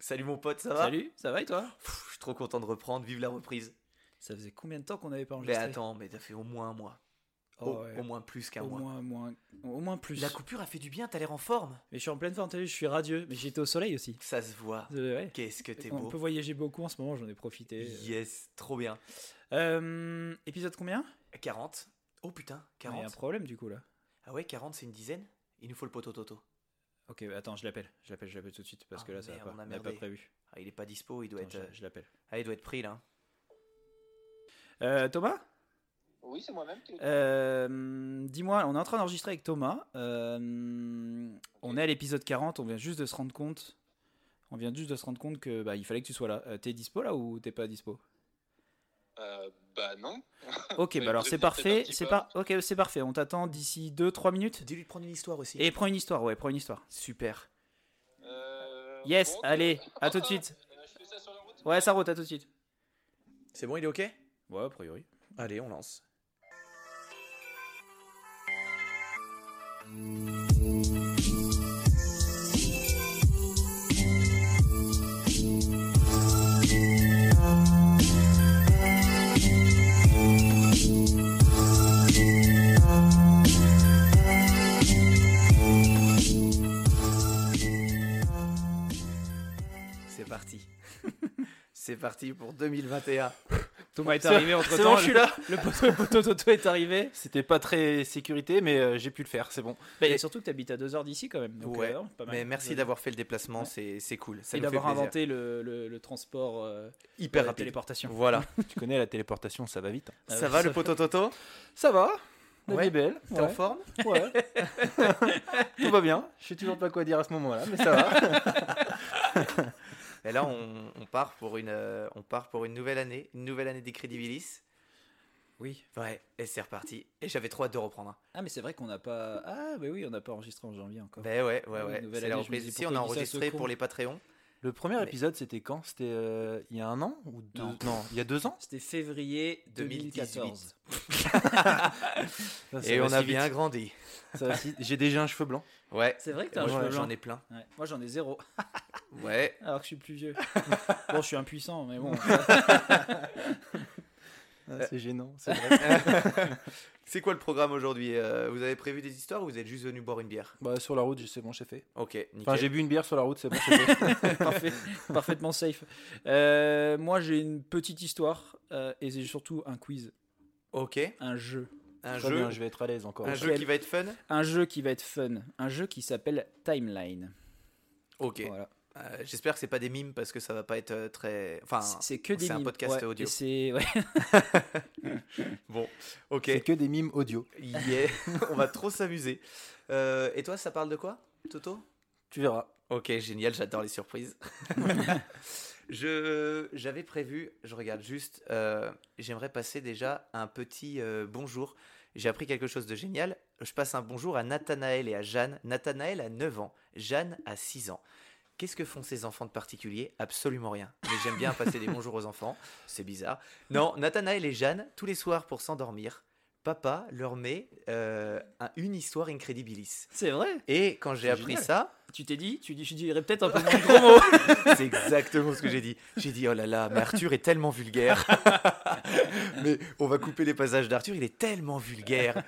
Salut mon pote, ça va Salut, ça va et toi? Pff, Je suis trop content de reprendre, vive la reprise. Ça faisait combien de temps qu'on n'avait pas Mais enregistré? attends, mais t'as fait au moins un mois. Oh, au, ouais. au moins plus qu'un au mois. moins, moins, au moins plus. La coupure a fait du bien, t'as l'air en forme. Mais je suis en pleine forme, t'as vu, je suis radieux. Mais j'étais au soleil aussi. Ça se voit. Euh, ouais. Qu'est-ce que t'es On beau. peut voyager beaucoup en ce moment, j'en ai profité. Yes, trop bien. Euh, épisode combien? 40. Oh putain, Il y a un 40. problème du coup là. Ah ouais, 40 c'est une dizaine? Il nous faut le poteau Toto. Ok, attends, je l'appelle. Je l'appelle, je l'appelle tout de suite parce Ah, que là ça merde, va on pas. a prévu. Ah, il est pas dispo, il doit Attends, être. je- je l'appelle. Ah, il doit être pris là. Euh, Thomas? Oui, c'est moi-même qui. Euh, Dis-moi, on est en train d'enregistrer avec Thomas. Euh, on est à l'épisode 40, on vient juste de se rendre compte. On vient juste de se rendre compte que bah, il fallait que tu sois là. Euh, t'es dispo là ou t'es pas dispo? Euh, bah non. Ok, bah alors c'est parfait, c'est pas. Ok, c'est parfait. On t'attend d'ici 2-3 minutes. Dis-lui de prendre une histoire aussi. Et prends une histoire, ouais, prends une histoire. Super. Euh, Yes, bon, allez, à tout de suite. euh, Je fais ça sur la route. Ouais, ça route, à tout de suite. C'est bon, il est ok? Ouais, a priori. Allez, on lance. C'est parti pour 2021. Thomas est arrivé entre c'est temps. bon, je suis là. Le poteau, Toto est arrivé. C'était pas très sécurité, mais euh, j'ai pu le faire, c'est bon. Et surtout que t'habites à 2 heures d'ici quand même. donc, Ouais, euh, pas mal. Mais merci d'avoir fait le déplacement, c'est c'est cool. Ça Et d'avoir inventé le, le- le transport euh, hyper la rapide. téléportation. Voilà. Tu connais la téléportation, ça va vite. Ah ça va ça le poteau Toto Ça va, la Ouais. belle. T'es en forme Ouais. Tout va bien. Je sais toujours pas quoi dire à ce moment-là, mais ça va. Et là, on, on part pour une, euh, on part pour une nouvelle année, une nouvelle année des Crédibilis. Oui. Ouais, et c'est reparti. Et j'avais trop hâte de reprendre. hein. Ah, mais c'est vrai qu'on n'a pas. Ah, bah oui, on n'a pas enregistré en janvier encore. Ben ouais, ouais, Ah oui, ouais. C'est la reprise. on a enregistré pour les Patreons. Le premier Mais- épisode, c'était quand? C'était euh, il y a un an ou deux? Non. Non, il y a deux ans? C'était février 2018. 2014. Ça, ça Et va on a vite. bien grandi. J'ai déjà un cheveu blanc. Ouais. C'est vrai que t'as un moi, cheveu j'en blanc. ai plein. Ouais. Moi j'en ai zéro. Ouais. Alors que je suis plus vieux. bon, je suis impuissant, mais bon. Ah, c'est gênant, c'est vrai. c'est quoi le programme aujourd'hui Euh, Vous avez prévu des histoires ou vous êtes juste venu boire une bière? Bah, sur la route, c'est bon, j'ai fait. Ok, nickel. Enfin, j'ai bu une bière sur la route, c'est bon, j'ai fait. Parfait, parfaitement safe. Euh, moi j'ai une petite histoire euh, et c'est surtout un quiz, Ok. un jeu. Un Très jeu, bien, je vais être à l'aise encore. un jeu qui va être fun? Un jeu qui va être fun. Un jeu qui s'appelle Timeline. Ok. Voilà. Euh, J'espère que c'est pas des mimes parce que ça va pas être euh, très. Enfin, C'est- que des c'est un mimes. podcast Ouais, audio. C'est ouais. bon. Ok. C'est que des mimes audio. Yeah. on va trop s'amuser. Euh, et toi, ça parle de quoi, Toto? Tu verras. Ok, génial, j'adore les surprises. je j'avais prévu, je regarde juste, euh, j'aimerais passer déjà un petit bonjour. J'ai appris quelque chose de génial. Je passe un bonjour à Nathanaël et à Jeanne. Nathanaël a 9 ans, Jeanne a 6 ans. Qu'est-ce que font ces enfants de particulier Absolument rien. Mais j'aime bien passer des bonjours aux enfants. C'est bizarre. Non, Nathanaël et Jeanne, tous les soirs pour s'endormir, papa leur met euh, un- une histoire incredibilis. C'est vrai? Et quand j'ai appris génial. ça, Tu t'es dit, tu dis, je dirais peut-être un peu moins gros mots. C'est exactement ce que j'ai dit. J'ai dit, oh là là, mais Arthur est tellement vulgaire. mais on va couper les passages d'Arthur, il est tellement vulgaire.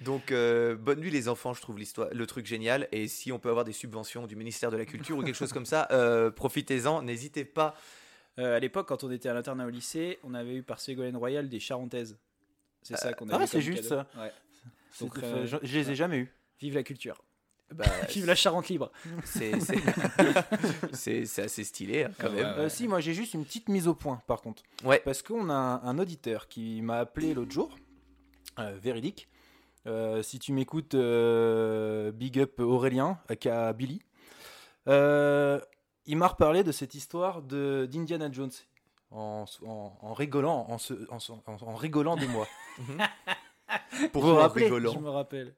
Donc, euh, bonne nuit les enfants, je trouve l'histoire, le truc génial. Et si on peut avoir des subventions du ministère de la Culture ou quelque chose comme ça, euh, profitez-en, n'hésitez pas. Euh, à l'époque, quand on était à l'internat au lycée, on avait eu par Ségolène Royal des charentaises. C'est ça qu'on ah, avait. c'est comme juste cadeau. Ouais. Donc, je, je les ai jamais eus. Vive la culture. Bah, Vive la Charente libre. c'est, c'est, c'est- c'est assez stylé hein, quand Ouais, même. ouais. Euh, si, moi j'ai juste une petite mise au point par contre. Ouais. Parce qu'on a un, un auditeur qui m'a appelé l'autre jour, euh, véridique. Euh, si tu m'écoutes, euh, big up Aurélien, aka Billy. Euh, il m'a reparlé de cette histoire de d'Indiana Jones en, en- en rigolant, en, se- en se- en- en rigolant de moi. Pourquoi vous en rappelez, rigolant? Je me rappelle.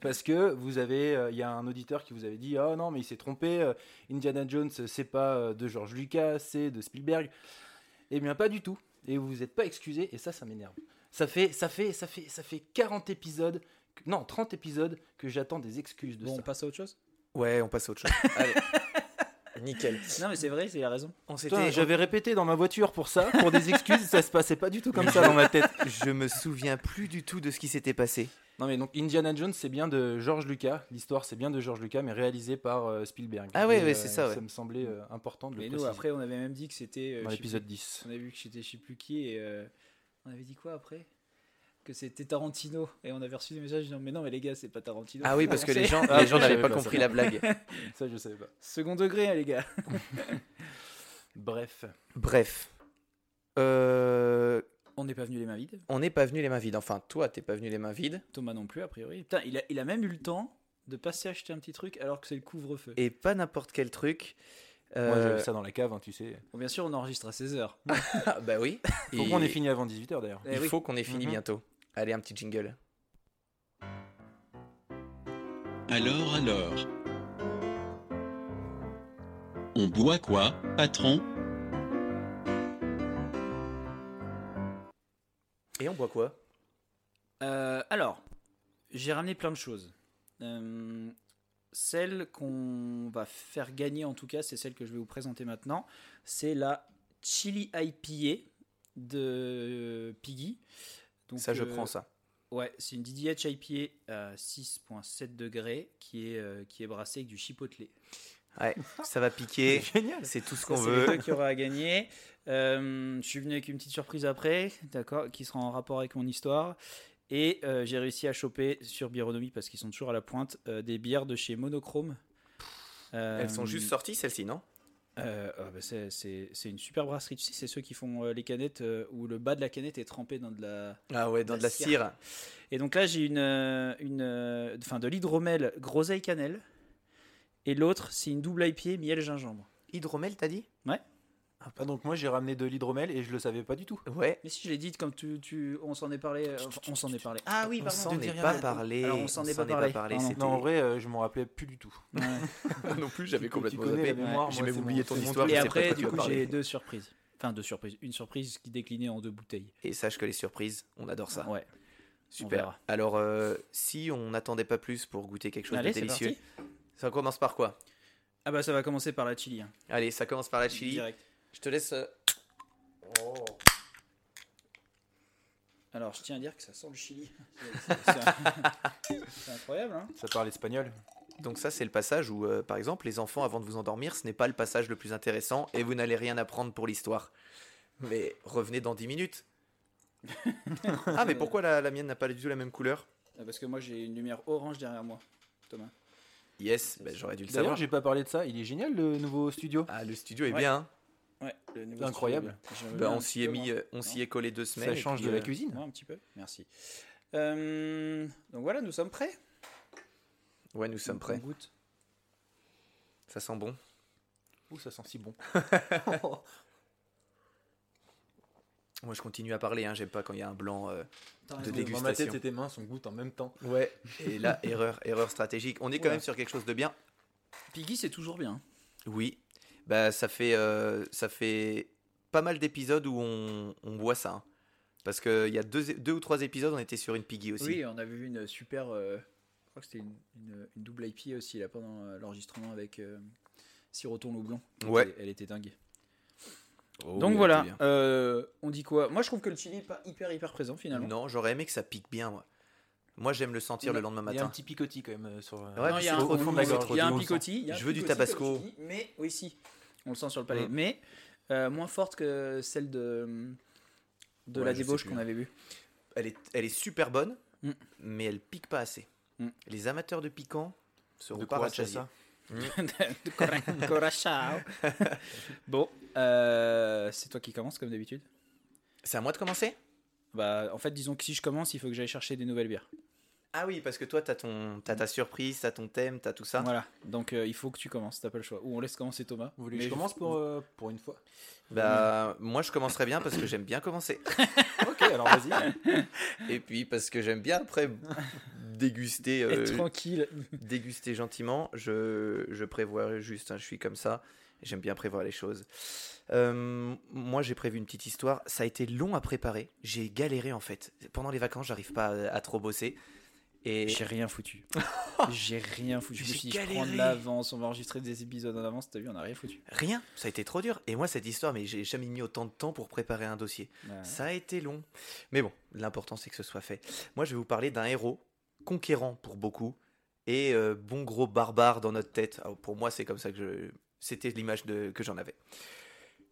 Parce que vous avez, euh, il y a un auditeur qui vous avait dit, ah non mais il s'est trompé, euh, Indiana Jones c'est pas euh, de George Lucas, c'est de Spielberg. Eh bien pas du tout. Et vous vous êtes pas excusé et ça ça m'énerve. Ça fait, ça fait, ça fait, ça fait 40 épisodes, que- non 30 épisodes que j'attends des excuses de Bon, on passe à autre chose? Ouais, on passe à autre chose. Allez. nickel. Non, mais c'est vrai, c'est la raison. On s'était. J'avais répété dans ma voiture pour ça, pour des excuses, ça se passait pas du tout comme ça dans ma tête. Je me souviens plus du tout de ce qui s'était passé. Non mais donc Indiana Jones c'est bien de George Lucas, l'histoire c'est bien de George Lucas mais réalisé par euh, Spielberg. Ah ouais, Et, ouais, c'est ça, ouais. Ça me semblait euh, important de le Mais nous, préciser après, on avait même dit que c'était. euh, dans je sais l'épisode plus- 10. On avait vu que c'était je sais plus qui et euh, on avait dit quoi après? Que c'était Tarantino et on avait reçu des messages disant mais non mais les gars c'est pas Tarantino. Ah oui, parce que les gens, les gens n'avaient pas pas compris ça. la blague. Ça je savais pas. Second degré hein, les gars. Bref. Bref. Euh, On n'est pas venu les mains vides. on n'est pas venu les mains vides. Enfin, toi, t'es pas venu les mains vides. Thomas non plus a priori. Putain, il a, il a même eu le temps de passer acheter un petit truc alors que c'est le couvre-feu. Et pas n'importe quel truc. Moi Euh, j'avais ça dans la cave, hein, tu sais. Bon, bien sûr on enregistre à 16h. ah, bah oui. Faut Et qu'on ait fini avant 18h d'ailleurs. Eh Il oui. faut qu'on ait fini Mhm. bientôt. Allez, un petit jingle. Alors, alors. On boit quoi, patron? Et on boit quoi? Euh, alors, j'ai ramené plein de choses. Euh, celle qu'on va faire gagner, en tout cas, c'est celle que je vais vous présenter maintenant. C'est la Chili IPA de Piggy. Donc, Ça, je euh, prends ça. Ouais, c'est une DDH IPA à 6.7 degrés qui est, qui est brassée avec du chipotle. Ouais, ça va piquer. Génial. C'est tout ce qu'on c'est veut. truc qu'il y aura à gagner. Euh, je suis venu avec une petite surprise après, d'accord, qui sera en rapport avec mon histoire. Et euh, j'ai réussi à choper sur Bironomie, parce qu'ils sont toujours à la pointe, euh, des bières de chez Monochrome. Euh, Elles sont juste sorties, celles-ci, non? Euh, ah bah c'est- c'est c'est une super brasserie. Tu sais, c'est ceux qui font euh, les canettes euh, où le bas de la canette est trempé dans de la. Ah ouais, dans La de la cire. cire. Et donc là, j'ai une, une, euh, enfin de l'hydromel groseille cannelle. Et l'autre, c'est une double IPA miel gingembre. Hydromel, t'as dit? Ah, donc moi j'ai ramené de l'hydromel et je le savais pas du tout. Ouais. Mais si je l'ai dit, comme tu, tu on s'en est parlé, euh, on s'en est parlé. Ah oui, on pardon. s'en te est pas parlé. Alors on s'en est pas parlé. Non en vrai euh, je m'en rappelais plus du tout. Ouais. non plus, connais la mémoire, J'ai même oublié ton histoire. Et après, du coup, j'ai deux surprises. Enfin, deux surprises. Une surprise qui déclinait en deux bouteilles. Et sache que les surprises, on adore ça. Ouais. Super. Alors, euh, si on n'attendait pas plus pour goûter quelque chose Allez, de c'est délicieux, parti. Ça commence par quoi? Ah bah ça va commencer par la chili. hein. Allez, ça commence par la chili. Direct. Je te laisse. euh, Alors, je tiens à dire que ça sent le chili. C'est- C'est c'est incroyable, hein Ça parle espagnol. Donc ça, c'est le passage où, euh, par exemple, les enfants, avant de vous endormir, ce n'est pas le passage le plus intéressant et vous n'allez rien apprendre pour l'histoire. Mais revenez dans 10 minutes. ah, mais pourquoi la, la mienne n'a pas du tout la même couleur? Ah, Parce que moi, j'ai une lumière orange derrière moi, Thomas. Yes, ben, j'aurais dû le D'ailleurs savoir. j'ai pas parlé de ça, il est génial le nouveau studio. Ah, le studio est Ouais. bien. hein. Ouais, le nouveau Incroyable. studio, je veux Ben, bien on s'y est mis, euh, on s'y est collé deux semaines. Ça change puis, de la euh, cuisine. Ouais, un petit peu, merci. Euh, donc voilà, nous sommes prêts. Ouais, nous sommes On prêts. goûte. Ça sent bon. Ouh ça sent si bon. Moi, je continue à parler. Hein. J'aime pas quand il y a un blanc. euh, De raison. dégustation. Dans ma tête c'était mince, on goûte en même temps. Ouais. Et là, erreur, erreur stratégique. On est quand même sur quelque chose de bien. Piggy, c'est toujours bien. Oui. Bah, ça fait, euh, ça fait pas mal d'épisodes où on, on boit ça. hein. Parce qu'il y a deux, deux ou trois épisodes, on était sur une piggy aussi. Oui, on avait vu une super. euh, je crois que c'était une, une- une double IP aussi là pendant euh, l'enregistrement avec euh, Siroton Loublon. Ouais. Elle était dingue. Oh, Donc oui, voilà, euh, on dit quoi? Moi je trouve que le chili est pas hyper hyper présent finalement. Non, j'aurais aimé que ça pique bien, moi. Moi, j'aime le sentir le lendemain Il y a un matin. petit picotis quand même euh, sur. euh, Ouais, Non, il y a un, au- au fond de la il y a gorge, un on le sent. picotis. Je veux du tabasco. dis, mais oui, si, on le sent sur le palais. Mm. Mais euh, moins forte que celle de, de Ouais, la débauche qu'on avait vue. Elle est, elle est super bonne, Mm. mais elle pique pas assez. Mm. Les amateurs de piquant seront De pas rassasiés. Cora- Corachao. bon, euh, c'est toi qui commence comme d'habitude. C'est à moi de commencer? Bah, en fait, disons que si je commence, il faut que j'aille chercher des nouvelles bières. Ah oui, parce que toi, t'as ton, t'as ta surprise, t'as ton thème, t'as tout ça. Voilà, donc euh, il faut que tu commences, t'as pas le choix. Ou on laisse commencer Thomas. Vous voulez que je commence pour, euh, pour une fois? Bah, moi, je commencerai bien parce que j'aime bien commencer. Ok, alors vas-y. Et puis parce que j'aime bien après déguster, euh, Être tranquille. déguster gentiment. Je, je prévois juste, hein, je suis comme ça. J'aime bien prévoir les choses. Euh, moi, j'ai prévu une petite histoire. Ça a été long à préparer. J'ai galéré en fait. Pendant les vacances, j'arrive pas à, à trop bosser. Et J'ai rien foutu. J'ai rien foutu. Je me suis dit, je prends de l'avance, on va enregistrer des épisodes en avance. T'as vu, on a rien foutu. rien, ça a été trop dur. Et moi, cette histoire, mais j'ai jamais mis autant de temps pour préparer un dossier. Ouais. Ça a été long. Mais bon, l'important c'est que ce soit fait. Moi, je vais vous parler d'un héros, conquérant pour beaucoup, et euh, bon gros barbare dans notre tête. Alors, pour moi, c'est comme ça que je... C'était l'image de... que j'en avais.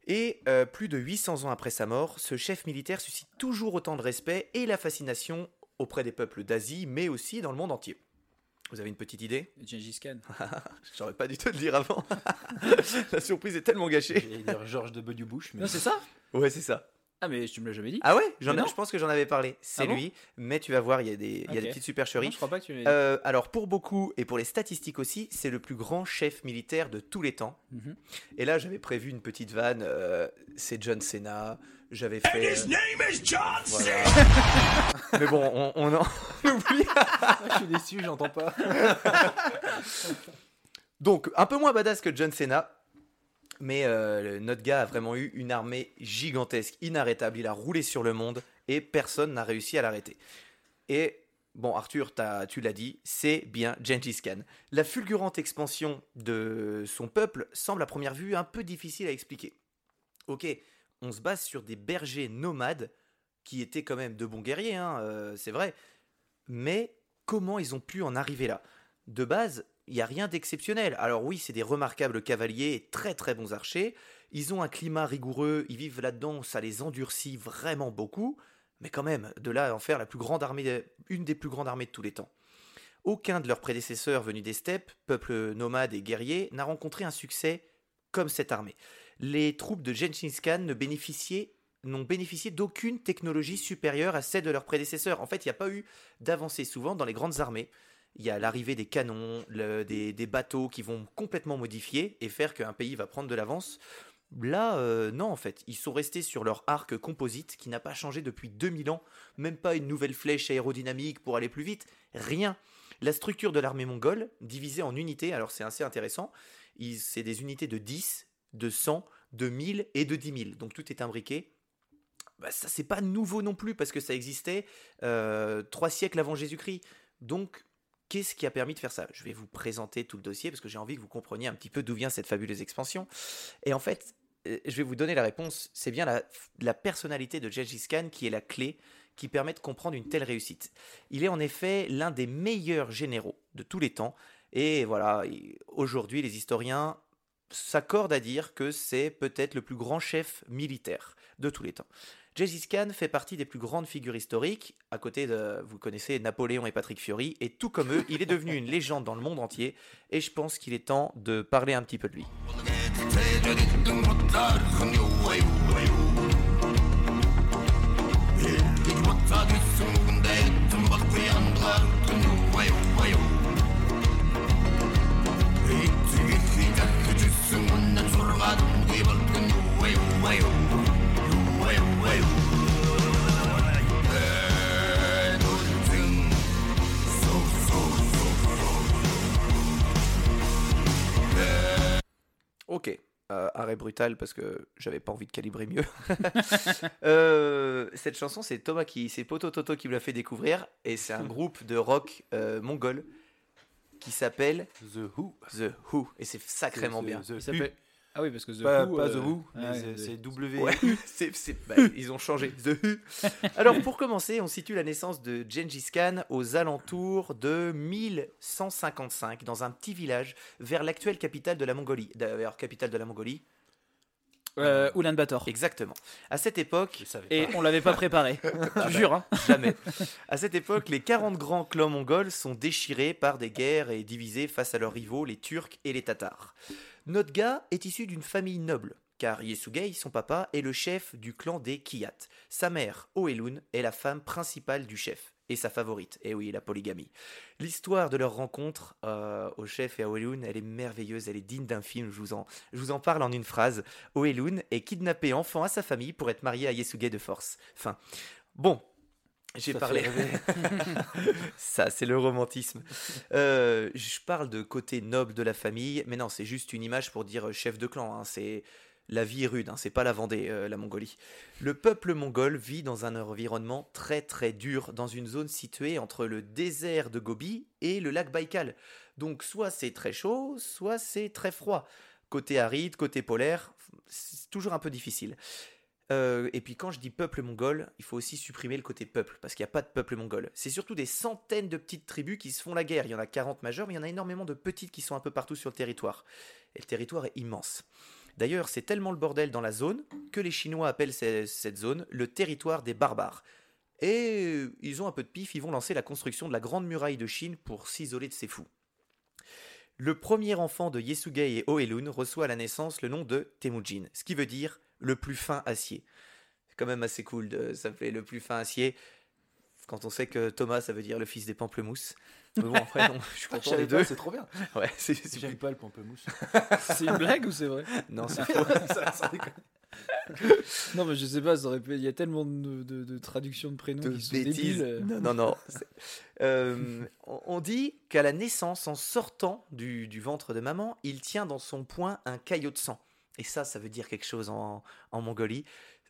Et euh, plus de 800 ans après sa mort, ce chef militaire suscite toujours autant de respect et la fascination auprès des peuples d'Asie, mais aussi dans le monde entier. Vous avez une petite idée? Gengis Khan. J'aurais pas dû te le dire avant. la surprise est tellement gâchée. J'allais dire George W. Bush, mais Non, c'est ça? Ouais, c'est ça. Ah, mais tu me l'as jamais dit. Ah ouais? J'en ai-. Je pense que j'en avais parlé. C'est Ah bon? lui, mais tu vas voir, il y a des, il y a des Ok. petites Non, supercheries. je crois pas que tu l'as dit. Euh, alors pour beaucoup et pour les statistiques aussi, c'est le plus grand chef militaire de tous les temps. Mhm. Et là j'avais prévu une petite vanne, euh, c'est John Cena, j'avais fait... euh, voilà. Mais bon, on, on en oublie. Ah, je suis déçu, j'entends pas. Donc un peu moins badass que John Cena. Mais euh, notre gars a vraiment eu une armée gigantesque, inarrêtable. Il a roulé sur le monde et personne n'a réussi à l'arrêter. Et bon, Arthur, tu l'as dit, c'est bien Gengis Khan. La fulgurante expansion de son peuple semble à première vue un peu difficile à expliquer. Ok, on se base sur des bergers nomades qui étaient quand même de bons guerriers, hein, euh, c'est vrai. Mais comment ils ont pu en arriver là? De base, il n'y a rien d'exceptionnel. Alors oui, c'est des remarquables cavaliers très très bons archers. Ils ont un climat rigoureux, ils vivent là-dedans, ça les endurcit vraiment beaucoup. Mais quand même, de là à en faire la plus grande armée, une des plus grandes armées de tous les temps. Aucun de leurs prédécesseurs venus des steppes, peuples nomades et guerriers, n'a rencontré un succès comme cette armée. Les troupes de Gengis Khan n'ont bénéficié d'aucune technologie supérieure à celle de leurs prédécesseurs. En fait, il n'y a pas eu d'avancée souvent dans les grandes armées. Il y a l'arrivée des canons, des, bateaux qui vont complètement modifier et faire qu'un pays va prendre de l'avance. Là, euh, non, en fait. Ils sont restés sur leur arc composite qui n'a pas changé depuis 2000 ans. Même pas une nouvelle flèche aérodynamique pour aller plus vite. Rien. La structure de l'armée mongole, divisée en unités, alors c'est assez intéressant. C'est des unités de 10, de 100, de 1000 et de 10 000. Donc tout est imbriqué. Bah, ça, c'est pas nouveau non plus parce que ça existait euh, trois siècles avant Jésus-Christ. Donc, qu'est-ce qui a permis de faire ça? Je vais vous présenter tout le dossier parce que j'ai envie que vous compreniez un petit peu d'où vient cette fabuleuse expansion. Et en fait, euh, je vais vous donner la réponse. C'est bien la, la personnalité de Gengis Khan qui est la clé qui permet de comprendre une telle réussite. Il est en effet l'un des meilleurs généraux de tous les temps. Et voilà, il- aujourd'hui, les historiens s'accordent à dire que c'est peut-être le plus grand chef militaire de tous les temps. Gengis Khan fait partie des plus grandes figures historiques, à côté de, vous connaissez, Napoléon et Patrick Fiori, et tout comme eux, il est devenu une légende dans le monde entier, et je pense qu'il est temps de parler un petit peu de lui. Ok, euh, arrêt brutal parce que j'avais pas envie de calibrer mieux. Euh, cette chanson, c'est Thomas qui, c'est Poto Toto qui me l'a fait découvrir, et c'est un groupe de rock euh, mongol qui s'appelle The Who. The Who, et c'est sacrément The- bien. The Il Who. Ah oui, parce que The Pas, Who, pas euh, The Who, mais c'est- W. Bah, ils ont changé. The Who. Alors pour commencer, on situe la naissance de Gengis Khan aux alentours de 1155 dans un petit village vers l'actuelle capitale de la Mongolie. D'ailleurs, capitale de la Mongolie. Euh, Ulaanbaatar. Exactement. À cette époque, Et on l'avait pas préparé. bah. Je jure. Hein. Jamais. À cette époque, les 40 grands clans mongols sont déchirés par des guerres et divisés face à leurs rivaux, les Turcs et les Tatars. Notre gars est issu d'une famille noble, car Yesugei, son papa, est le chef du clan des Kiyat. Sa mère, Oelun, est la femme principale du chef, et sa favorite. Et oui, la polygamie. L'histoire de leur rencontre euh, au chef et à Oelun, elle est merveilleuse, elle est digne d'un film, je vous, en, je vous en parle en une phrase. Oelun est kidnappé enfant à sa famille pour être marié à Yesugei de force. Enfin, bon, j'ai parlé. Ça, c'est le romantisme. Euh, je parle de côté noble de la famille, mais non, c'est juste une image pour dire euh, chef de clan. hein. C'est La vie est rude, hein, c'est pas la Vendée, euh, la Mongolie. Le peuple mongol vit dans un environnement très très dur, dans une zone située entre le désert de Gobi et le lac Baïkal. Donc soit c'est très chaud, soit c'est très froid. Côté aride, côté polaire, c'est toujours un peu difficile. Euh, et puis quand je dis peuple mongol, il faut aussi supprimer le côté peuple, parce qu'il n'y a pas de peuple mongol. C'est surtout des centaines de petites tribus qui se font la guerre. Il y en a 40 majeures, mais il y en a énormément de petites qui sont un peu partout sur le territoire. Et le territoire est immense. D'ailleurs, c'est tellement le bordel dans la zone que les Chinois appellent ce- cette zone le territoire des barbares. Et euh, ils ont un peu de pif, ils vont lancer la construction de la grande muraille de Chine pour s'isoler de ces fous. Le premier enfant de Yesugei et Oelun reçoit à la naissance le nom de Temujin, ce qui veut dire le plus fin acier. C'est quand même assez cool de s'appeler le plus fin acier quand on sait que Thomas ça veut dire le fils des pamplemousses. Mais bon, après, non, je suis content des deux. c'est trop bien. Ouais, c'est c'est J'aime plus- pas le pamplemousse. C'est une blague ou c'est vrai? Non, c'est faux. Ça- ça déconne. Non, mais je sais pas, ça aurait pu- il y a tellement de, de- de traductions de prénoms de qui sont bêtises. débiles. euh. Non, non, non. Euh, on on dit qu'à la naissance, en sortant du, du ventre de maman, il tient dans son poing un caillot de sang. Et ça, ça veut dire quelque chose en, en Mongolie.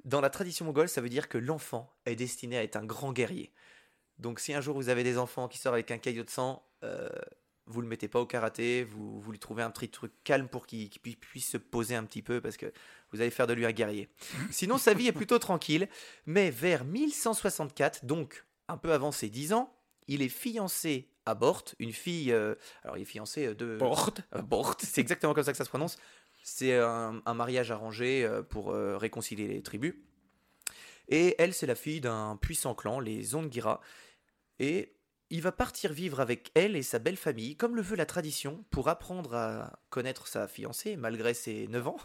Dans la tradition mongole, ça veut dire que l'enfant est destiné à être un grand guerrier. Donc si un jour vous avez des enfants qui sortent avec un caillot de sang, euh, vous le mettez pas au karaté, vous, vous lui trouvez un petit truc calme pour qu'il qu'il pu- puisse se poser un petit peu parce que vous allez faire de lui un guerrier. Sinon, sa vie est plutôt tranquille, mais vers 1164, donc un peu avant ses 10 ans, il est fiancé à Bort, une fille. euh, alors, il est fiancé euh, de. Bort. Euh, Bort, c'est exactement comme ça que ça se prononce. C'est un, un mariage arrangé euh, pour euh, réconcilier les tribus. Et elle, c'est la fille d'un puissant clan, les Zongira. Et il va partir vivre avec elle et sa belle famille, comme le veut la tradition, pour apprendre à connaître sa fiancée, malgré ses 9 ans.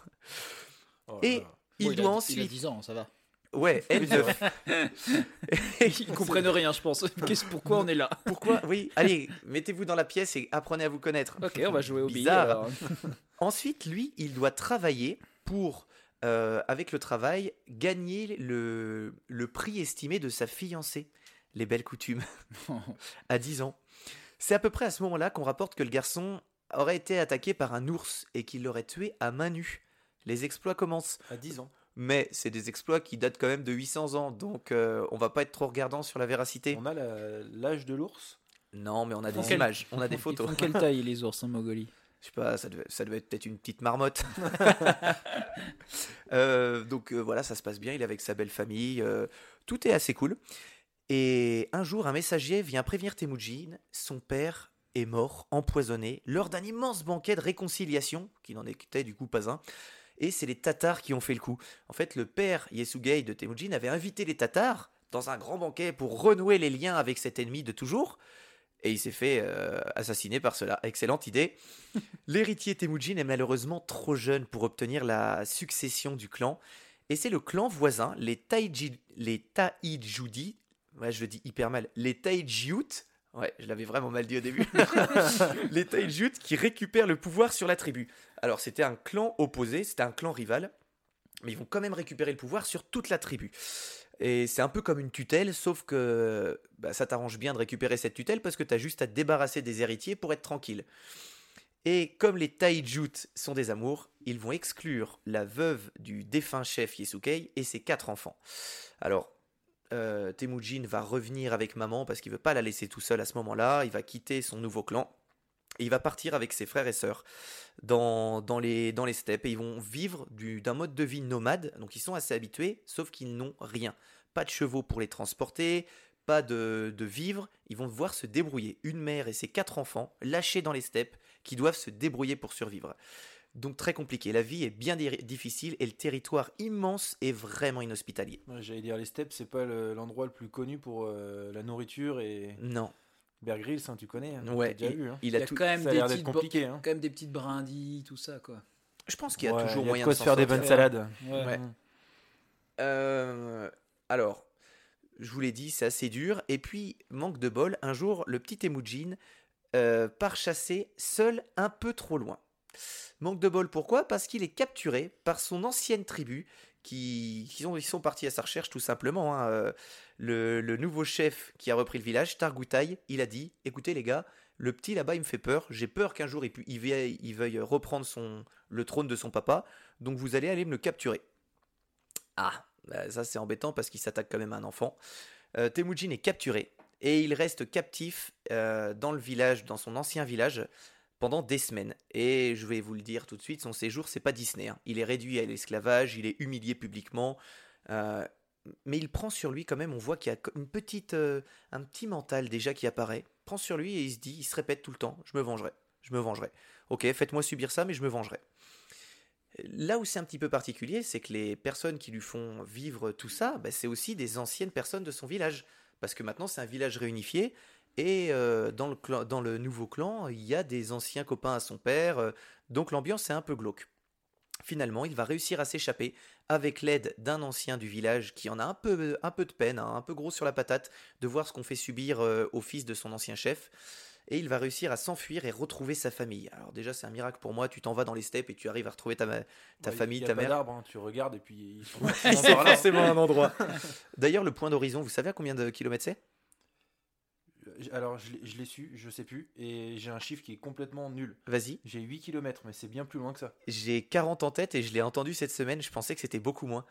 Oh Et là il Bon, doit a, ensuite. Il a 10 ans, ça va. Ouais, elle 9. Ils comprennent rien, je pense. Qu'est-ce, pourquoi on est là? Pourquoi? Oui, allez, mettez-vous dans la pièce et apprenez à vous connaître. Ok, on va jouer au. Bizarre. Ensuite, lui, il doit travailler pour, euh, avec le travail, gagner le, le prix estimé de sa fiancée. Les belles coutumes. à 10 ans. C'est à peu près à ce moment-là qu'on rapporte que le garçon aurait été attaqué par un ours et qu'il l'aurait tué à main nue. Les exploits commencent. À 10 ans. Mais c'est des exploits qui datent quand même de 800 ans, donc euh, on va pas être trop regardant sur la véracité. On a l'âge de l'ours? Non, mais on a des Quel- images, on a des Ils photos. font quelle taille les ours en Mongolie? Je sais pas, ça devait, ça devait être peut-être une petite marmotte. Euh, donc euh, voilà, ça se passe bien, il est avec sa belle famille, euh, tout est assez cool. Et un jour, un messager vient prévenir Temujin, son père est mort, empoisonné, lors d'un immense banquet de réconciliation, qui n'en était du coup pas un. Et c'est les Tatars qui ont fait le coup. En fait, le père Yesugei de Temujin avait invité les Tatars dans un grand banquet pour renouer les liens avec cet ennemi de toujours. Et il s'est fait euh, assassiner par cela. Excellente idée. L'héritier Temujin est malheureusement trop jeune pour obtenir la succession du clan. Et c'est le clan voisin, les Taiji, les Taijudi, ouais, je le dis hyper mal, les Taijiut, ouais, je l'avais vraiment mal dit au début, les Taijiut qui récupèrent le pouvoir sur la tribu. Alors c'était un clan opposé, c'était un clan rival, mais ils vont quand même récupérer le pouvoir sur toute la tribu. Et c'est un peu comme une tutelle, sauf que bah, ça t'arrange bien de récupérer cette tutelle parce que t'as juste à te débarrasser des héritiers pour être tranquille. Et comme les Taijut sont des amours, ils vont exclure la veuve du défunt chef Yesukei et ses quatre enfants. Alors, euh, Temujin va revenir avec maman parce qu'il veut pas la laisser tout seul à ce moment-là. Il va quitter son nouveau clan et il va partir avec ses frères et sœurs dans, dans, les, dans les steppes et ils vont vivre du- d'un mode de vie nomade. Donc ils sont assez habitués, sauf qu'ils n'ont rien. Pas de chevaux pour les transporter, pas de, de vivres. Ils vont devoir se débrouiller. Une mère et ses quatre enfants lâchés dans les steppes qui doivent se débrouiller pour survivre. Donc très compliqué. La vie est bien di- difficile et le territoire immense est vraiment inhospitalier. Ouais, J'allais dire les steppes, c'est pas le- l'endroit le plus connu pour euh, la nourriture et Non. Bear Grylls, hein, tu connais. hein, Ouais, t'as déjà vu. hein. Il Il y a a tout. quand même Ça a des petites, compliqué. Hein. quand même des petites brindilles, tout ça quoi. Je pense qu'il y a Ouais, toujours il y a moyen de quoi de se faire des bonnes salades. Ouais. Euh, alors, je vous l'ai dit, c'est assez dur. Et puis, manque de bol, un jour, le petit Temujin euh, part chasser seul un peu trop loin. Manque de bol, pourquoi? Parce qu'il est capturé par son ancienne tribu, qui, qui sont, ils sont partis à sa recherche tout simplement. hein. Euh, Le, nouveau chef qui a repris le village, Targutai, il a dit, écoutez les gars, le petit là-bas, il me fait peur. J'ai peur qu'un jour il, il veuille, il reprendre son, le trône de son papa. Donc vous allez aller me le capturer. Ah, bah, ça c'est embêtant parce qu'il s'attaque quand même à un enfant. Euh, Temujin est capturé et il reste captif euh, dans le village, dans son ancien village, pendant des semaines. Et je vais vous le dire tout de suite, son séjour c'est pas Disney. hein. Il est réduit à l'esclavage, il est humilié publiquement. euh, mais il prend sur lui quand même, on voit qu'il y a une petite, euh, un petit mental déjà qui apparaît, prend sur lui et il se dit, il se répète tout le temps, je me vengerai, je me vengerai. Ok, faites-moi subir ça, mais je me vengerai. Là où c'est un petit peu particulier, c'est que les personnes qui lui font vivre tout ça, bah, c'est aussi des anciennes personnes de son village. Parce que maintenant c'est un village réunifié, et euh, dans, le clan- dans le nouveau clan, il y a des anciens copains à son père, euh, donc l'ambiance est un peu glauque. Finalement, il va réussir à s'échapper avec l'aide d'un ancien du village qui en a un peu, un peu de peine, hein, un peu gros sur la patate, de voir ce qu'on fait subir euh, au fils de son ancien chef. Et il va réussir à s'enfuir et retrouver sa famille. Alors déjà, c'est un miracle pour moi, tu t'en vas dans les steppes et tu arrives à retrouver ta, ta Ouais, famille, y a ta pas mère. hein, tu regardes et puis ils sont C'est forcément un endroit. D'ailleurs, le point d'horizon, vous savez à combien de kilomètres c'est? Alors je l'ai- je l'ai su, je sais plus, et j'ai un chiffre qui est complètement nul. Vas-y. J'ai 8 km, mais c'est bien plus loin que ça. J'ai 40 en tête et je l'ai entendu cette semaine, je pensais que c'était beaucoup moins.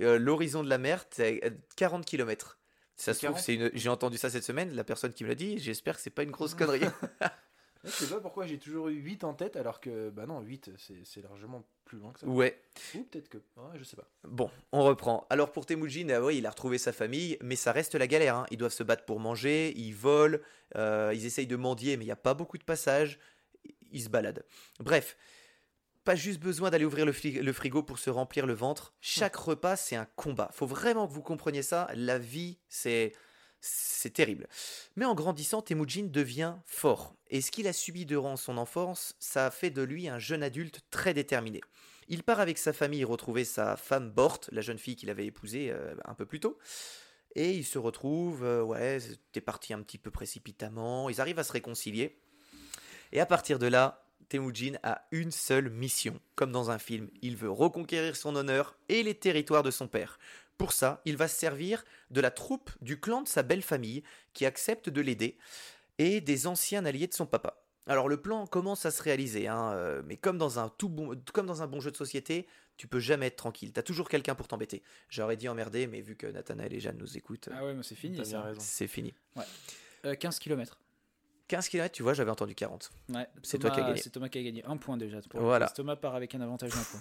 Euh, L'horizon de la mer, c'est euh, 40 km. Ça se trouve, 40? c'est une... j'ai entendu ça cette semaine, la personne qui me l'a dit, j'espère que c'est pas une grosse connerie. Je sais pas pourquoi j'ai toujours eu 8 en tête, alors que, bah non, 8, c'est largement plus loin que ça. ouais. Ou peut-être que. Ouais, je sais pas. Bon, on reprend. Alors pour Temujin, ah ouais, il a retrouvé sa famille, mais ça reste la galère. hein. Ils doivent se battre pour manger, ils volent, euh, ils essayent de mendier, mais il n'y a pas beaucoup de passages. Ils se baladent. Bref, pas juste besoin d'aller ouvrir le, le frigo pour se remplir le ventre. Chaque repas, c'est un combat. Faut vraiment que vous compreniez ça. La vie, c'est c'est terrible. Mais en grandissant, Temujin devient fort. Et ce qu'il a subi durant son enfance, ça a fait de lui un jeune adulte très déterminé. Il part avec sa famille retrouver sa femme Bort, la jeune fille qu'il avait épousée euh, un peu plus tôt. Et ils se retrouvent, euh, ouais, c'était parti un petit peu précipitamment. Ils arrivent à se réconcilier. Et à partir de là, Temujin a une seule mission. Comme dans un film, il veut reconquérir son honneur et les territoires de son père. Pour ça, il va se servir de la troupe du clan de sa belle famille qui accepte de l'aider et des anciens alliés de son papa. Alors le plan commence à se réaliser, hein, euh, mais comme dans, un tout bon, comme dans un bon jeu de société, tu peux jamais être tranquille. T'as toujours quelqu'un pour t'embêter. J'aurais dit emmerder, mais vu que Nathanaël et Jeanne nous écoutent, Ah ouais, mais c'est fini T'as bien ça. raison. c'est fini. Euh, 15 km. 15 km, tu vois, j'avais entendu 40. Ouais, C'est toi qui as Thomas- gagné. C'est Thomas qui a gagné. Un point déjà. Pour Voilà. Thomas part avec un avantage d'un point.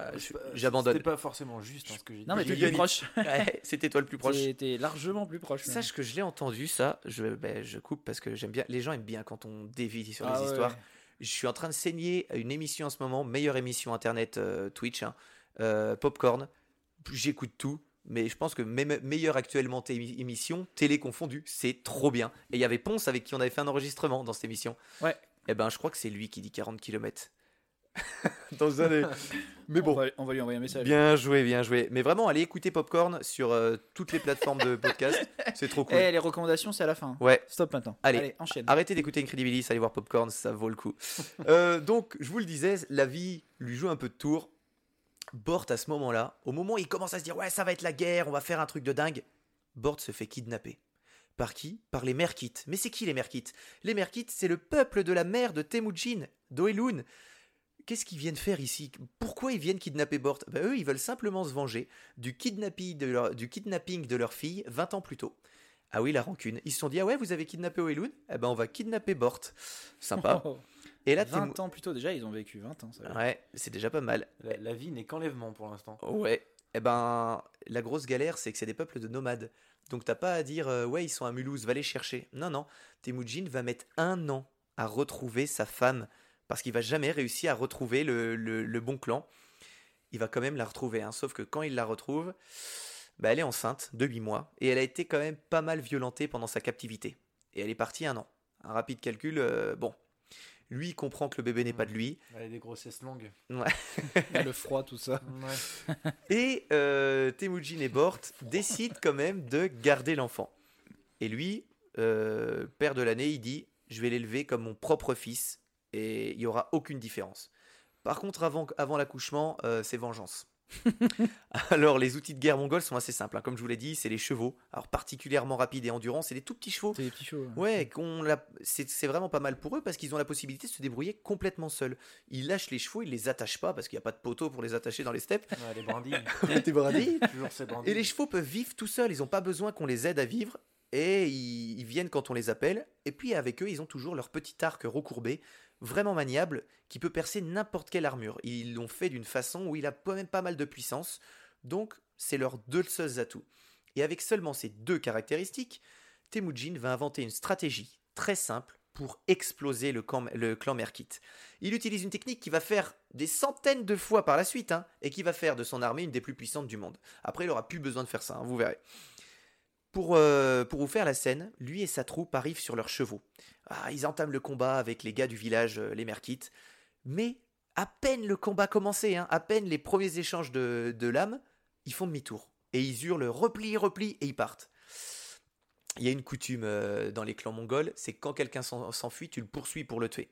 Bah, pas- J'abandonne. C'était pas forcément juste hein, ce que j'ai dit. Non, mais t'es plus proche. Ouais, C'était toi le plus proche. T'es largement plus proche. même. Sache que je l'ai entendu, ça. Je, ben, je coupe parce que j'aime bien. Les gens aiment bien quand on dévie sur Ah les ouais, histoires. Je suis en train de saigner une émission en ce moment, meilleure émission internet euh, Twitch, hein, euh, Popcorn. J'écoute tout, mais je pense que même meilleure actuellement émission, télé confondue, c'est trop bien. Et il y avait Ponce avec qui on avait fait un enregistrement dans cette émission. Ouais. Et ben, je crois que c'est lui qui dit 40 km. dans un. Mais bon. On va, on va lui envoyer un message. Bien joué, bien joué. Mais vraiment, allez écouter Popcorn sur euh, toutes les plateformes de podcast. C'est trop cool. Eh, les recommandations, c'est à la fin. Ouais, Stop maintenant. Allez. enchaîne. Arrêtez d'écouter Incredibilis, allez voir Popcorn, ça vaut le coup. Euh, donc, je vous le disais, la vie lui joue un peu de tour. Bort, à ce moment-là, au moment où il commence à se dire Ouais, ça va être la guerre, on va faire un truc de dingue, Bort se fait kidnapper. Par qui? Par les Merkites. Mais c'est qui les Merkites? Les Merkites, c'est le peuple de la mère de Temujin, d'Oelun. Qu'est-ce qu'ils viennent faire ici? Pourquoi ils viennent kidnapper Bort? Ben, Eux, ils veulent simplement se venger du kidnapping de leur, du kidnapping de leur fille 20 ans plus tôt. Ah oui, la rancune. Ils se sont dit, ah ouais, vous avez kidnappé Oelun Eh ben, on va kidnapper Bort. Sympa. Oh, Et là, 20 ans plus tôt, déjà, ils ont vécu 20 ans. Ça. Ouais, c'est déjà pas mal. La, la vie n'est qu'enlèvement pour l'instant. Ouais. Eh ben, la grosse galère, c'est que c'est des peuples de nomades. Donc t'as pas à dire, euh, ouais, ils sont à Mulhouse, va les chercher. Non, non. Temujin va mettre un an à retrouver sa femme. Parce qu'il va jamais réussir à retrouver le, le- le bon clan. Il va quand même la retrouver. hein. Sauf que quand il la retrouve, bah, elle est enceinte de 8 mois. Et elle a été quand même pas mal violentée pendant sa captivité. Et elle est partie un an. Un rapide calcul, euh, bon. Lui, il comprend que le bébé n'est pas de lui. Elle a des grossesses longues. Le froid, tout ça. Ouais. Et euh, Temujin et Bort décident quand même de garder l'enfant. Et lui, euh, père de l'année, il dit Je vais l'élever comme mon propre fils et il n'y aura aucune différence. Par contre, avant, avant l'accouchement, euh, c'est vengeance. Alors, les outils de guerre mongols sont assez simples. hein. Comme je vous l'ai dit, c'est les chevaux. Alors, particulièrement rapides et endurants, c'est des tout petits chevaux. C'est des petits chevaux. hein. Ouais, qu'on la- c'est c'est vraiment pas mal pour eux parce qu'ils ont la possibilité de se débrouiller complètement seuls. Ils lâchent les chevaux, ils les attachent pas parce qu'il n'y a pas de poteau pour les attacher dans les steppes. Ouais, les brindilles. T'es brindilles. Toujours ces brindilles. Et les chevaux peuvent vivre tout seuls, ils n'ont pas besoin qu'on les aide à vivre. Et ils, ils viennent quand on les appelle. Et puis avec eux, ils ont toujours leur petit arc recourbé, vraiment maniable, qui peut percer n'importe quelle armure. Ils l'ont fait d'une façon où il a quand même pas mal de puissance. Donc c'est leurs deux seuls atouts. Et avec seulement ces deux caractéristiques, Temujin va inventer une stratégie très simple pour exploser le, clan Merkite. Il utilise une technique qui va faire des centaines de fois par la suite, hein, et qui va faire de son armée une des plus puissantes du monde. Après, il aura plus besoin de faire ça, hein, vous verrez. Euh, pour vous faire la scène, lui et sa troupe arrivent sur leurs chevaux. Ah, ils entament le combat avec les gars du village, euh, les Merkites. Mais à peine le combat commencé, hein, à peine les premiers échanges de, de lames, ils font demi-tour. Et ils hurlent repli, repli, et ils partent. Il y a une coutume euh, dans les clans mongols, c'est quand quelqu'un s'en- s'enfuit, tu le poursuis pour le tuer.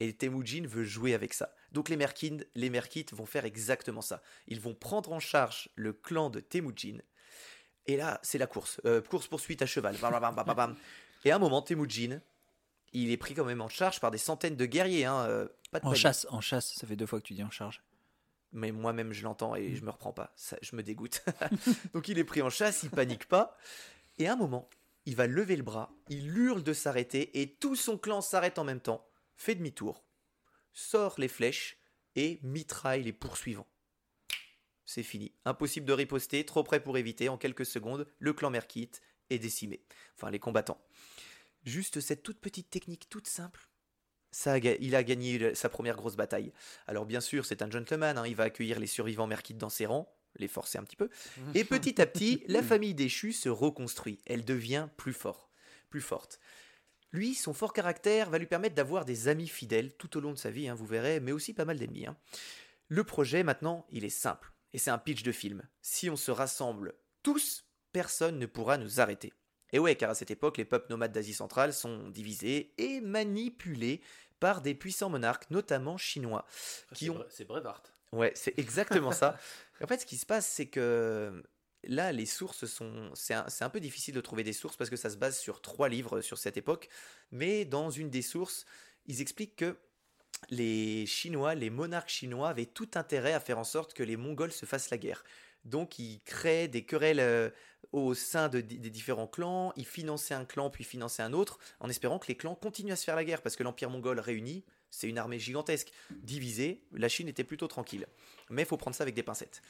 Et Temujin veut jouer avec ça. Donc les Merkites, les Merkites vont faire exactement ça. Ils vont prendre en charge le clan de Temujin. Et là, c'est la course. Euh, course-poursuite à cheval. Bam, bam, bam. Et à un moment, Temujin, il est pris quand même en charge par des centaines de guerriers. hein, euh, pas de En panique. chasse, en chasse, ça fait deux fois que tu dis en charge. Mais moi-même, je l'entends et je me reprends pas. Ça, je me dégoûte. Donc il est pris en chasse, il panique pas. Et à un moment, il va lever le bras, il hurle de s'arrêter et tout son clan s'arrête en même temps, fait demi-tour, sort les flèches et mitraille les poursuivants. C'est fini. Impossible de riposter, trop près pour éviter. En quelques secondes, le clan Merkite est décimé. Enfin, les combattants. Juste cette toute petite technique toute simple. Ça il a gagné sa première grosse bataille. Alors bien sûr, c'est un gentleman, hein, il va accueillir les survivants Merkites dans ses rangs, les forcer un petit peu. Et petit à petit, la famille déchue se reconstruit. Elle devient plus fort, plus forte. Lui, son fort caractère va lui permettre d'avoir des amis fidèles tout au long de sa vie, hein, vous verrez, mais aussi pas mal d'ennemis. hein. Le projet, maintenant, il est simple. Et c'est un pitch de film. Si on se rassemble tous, personne ne pourra nous arrêter. Et ouais, car à cette époque, les peuples nomades d'Asie centrale sont divisés et manipulés par des puissants monarques, notamment chinois. qui ont- C'est Brevard. Ouais, c'est exactement ça. En fait, ce qui se passe, c'est que là, les sources sont. C'est un, c'est un peu difficile de trouver des sources parce que ça se base sur trois livres sur cette époque. Mais dans une des sources, ils expliquent que les Chinois, les monarques chinois avaient tout intérêt à faire en sorte que les Mongols se fassent la guerre. Donc, ils créaient des querelles euh, au sein de- des différents clans, ils finançaient un clan puis finançaient un autre, en espérant que les clans continuent à se faire la guerre, parce que l'Empire mongol réuni, c'est une armée gigantesque. Divisée, la Chine était plutôt tranquille. Mais il faut prendre ça avec des pincettes.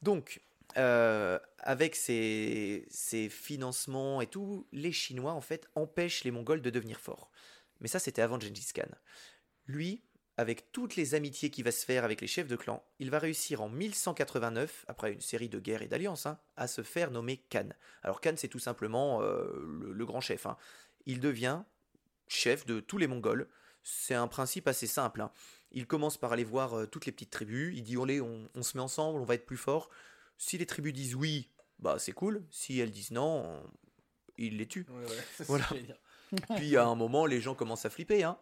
Donc, euh, avec ces, ces financements et tout, les Chinois, en fait, empêchent les Mongols de devenir forts. Mais ça, c'était avant Gengis Khan. Lui, avec toutes les amitiés qu'il va se faire avec les chefs de clan, il va réussir en 1189, après une série de guerres et d'alliances, hein, à se faire nommer Khan. Alors Khan, c'est tout simplement euh, le, le grand chef. hein. Il devient chef de tous les Mongols. C'est un principe assez simple. hein. Il commence par aller voir euh, toutes les petites tribus. Il dit Allez, on, on se met ensemble, on va être plus fort. Si les tribus disent oui, bah c'est cool. Si elles disent non, on- il les tue. Voilà. Puis à un moment, les gens commencent à flipper. hein.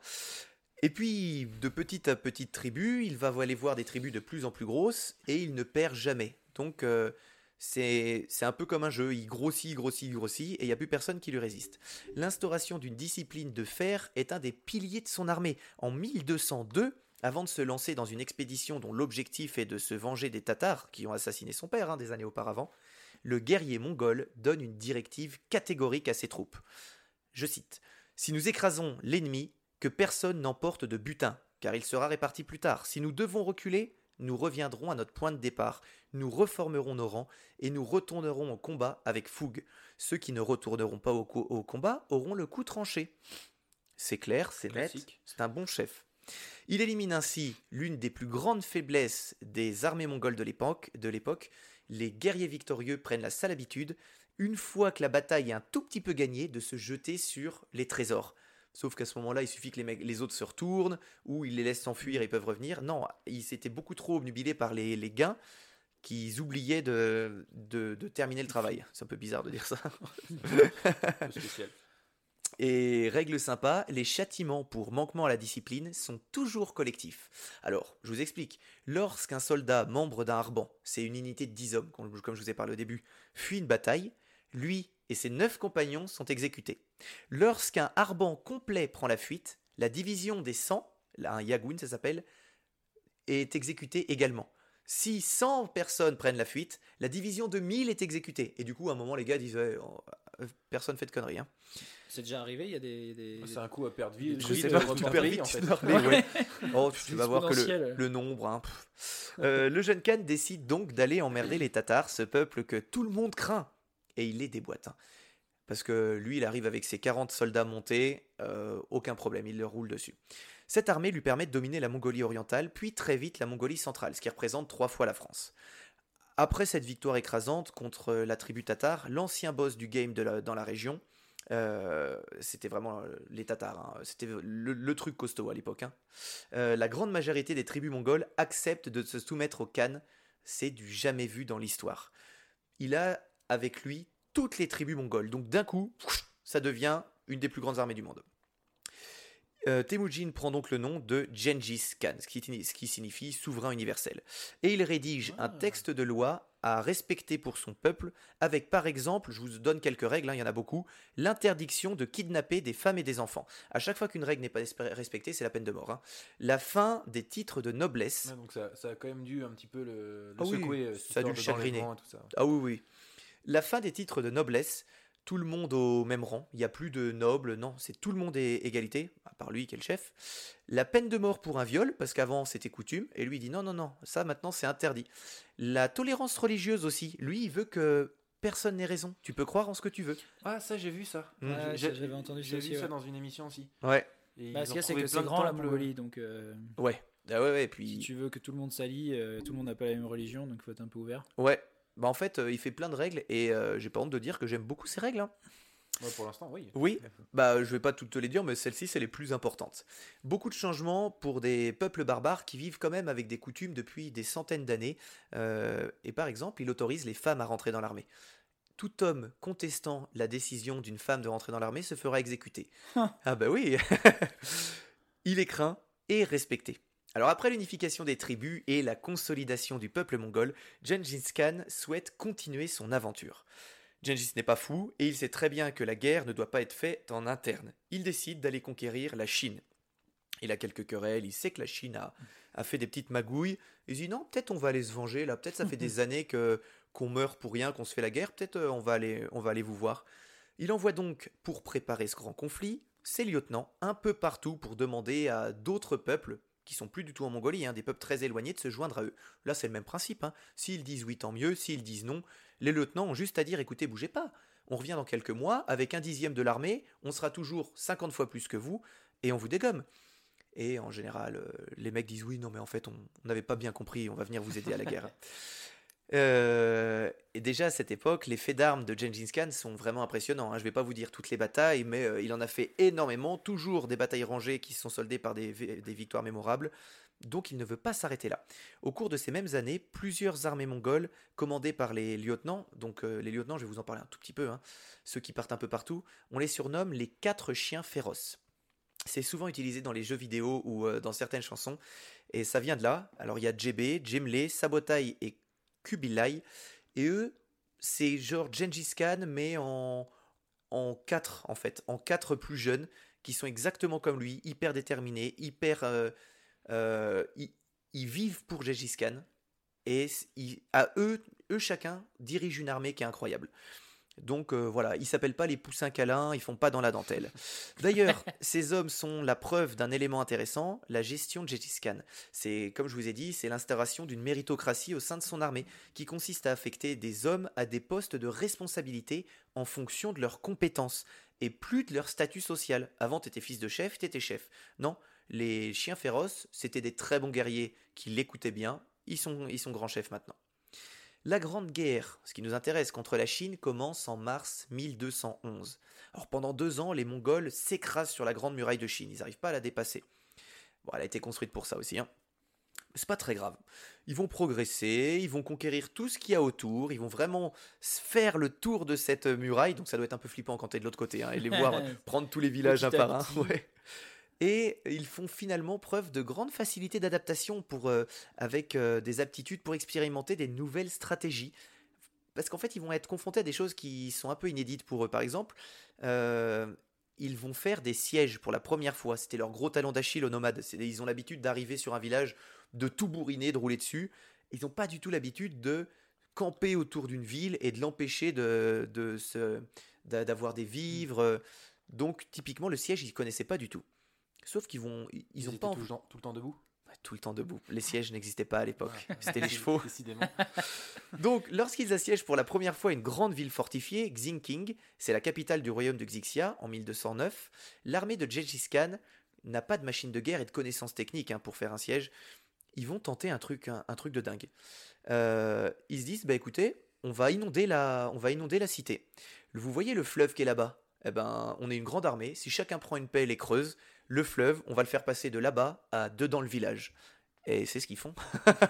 Et puis, de petite à petite tribu, il va aller voir des tribus de plus en plus grosses et il ne perd jamais. Donc, euh, c'est un peu comme un jeu. Il grossit, grossit, grossit et il n'y a plus personne qui lui résiste. L'instauration d'une discipline de fer est un des piliers de son armée. En 1202, avant de se lancer dans une expédition dont l'objectif est de se venger des Tatars qui ont assassiné son père hein, des années auparavant, le guerrier mongol donne une directive catégorique à ses troupes. Je cite Si nous écrasons l'ennemi, que personne n'emporte de butin, car il sera réparti plus tard. Si nous devons reculer, nous reviendrons à notre point de départ, nous reformerons nos rangs et nous retournerons au combat avec fougue. Ceux qui ne retourneront pas au, co- au combat auront le coup tranché. C'est clair, c'est net, c'est un bon chef. Il élimine ainsi l'une des plus grandes faiblesses des armées mongoles de l'époque. de l'époque. Les guerriers victorieux prennent la sale habitude, une fois que la bataille est un tout petit peu gagnée, de se jeter sur les trésors. Sauf qu'à ce moment-là, il suffit que les, mecs- les autres se retournent, ou ils les laissent s'enfuir et peuvent revenir. Non, ils s'étaient beaucoup trop obnubilés par les, les gains qu'ils oubliaient de, de, de terminer le travail. C'est un peu bizarre de dire ça. Spécial. Et règle sympa, les châtiments pour manquement à la discipline sont toujours collectifs. Alors, je vous explique. Lorsqu'un soldat, membre d'un harban, c'est une unité de 10 hommes, comme comme je vous ai parlé au début, fuit une bataille, lui et ses 9 compagnons sont exécutés. Lorsqu'un harban complet prend la fuite, la division des 100, là, un yagoun ça s'appelle, est exécutée également. Si 100 personnes prennent la fuite, la division de 1000 est exécutée. Et du coup, à un moment, les gars disent oh, euh, personne fait de conneries. hein. C'est déjà arrivé, il y a des. des- C'est un coup à perdre vie. Je sais pas, reprendre tu perds vite, en tu fait. ouais. Oh, tu vas voir que le, nombre. hein. Euh, le jeune Khan décide donc d'aller emmerder les Tatars, ce peuple que tout le monde craint. Et il les déboîte. hein. Parce que lui, il arrive avec ses 40 soldats montés, euh, aucun problème, il leur roule dessus. Cette armée lui permet de dominer la Mongolie orientale, puis très vite la Mongolie centrale, ce qui représente trois fois la France. Après cette victoire écrasante contre la tribu tatar, l'ancien boss du game dans la région, euh, c'était vraiment euh, les Tatars, hein, c'était le, le truc costaud à l'époque. hein. La grande majorité des tribus mongoles acceptent de se soumettre au Khan, c'est du jamais vu dans l'histoire. Il a avec lui toutes les tribus mongoles, donc d'un coup, ça devient une des plus grandes armées du monde. Euh, Temujin prend donc le nom de Gengis Khan, ce qui, ce qui signifie souverain universel. Et il rédige un Ah. texte de loi à respecter pour son peuple, avec par exemple, je vous donne quelques règles, hein, il y en a beaucoup, l'interdiction de kidnapper des femmes et des enfants. À chaque fois qu'une règle n'est pas respectée, c'est la peine de mort. hein. La fin des titres de noblesse. Donc ça, ça a quand même dû un petit peu le, le Ah secouer. euh, ça a dû le chagriner. tout ça. Ah oui, oui. La fin des titres de noblesse, tout le monde au même rang, il n'y a plus de nobles, non, c'est tout le monde est égalité, à part lui qui est le chef. La peine de mort pour un viol, parce qu'avant c'était coutume, et lui il dit non, non, non, ça maintenant c'est interdit. La tolérance religieuse aussi, lui il veut que personne n'ait raison, tu peux croire en ce que tu veux. Ah, ça, j'ai vu ça. Mm. Ça, j'avais entendu ça J'ai aussi, vu ça ouais. dans une émission aussi. Ouais, Et Bah, ce ont qu'il y a, c'est que plein c'est de grand la. Mongolie, donc euh, ouais. Ah ouais, ouais, et si puis... tu veux que tout le monde s'allie, euh, tout le monde n'a pas la même religion, donc il faut être un peu ouvert. Ouais, bah en fait euh, il fait plein de règles, et euh, j'ai pas honte de dire que j'aime beaucoup ces règles. hein. Ouais, pour l'instant, oui. Oui, bah je vais pas toutes te les dire, mais celles-ci c'est les plus importantes. Beaucoup de changements pour des peuples barbares qui vivent quand même avec des coutumes depuis des centaines d'années. Euh, et par exemple, il autorise les femmes à rentrer dans l'armée. Tout homme contestant la décision d'une femme de rentrer dans l'armée se fera exécuter. ah bah oui Il est craint et respecté. Alors après l'unification des tribus et la consolidation du peuple mongol, Gengis Khan souhaite continuer son aventure. Gengis n'est pas fou et il sait très bien que la guerre ne doit pas être faite en interne. Il décide d'aller conquérir la Chine. Il a quelques querelles, il sait que la Chine a, a fait des petites magouilles. Il se dit non, peut-être on va aller se venger là, peut-être ça fait des années que qu'on meurt pour rien, qu'on se fait la guerre, peut-être euh, on va aller on va aller vous voir. Il envoie donc pour préparer ce grand conflit ses lieutenants un peu partout pour demander à d'autres peuples qui sont plus du tout en Mongolie, hein, des peuples très éloignés, de se joindre à eux. Là, c'est le même principe. hein. S'ils disent oui, tant mieux. S'ils disent non, les lieutenants ont juste à dire écoutez, bougez pas. On revient dans quelques mois avec un dixième de l'armée, on sera toujours 50 fois plus que vous, et on vous dégomme. Et en général, euh, les mecs disent oui, non, mais en fait, on on n'avait pas bien compris, on va venir vous aider à la guerre. Euh, et déjà à cette époque, les faits d'armes de Gengis Khan sont vraiment impressionnants. hein. Je ne vais pas vous dire toutes les batailles, mais euh, il en a fait énormément, toujours des batailles rangées qui se sont soldées par des, vi- des victoires mémorables. Donc il ne veut pas s'arrêter là. Au cours de ces mêmes années, plusieurs armées mongoles, commandées par les lieutenants, donc euh, les lieutenants, je vais vous en parler un tout petit peu, hein, ceux qui partent un peu partout, on les surnomme les quatre chiens féroces. C'est souvent utilisé dans les jeux vidéo ou dans certaines chansons, et ça vient de là. Alors il y a JB, Jemle, Sabotai et Kubilai, et eux, c'est genre Gengis Khan, mais en, en quatre, en fait, en quatre plus jeunes, qui sont exactement comme lui, hyper déterminés, hyper... euh, euh, ils, vivent pour Gengis Khan, et à eux, eux chacun dirigent une armée qui est incroyable. Donc euh, voilà, ils s'appellent pas les poussins câlins, ils font pas dans la dentelle. D'ailleurs, ces hommes sont la preuve d'un élément intéressant, la gestion de Gengis Khan. C'est, comme je vous ai dit, c'est l'instauration d'une méritocratie au sein de son armée, qui consiste à affecter des hommes à des postes de responsabilité en fonction de leurs compétences, et plus de leur statut social. Avant, t'étais fils de chef, t'étais chef. Non, les chiens féroces, c'était des très bons guerriers qui l'écoutaient bien, ils sont, ils sont grands chefs maintenant. La Grande Guerre, ce qui nous intéresse contre la Chine, commence en mars 1211. Alors pendant deux ans, les Mongols s'écrasent sur la Grande Muraille de Chine, ils n'arrivent pas à la dépasser. Bon, elle a été construite pour ça aussi. hein. c'est pas très grave. Ils vont progresser, ils vont conquérir tout ce qu'il y a autour, ils vont vraiment faire le tour de cette muraille, donc ça doit être un peu flippant quand t'es de l'autre côté, hein, et les voir prendre tous les villages un par un. ouais. Et ils font finalement preuve de grande facilité d'adaptation pour, euh, avec euh, des aptitudes pour expérimenter des nouvelles stratégies. Parce qu'en fait, ils vont être confrontés à des choses qui sont un peu inédites pour eux. Par exemple, euh, ils vont faire des sièges pour la première fois. C'était leur gros talent d'Achille aux nomades. Ils ont l'habitude d'arriver sur un village, de tout bourriner, de rouler dessus. Ils n'ont pas du tout l'habitude de camper autour d'une ville et de l'empêcher de, de d'avoir des vivres. Donc, typiquement, le siège, ils ne connaissaient pas du tout. Sauf qu'ils vont, ils ont étaient pas tout, le temps, tout le temps debout. Ouais, tout le temps debout. Les sièges n'existaient pas à l'époque. Ouais. C'était les chevaux. Décidément. Donc, lorsqu'ils assiègent pour la première fois une grande ville fortifiée, Xingqing, c'est la capitale du royaume de Xixia en 1209, l'armée de Gengis Khan n'a pas de machine de guerre et de connaissances techniques hein, pour faire un siège. Ils vont tenter un truc, un, un truc de dingue. Euh, ils se disent, bah écoutez, on va inonder la, on va inonder la cité. Vous voyez le fleuve qui est là-bas? Eh ben, on est une grande armée. Si chacun prend une pelle et creuse, le fleuve, on va le faire passer de là-bas à dedans le village. Et c'est ce qu'ils font.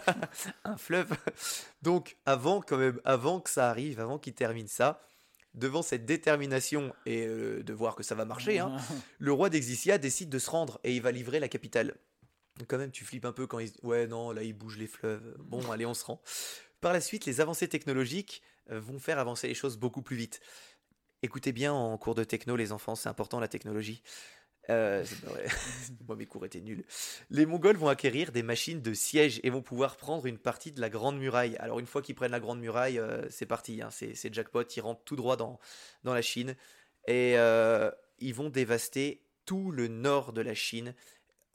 un fleuve. Donc, avant, quand même, avant que ça arrive, avant qu'ils terminent ça, devant cette détermination et euh, de voir que ça va marcher, hein, le roi d'Exisia décide de se rendre et il va livrer la capitale. Quand même, tu flippes un peu quand il... Ouais, non, là, il bouge les fleuves. Bon, allez, on se rend. Par la suite, les avancées technologiques euh, vont faire avancer les choses beaucoup plus vite. Écoutez bien en cours de techno, les enfants, c'est important la technologie. Euh. Moi, mes cours étaient nuls. Les Mongols vont acquérir des machines de siège et vont pouvoir prendre une partie de la Grande Muraille. Alors, une fois qu'ils prennent la Grande Muraille, euh, c'est parti. hein, c'est jackpot. Ils rentrent tout droit dans, dans la Chine. Et euh, ils vont dévaster tout le nord de la Chine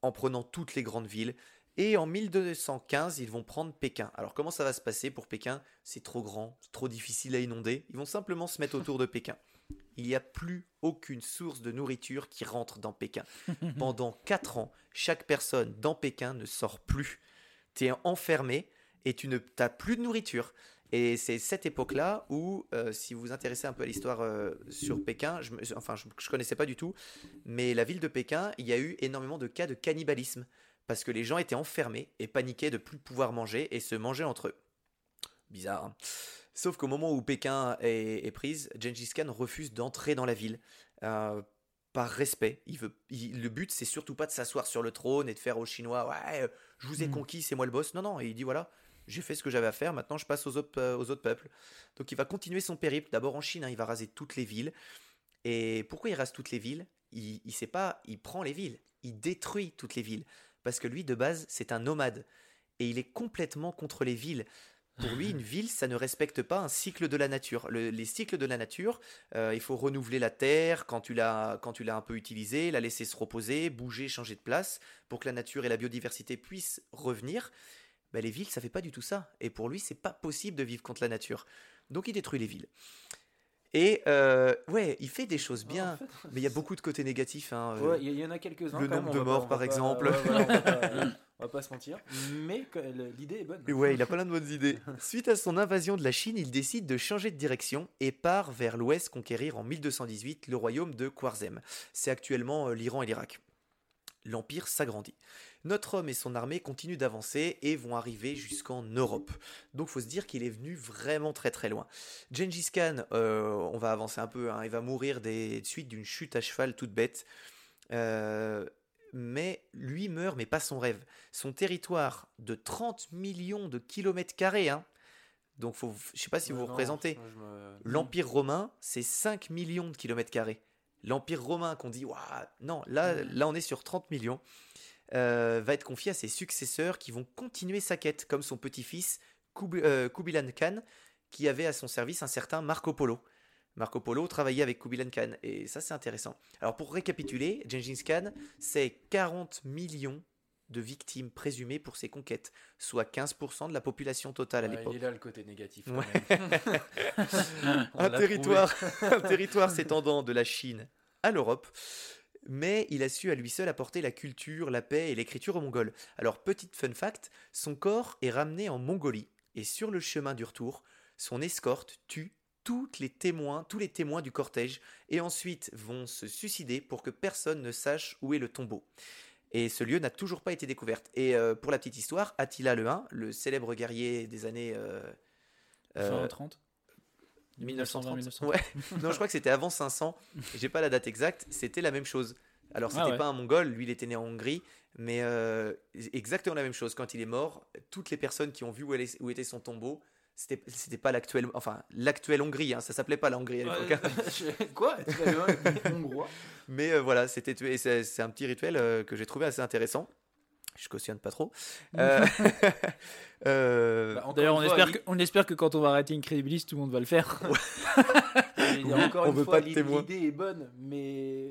en prenant toutes les grandes villes. Et en 1215, ils vont prendre Pékin. Alors comment ça va se passer pour Pékin? C'est trop grand, trop difficile à inonder. Ils vont simplement se mettre autour de Pékin. Il n'y a plus aucune source de nourriture qui rentre dans Pékin. Pendant 4 ans, chaque personne dans Pékin ne sort plus. Tu es enfermé et tu ne as plus de nourriture. Et c'est cette époque-là où, euh, si vous vous intéressez un peu à l'histoire euh, sur Pékin, je, enfin, je ne connaissais pas du tout, mais la ville de Pékin, il y a eu énormément de cas de cannibalisme, parce que les gens étaient enfermés et paniquaient de plus pouvoir manger et se manger entre eux. Bizarre. hein Sauf qu'au moment où Pékin est, est prise, Gengis Khan refuse d'entrer dans la ville. euh, par respect, il veut, il- le but c'est surtout pas de s'asseoir sur le trône et de faire aux Chinois ouais, je vous ai Mhm. conquis, c'est moi le boss. Non, non, il dit voilà, j'ai fait ce que j'avais à faire, maintenant je passe aux autres, euh, aux autres peuples. Donc il va continuer son périple, d'abord en Chine, hein, il va raser toutes les villes. Et pourquoi il rase toutes les villes? Il, il sait pas, il prend les villes, il détruit toutes les villes. Parce que lui, de base, c'est un nomade. Et il est complètement contre les villes. Pour lui, une ville, ça ne respecte pas un cycle de la nature. Le- les cycles de la nature, euh, il faut renouveler la terre quand tu l'as quand tu l'as un peu utilisée, la laisser se reposer, bouger, changer de place, pour que la nature et la biodiversité puissent revenir. Ben, les villes, ça fait pas du tout ça. Et pour lui, c'est pas possible de vivre contre la nature. Donc il détruit les villes. Et euh, ouais, il fait des choses bien, En fait, mais il y a beaucoup de côtés négatifs. hein, euh, Ouais, il y, en a quelques-uns. le même, nombre de morts, par exemple. voilà, on, va pas, on va pas se mentir. Mais l'idée est bonne. Ouais, il a plein de bonnes idées. Suite à son invasion de la Chine, il décide de changer de direction et part vers l'ouest conquérir en 1218 le royaume de Khwarizm. C'est actuellement euh, l'Iran et l'Irak. L'empire s'agrandit. Notre homme et son armée continuent d'avancer et vont arriver jusqu'en Europe. Donc faut se dire qu'il est venu vraiment très très loin. Gengis Khan, euh, on va avancer un peu, hein, il va mourir des suite d'une chute à cheval toute bête. Euh, mais lui meurt, mais pas son rêve. Son territoire de 30 millions de kilomètres carrés, hein, donc faut, je sais pas si vous vous représentez, me- l'Empire romain, c'est 5 millions de kilomètres carrés. L'Empire romain qu'on dit, Waouh, non, là, là on est sur 30 millions, euh, va être confié à ses successeurs qui vont continuer sa quête, comme son petit-fils euh, Kubilan Khan, qui avait à son service un certain Marco Polo. Marco Polo travaillait avec Kubilan Khan, et ça c'est intéressant. Alors pour récapituler, Gengis Khan, c'est 40 millions de victimes présumées pour ses conquêtes, soit 15% de la population totale à Ouais, l'époque. il est là le côté négatif. quand Ouais. même. On un l'a territoire, un territoire s'étendant de la Chine à l'Europe, mais il a su à lui seul apporter la culture, la paix et l'écriture aux Mongols. Alors, petite fun fact, son corps est ramené en Mongolie, et sur le chemin du retour, son escorte tue toutes les témoins, tous les témoins du cortège, et ensuite vont se suicider pour que personne ne sache où est le tombeau. Et ce lieu n'a toujours pas été découvert. Et euh, pour la petite histoire, Attila le 1, le célèbre guerrier des années euh, euh, Fin 30 1930. 1920. Ouais. non, je crois que c'était avant 500. J'ai pas la date exacte. C'était la même chose. Alors, Ah c'était ouais. pas un Mongol. Lui, il était né en Hongrie. Mais euh, exactement la même chose. Quand il est mort, toutes les personnes qui ont vu où, elle est- où était son tombeau, c'était c'était pas l'actuel. Enfin, l'actuelle Hongrie. hein, ça s'appelait pas la Hongrie à l'époque. hein. Quoi hongrois Mais euh, voilà, c'était c'est un petit rituel euh, que j'ai trouvé assez intéressant. Je cautionne pas trop. Euh, euh, Bah, D'ailleurs, on, une fois, espère que, on espère que quand on va arrêter Incredibilis, tout le monde va le faire. encore on une veut fois, l'idée est bonne, mais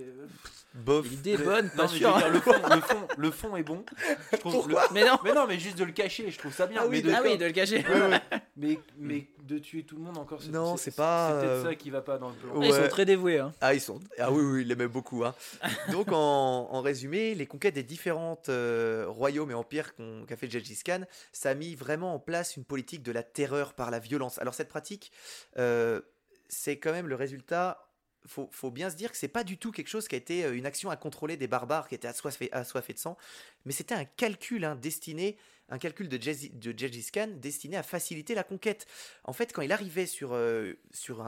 bof. L'idée est bonne, non, pas je sûr. veux dire, le, fond, le, fond, le fond est bon. Je trouve Pourquoi le- Mais non Mais non, mais juste de le cacher, je trouve ça bien. Ah oui, mais, de, Ah oui, de le cacher. mais, mais de tuer tout le monde encore, Non, c'est pas, C'est peut-être euh, ça qui va pas dans le plan. Ouais. Ils sont très dévoués. Hein. Ah, ils sont. Ah oui, oui, il aimait beaucoup. hein. Donc, en, en résumé, les conquêtes des différentes euh, royaumes et empires qu'a fait Gengis Khan, ça a mis vraiment en place une politique de la terreur par la violence. Alors, cette pratique, euh, c'est quand même le résultat. Faut, faut bien se dire que c'est pas du tout quelque chose qui a été euh, une action à contrôler des barbares qui étaient assoiffés, de sang, mais c'était un calcul hein, destiné, un calcul de, Gengis- de Gengis Khan destiné à faciliter la conquête. En fait, quand il arrivait sur, euh,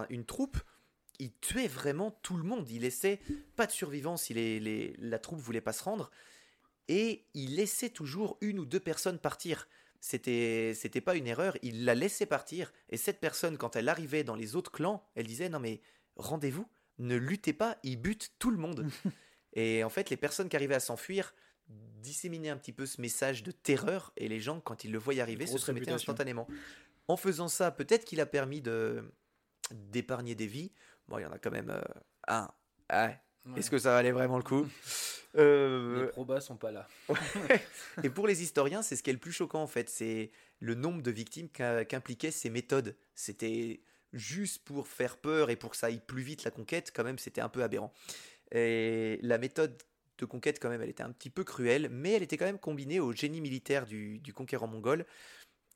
une troupe, il tuait vraiment tout le monde. Il laissait pas de survivants si la troupe voulait pas se rendre. Et il laissait toujours une ou deux personnes partir. C'était, c'était pas une erreur, il la laissait partir. Et cette personne, quand elle arrivait dans les autres clans, elle disait Non, mais rendez-vous, ne luttez pas, il bute tout le monde. et en fait, les personnes qui arrivaient à s'enfuir disséminaient un petit peu ce message de terreur. Et les gens, quand ils le voyaient arriver, se réputation. instantanément. En faisant ça, peut-être qu'il a permis de d'épargner des vies. Bon, il y en a quand même euh, un. Ouais. Ouais. Est-ce que ça valait vraiment le coup Euh, Les probas sont pas là. Et pour les historiens, c'est ce qui est le plus choquant en fait, c'est le nombre de victimes qu'a- qu'impliquaient ces méthodes. C'était juste pour faire peur et pour que ça aille plus vite la conquête, quand même, c'était un peu aberrant. Et la méthode de conquête, quand même, elle était un petit peu cruelle, mais elle était quand même combinée au génie militaire du, du conquérant mongol.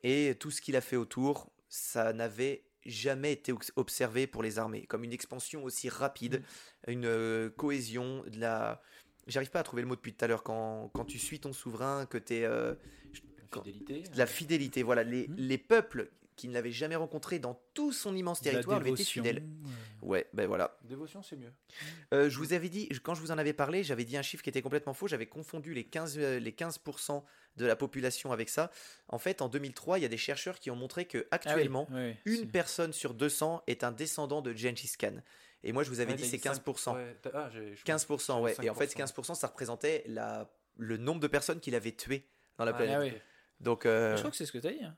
Et tout ce qu'il a fait autour, ça n'avait jamais été observé pour les armées, comme une expansion aussi rapide, une euh, cohésion, de la... J'arrive pas à trouver le mot depuis tout à l'heure, quand, quand tu suis ton souverain, que tu es... La fidélité. la fidélité, voilà, les, Mhm. les peuples qui ne l'avaient jamais rencontré dans tout son immense territoire lui étaient fidèles. Ouais, ben voilà. Dévotion, c'est mieux. Euh, je vous avais dit, quand je vous en avais parlé, j'avais dit un chiffre qui était complètement faux. J'avais confondu les 15, euh, les 15% de la population avec ça. En fait, en 2003, il y a des chercheurs qui ont montré que Ah actuellement, une personne sur 200 est un descendant de Gengis Khan. Et moi, je vous avais Ouais, dit c'est dit cinq- 15%. ouais, t'as- ah, j'ai- je- 15%, ouais. Et en fait, 5%. 15%, ça représentait la, le nombre de personnes qu'il avait tuées dans la Ah, planète. Ah oui. Donc, euh, Je crois que c'est ce que tu as dit. hein.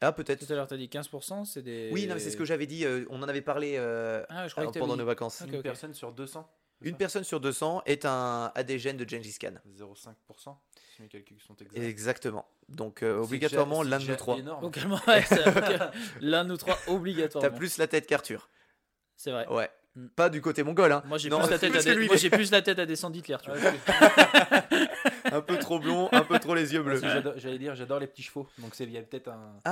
Ah, peut-être. Tout à l'heure, tu as dit 15%, c'est des. Oui, non, mais c'est ce que j'avais dit. euh, on en avait parlé euh, Ah, je croyais que pendant nos vacances. Ok, Une ok. personne sur 200 c'est Une personne sur 200 est un a des gènes de Gengis Khan. 0,5% si mes calculs sont exacts. Exactement. Donc euh, C'est obligatoirement déjà- l'un c'est de nous déjà trois. énorme. Donc, vraiment, ouais, c'est- ok. L'un de nous trois, T'as obligatoirement. plus la tête qu'Arthur. C'est vrai. Ouais. Mm. Pas du côté mongol, hein. Moi, j'ai Non, plus, la tête à parce que des- lui, moi, il est j'ai plus la tête à descendre d'Hitler, tu vois. Ouais, un peu trop blond, un peu trop les yeux bleus. J'allais dire, j'adore les petits chevaux. Donc il y a peut-être un. Ah,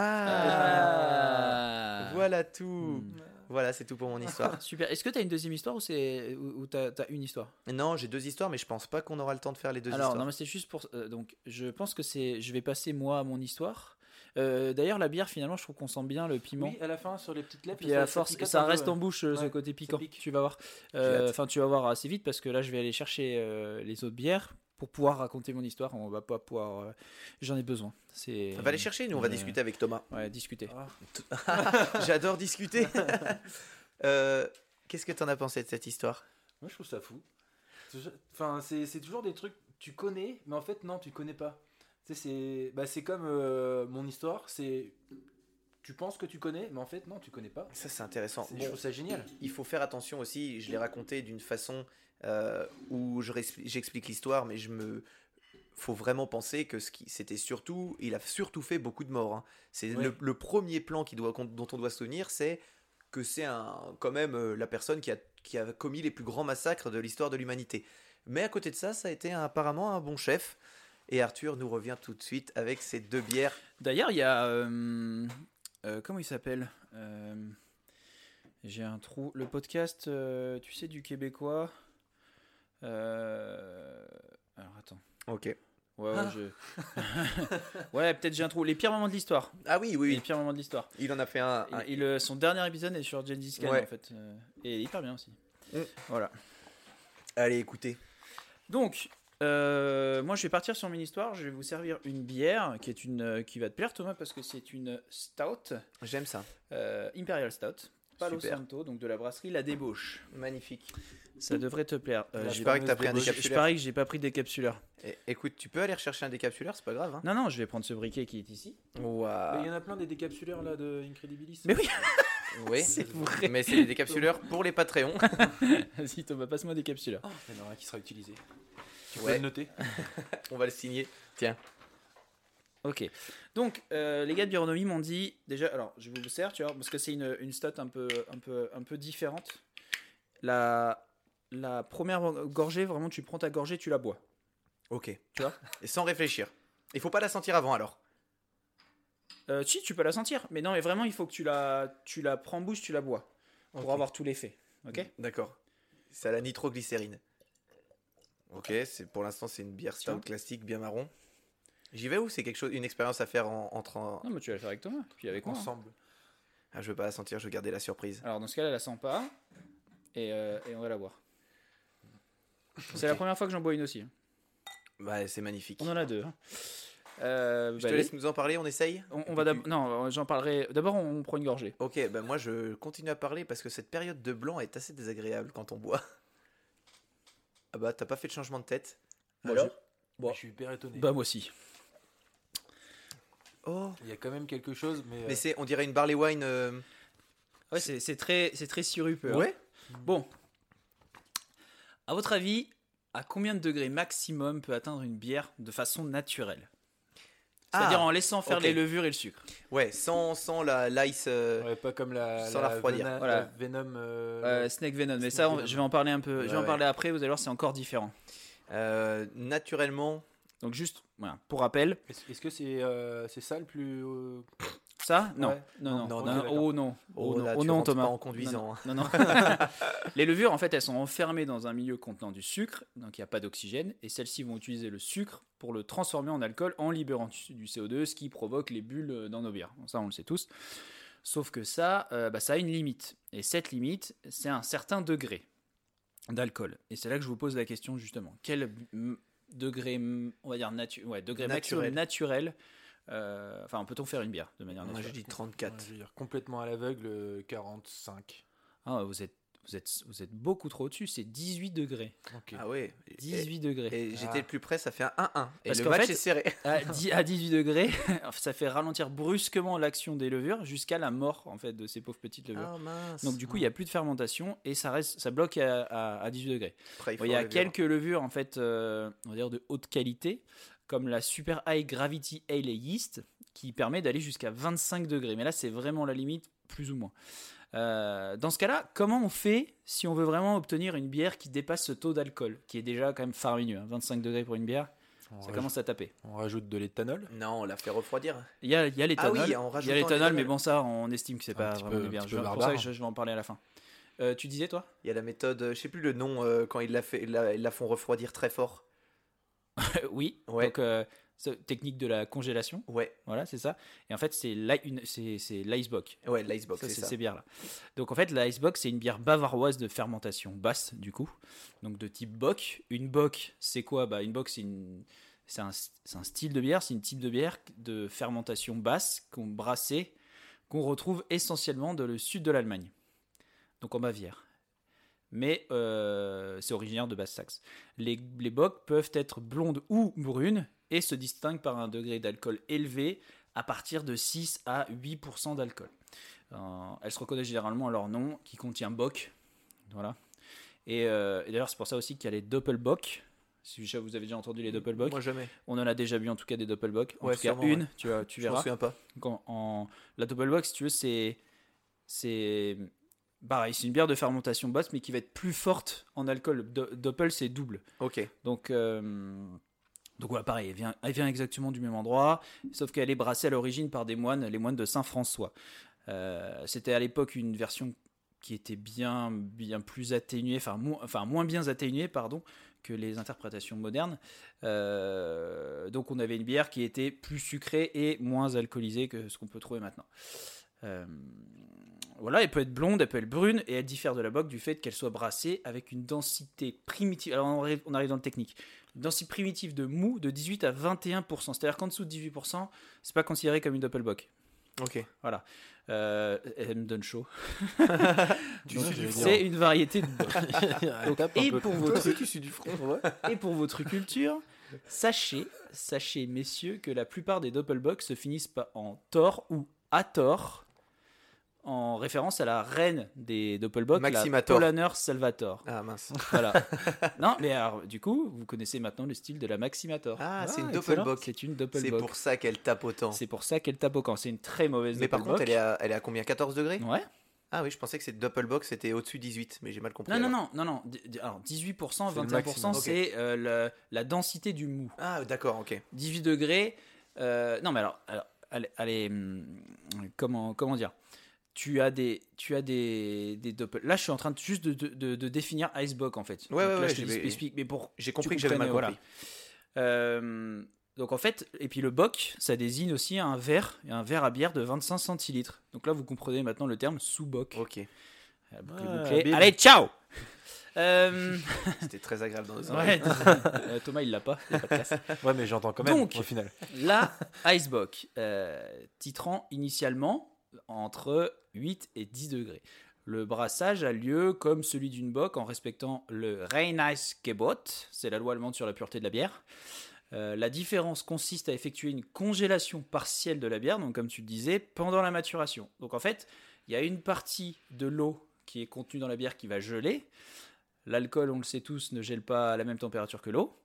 Ah. Voilà tout. Hmm. Voilà, c'est tout pour mon histoire. Super. Est-ce que tu as une deuxième histoire ou, c'est... ou, t'as, t'as une histoire? Non, j'ai deux histoires, mais je pense pas qu'on aura le temps de faire les deux Alors, histoires. non, mais c'est juste pour. euh, donc, je pense que c'est. Je vais passer moi à mon histoire. Euh, D'ailleurs, la bière, finalement, je trouve qu'on sent bien le piment. Oui, à la fin, sur les petites lèvres. Puis ça- à ça force, ça peu, reste en bouche euh, ce Ouais, côté ça piquant. pique. Tu vas voir. Euh. Enfin, tu vas voir assez vite parce que là, je vais aller chercher euh, les autres bières pour pouvoir raconter mon histoire. On va pas pouvoir. euh, J'en ai besoin. C'est. Va les chercher, nous on va Euh, discuter avec Thomas. Ouais, discuter. Ah, J'adore discuter. Euh, Qu'est-ce que t'en as pensé de cette histoire? Moi, je trouve ça fou. C'est toujours- Enfin, c'est c'est toujours des trucs tu connais, mais en fait, non, tu connais pas. Tu sais, c'est bah, c'est comme euh, mon histoire. C'est tu penses que tu connais, mais en fait, non, tu connais pas. Ça, c'est intéressant. C'est- Bon, Je trouve ça génial. il faut faire attention aussi. Je l'ai raconté d'une façon euh, où j'explique l'histoire, mais je me faut vraiment penser que c'était surtout, il a surtout fait beaucoup de morts. hein. C'est le, le premier plan qui doit, dont on doit se souvenir, c'est que c'est un quand même euh, la personne qui a, qui a commis les plus grands massacres de l'histoire de l'humanité. Mais à côté de ça, ça a été apparemment un bon chef. Et Arthur nous revient tout de suite avec ses deux bières. D'ailleurs, il y a. euh, euh, comment il s'appelle Euh, J'ai un trou. Le podcast, tu sais, du Québécois. Euh, Alors attends. Ok. Ouais, ouais, Ah. je- ouais peut-être j'ai un trou. Les pires moments de l'histoire. Ah oui, oui, Les pires moments de l'histoire. Il en a fait un. et le- son dernier épisode est sur Gengis Khan Ouais. en fait. euh, et il hyper bien aussi. Mm. Voilà. Allez, écoutez. Donc, euh, moi je vais partir sur mon histoire. Je vais vous servir une bière qui est une euh, qui va te plaire Thomas parce que c'est une stout, J'aime ça. euh, Imperial Stout, Palo Super. Santo, donc de la brasserie La Débauche. Magnifique. Ça devrait te plaire. Euh, Je parie que t'as pris un je- je décapsuleur. parie que j'ai pas pris de décapsuleur. Eh, écoute, tu peux aller rechercher un décapsuleur, c'est pas grave. Hein Non non, je vais prendre ce briquet qui est ici. Il y en a plein des décapsuleurs là de Incredibilis. Mais oui. Oui, C'est vrai. mais c'est des décapsuleurs pour les Patreons. Vas-y Thomas, passe-moi un décapsuleur. Il y en aura un qui sera utilisé. Tu peux Ouais. le noter. On va le signer. Tiens. Ok. Donc, euh, les gars de Bironomie m'ont dit déjà. Alors, je vous sers, tu vois, parce que c'est une, une stat un peu, un peu, un peu différente. La, la première gorgée, vraiment, tu prends ta gorgée, tu la bois. Ok. Tu vois Et sans réfléchir. Il faut pas la sentir avant alors. Euh, si, tu peux la sentir, mais non, mais vraiment, il faut que tu la, tu la prends en bouche, tu la bois pour Ok. avoir tout l'effet. Ok? D'accord. C'est à la nitroglycérine. Ok, c'est pour l'instant c'est une bière stout classique bien marron. J'y vais ou c'est quelque chose, une expérience à faire en, entre en- Non, mais tu vas le faire avec Thomas, puis avec moi. Ensemble. Ah, je veux pas la sentir, je veux garder la surprise. Alors, dans ce cas-là, la sent pas, et, euh, et on va la boire. C'est la première fois que j'en bois une aussi. Bah, c'est magnifique. On en a deux. hein. Euh, Je bah, te laisse nous en parler, on essaye? On, on va d'ab- non, j'en parlerai. D'abord, on prend une gorgée. Ok, bah moi je continue à parler parce que cette période de blanc est assez désagréable quand on boit. Ah bah, t'as pas fait de changement de tête? Moi, Alors? Moi, Je suis hyper étonné. Bah, moi aussi. Oh Il y a quand même quelque chose, mais. Mais euh, c'est, on dirait une barley wine. euh, Ouais, c'est c'est très, c'est très sirupeux. hein. Ouais Bon. À votre avis, à combien de degrés maximum peut atteindre une bière de façon naturelle? C'est-à-dire Ah, en laissant faire ok. les levures et le sucre. Ouais, sans, sans la, l'ice. euh, ouais, pas comme la. Sans la refroidir. Vena- Voilà. la Venom. euh, Euh, Snake Venom. Mais Snake ça, on- Venom. je vais en parler un peu. je vais Ouais, en ouais. parler après. Vous allez voir, c'est encore différent. euh, naturellement. Donc juste, voilà, pour rappel, Est-ce que c'est euh, c'est ça le plus. euh, ça, non, Ouais. non, non, Non, non, non, non, d'accord. oh non, Oh, oh, non, là, oh tu non, rentres Thomas, pas en conduisant, hein. Non, non. non. les levures, en fait, elles sont enfermées dans un milieu contenant du sucre, donc il n'y a pas d'oxygène, et celles-ci vont utiliser le sucre pour le transformer en alcool en libérant du du CO2, ce qui provoque les bulles dans nos bières. Bon, ça, on le sait tous. Sauf que ça, euh, bah, ça a une limite, et cette limite, c'est un certain degré d'alcool. Et c'est là que je vous pose la question justement. Quel mm, degré, on va dire natu ouais, degré Naturel. naturel, naturel euh, enfin, peut-on faire une bière de manière Moi naturelle? j'ai dit 34. ouais, je veux dire, complètement à l'aveugle, euh, 45. Ah, vous êtes, vous êtes, vous êtes beaucoup trop au-dessus. C'est 18 degrés. Ah ouais. 18 degrés. Et, et j'étais Ah. le plus près, ça fait un 1-1. Et Parce le match fait- est serré. À, dix- à 18 degrés, ça fait ralentir brusquement l'action des levures jusqu'à la mort en fait de ces pauvres petites levures. Ah mince. Donc du coup, il n'y a plus de fermentation et ça reste, ça bloque à, à- à 18 degrés. Après, Bon, Il y a quelques levures en fait, euh, on va dire de haute qualité, comme la Super High Gravity Ale Yeast, qui permet d'aller jusqu'à 25 degrés. Mais là, c'est vraiment la limite, plus ou moins. Euh, dans ce cas-là, comment on fait si on veut vraiment obtenir une bière qui dépasse ce taux d'alcool, qui est déjà quand même faramineux, hein, 25 degrés pour une bière, On, ça rajoute, commence à taper. on rajoute de l'éthanol. Non, on l'a fait refroidir. Il y a, il y a l'éthanol, Ah oui, en il y a l'éthanol, mais bon ça, on estime que c'est pas vraiment peu- des bières. un petit Je- peu pour ça, barbare. je, je vais en parler à la fin. Euh, tu disais toi? Il y a la méthode, euh, je sais plus le nom, euh, quand ils la, fait, la, ils la font refroidir très fort. Oui. Ouais. Donc euh, technique de la congélation. Ouais, Voilà, c'est ça. Et en fait, c'est l'icebox. ouais, l'icebox, c'est ça. ces bières-là. Donc en fait, l'icebox, c'est une bière bavaroise de fermentation basse, du coup. Donc de type bock. Une bock, c'est quoi? Bah, Une bock, c'est une... C'est un, un style de bière, c'est une type de bière de fermentation basse qu'on brassait, qu'on retrouve essentiellement dans le sud de l'Allemagne, donc en Bavière. Mais euh, c'est originaire de Basse-Saxe. Les, les peuvent être blondes ou brunes et se distinguent par un degré d'alcool élevé à partir de 6 à 8% d'alcool. Euh, elles se reconnaissent généralement à leur nom qui contient Bock. Voilà. Et, euh, et d'ailleurs, c'est pour ça aussi qu'il y a les Doppelbock. Si vous avez déjà entendu les Doppelbock, Moi jamais. on en a déjà vu en tout cas des Doppelbock. En Ouais, tout cas, sûrement, une, ouais. tu, tu Je verras. souviens pas. En- en- la Doppelbock, si tu veux, c'est. C'est. Pareil, c'est une bière de fermentation basse, mais qui va être plus forte en alcool. Do- Doppel, c'est double. Ok. Donc, euh, donc voilà, pareil, elle vient, exactement du même endroit, sauf qu'elle est brassée à l'origine par des moines, les moines de Saint-François. Euh, C'était à l'époque une version qui était bien, bien plus atténuée, enfin, mo- enfin moins bien atténuée, pardon, que les interprétations modernes. Euh, donc on avait une bière qui était plus sucrée et moins alcoolisée que ce qu'on peut trouver maintenant. Euh, voilà, elle peut être blonde, elle peut être brune, et elle diffère de la bock du fait qu'elle soit brassée avec une densité primitive. Alors on arrive, on arrive dans le technique. Densité primitive de mou de 18 à 21%. C'est-à-dire qu'en dessous de 18%, c'est pas considéré comme une doppelbock. Ok. Voilà. Euh, elle me donne chaud. C'est une variété de et pour votre-. Et pour culture, sachez, sachez messieurs, que la plupart des doppelbock se finissent pas en tort ou à tort, en référence à la reine des doppelbock, la Maximator. Polaner Salvator. Ah mince. Voilà. non, mais alors, du coup, vous connaissez maintenant le style de la Maximator. Ah, c'est une doppelbock. C'est une C'est doppelbock. pour ça qu'elle tape autant. C'est pour ça qu'elle tape au camp. C'est une très mauvaise Mais par doppelbock. contre, elle est, à, elle est à combien? 14 degrés? Ouais. Ah oui, je pensais que cette doppelbock c'était au-dessus de 18, mais j'ai mal compris. Non, non, alors. non, non, non. Alors, 18%, C'est le 21%, maximum. c'est euh, la densité du mou. Ah d'accord, ok. 18 degrés. euh, non, mais alors, alors allez, allez, hum, comment, comment dire? Tu as des, tu as des, des doppel. Là, je suis en train de, juste de, de, définir Icebox en fait. Ouais, Donc ouais, là, ouais, je spécifique, mais pour J'ai compris que j'avais mal compris. voilà. Euh, donc en fait, et puis le boc, ça désigne aussi un verre, un verre à bière de 25 centilitres. Donc là, vous comprenez maintenant le terme sous-boc. Ok, Euh, Ah. Allez, ciao Euh, c'était très agréable dans nos ouais, euh, Thomas, il l'a pas. il a pas de casse. Ouais, mais j'entends quand même Donc. au final. La Icebox, euh, titrant initialement entre 8 et 10 degrés. Le brassage a lieu comme celui d'une bock en respectant le Reinheitsgebot, c'est la loi allemande sur la pureté de la bière. Euh, la différence consiste à effectuer une congélation partielle de la bière, donc comme tu le disais, pendant la maturation. Donc en fait, il y a une partie de l'eau qui est contenue dans la bière qui va geler. L'alcool, on le sait tous, ne gèle pas à la même température que l'eau.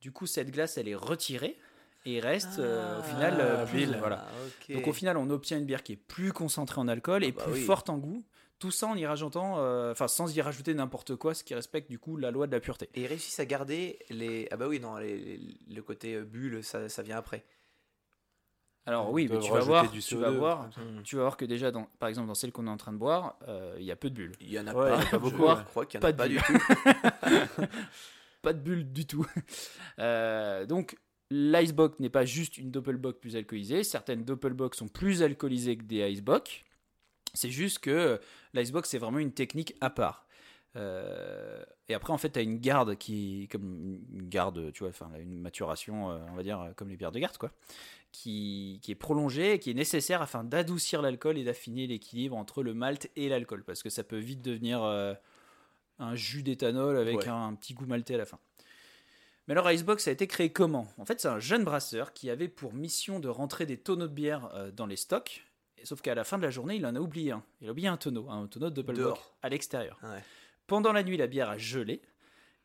Du coup, cette glace, elle est retirée et il reste euh, au final euh, Ah, plus- voilà. Ah. Donc au final, on obtient une bière qui est plus concentrée en alcool et bah plus oui. forte en goût. Tout ça en y rajoutant, euh, enfin sans y rajouter n'importe quoi, ce qui respecte du coup la loi de la pureté. Et ils réussissent à garder les. Ah bah oui, non, les- les- le côté euh, bulle, ça, ça vient après. Alors oui, mais tu vas voir, du tu CO2, vas voir, comme ça. Tu vas voir que déjà, dans, par exemple dans celle qu'on est en train de boire, euh, il y a peu de bulles. Il y en a Ouais, pas, pas beaucoup, Je crois qu'il y en Pas a de pas du bulles. tout. Pas de bulles du tout. Euh, donc l'icebox n'est pas juste une doppelbock plus alcoolisée. Certaines doppelbock sont plus alcoolisées que des icebox. C'est juste que l'icebox c'est vraiment une technique à part. Euh, et après en fait tu as une garde qui comme une garde tu vois enfin une maturation euh, on va dire comme les bières de garde quoi qui, qui est prolongée et qui est nécessaire afin d'adoucir l'alcool et d'affiner l'équilibre entre le malt et l'alcool parce que ça peut vite devenir euh, un jus d'éthanol avec Ouais. un, petit goût maltais à la fin. Mais alors Icebox a été créé comment? En fait, c'est un jeune brasseur qui avait pour mission de rentrer des tonneaux de bière euh, dans les stocks. Sauf qu'à la fin de la journée, il en a oublié un. Il a oublié un tonneau, un tonneau de Dehors. à l'extérieur. Ouais. Pendant la nuit, la bière a gelé.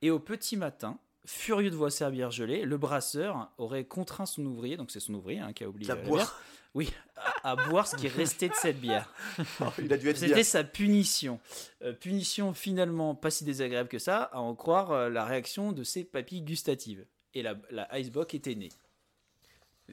Et au petit matin, furieux de voir sa bière gelée, le brasseur aurait contraint son ouvrier, donc c'est son ouvrier hein, qui a oublié La la boire. bière, oui, à, à boire ce qui restait de cette bière. Il a dû être. C'était sa punition. Euh, punition finalement pas si désagréable que ça, à en croire euh, la réaction de ses papilles gustatives. Et la, la Icebox était née.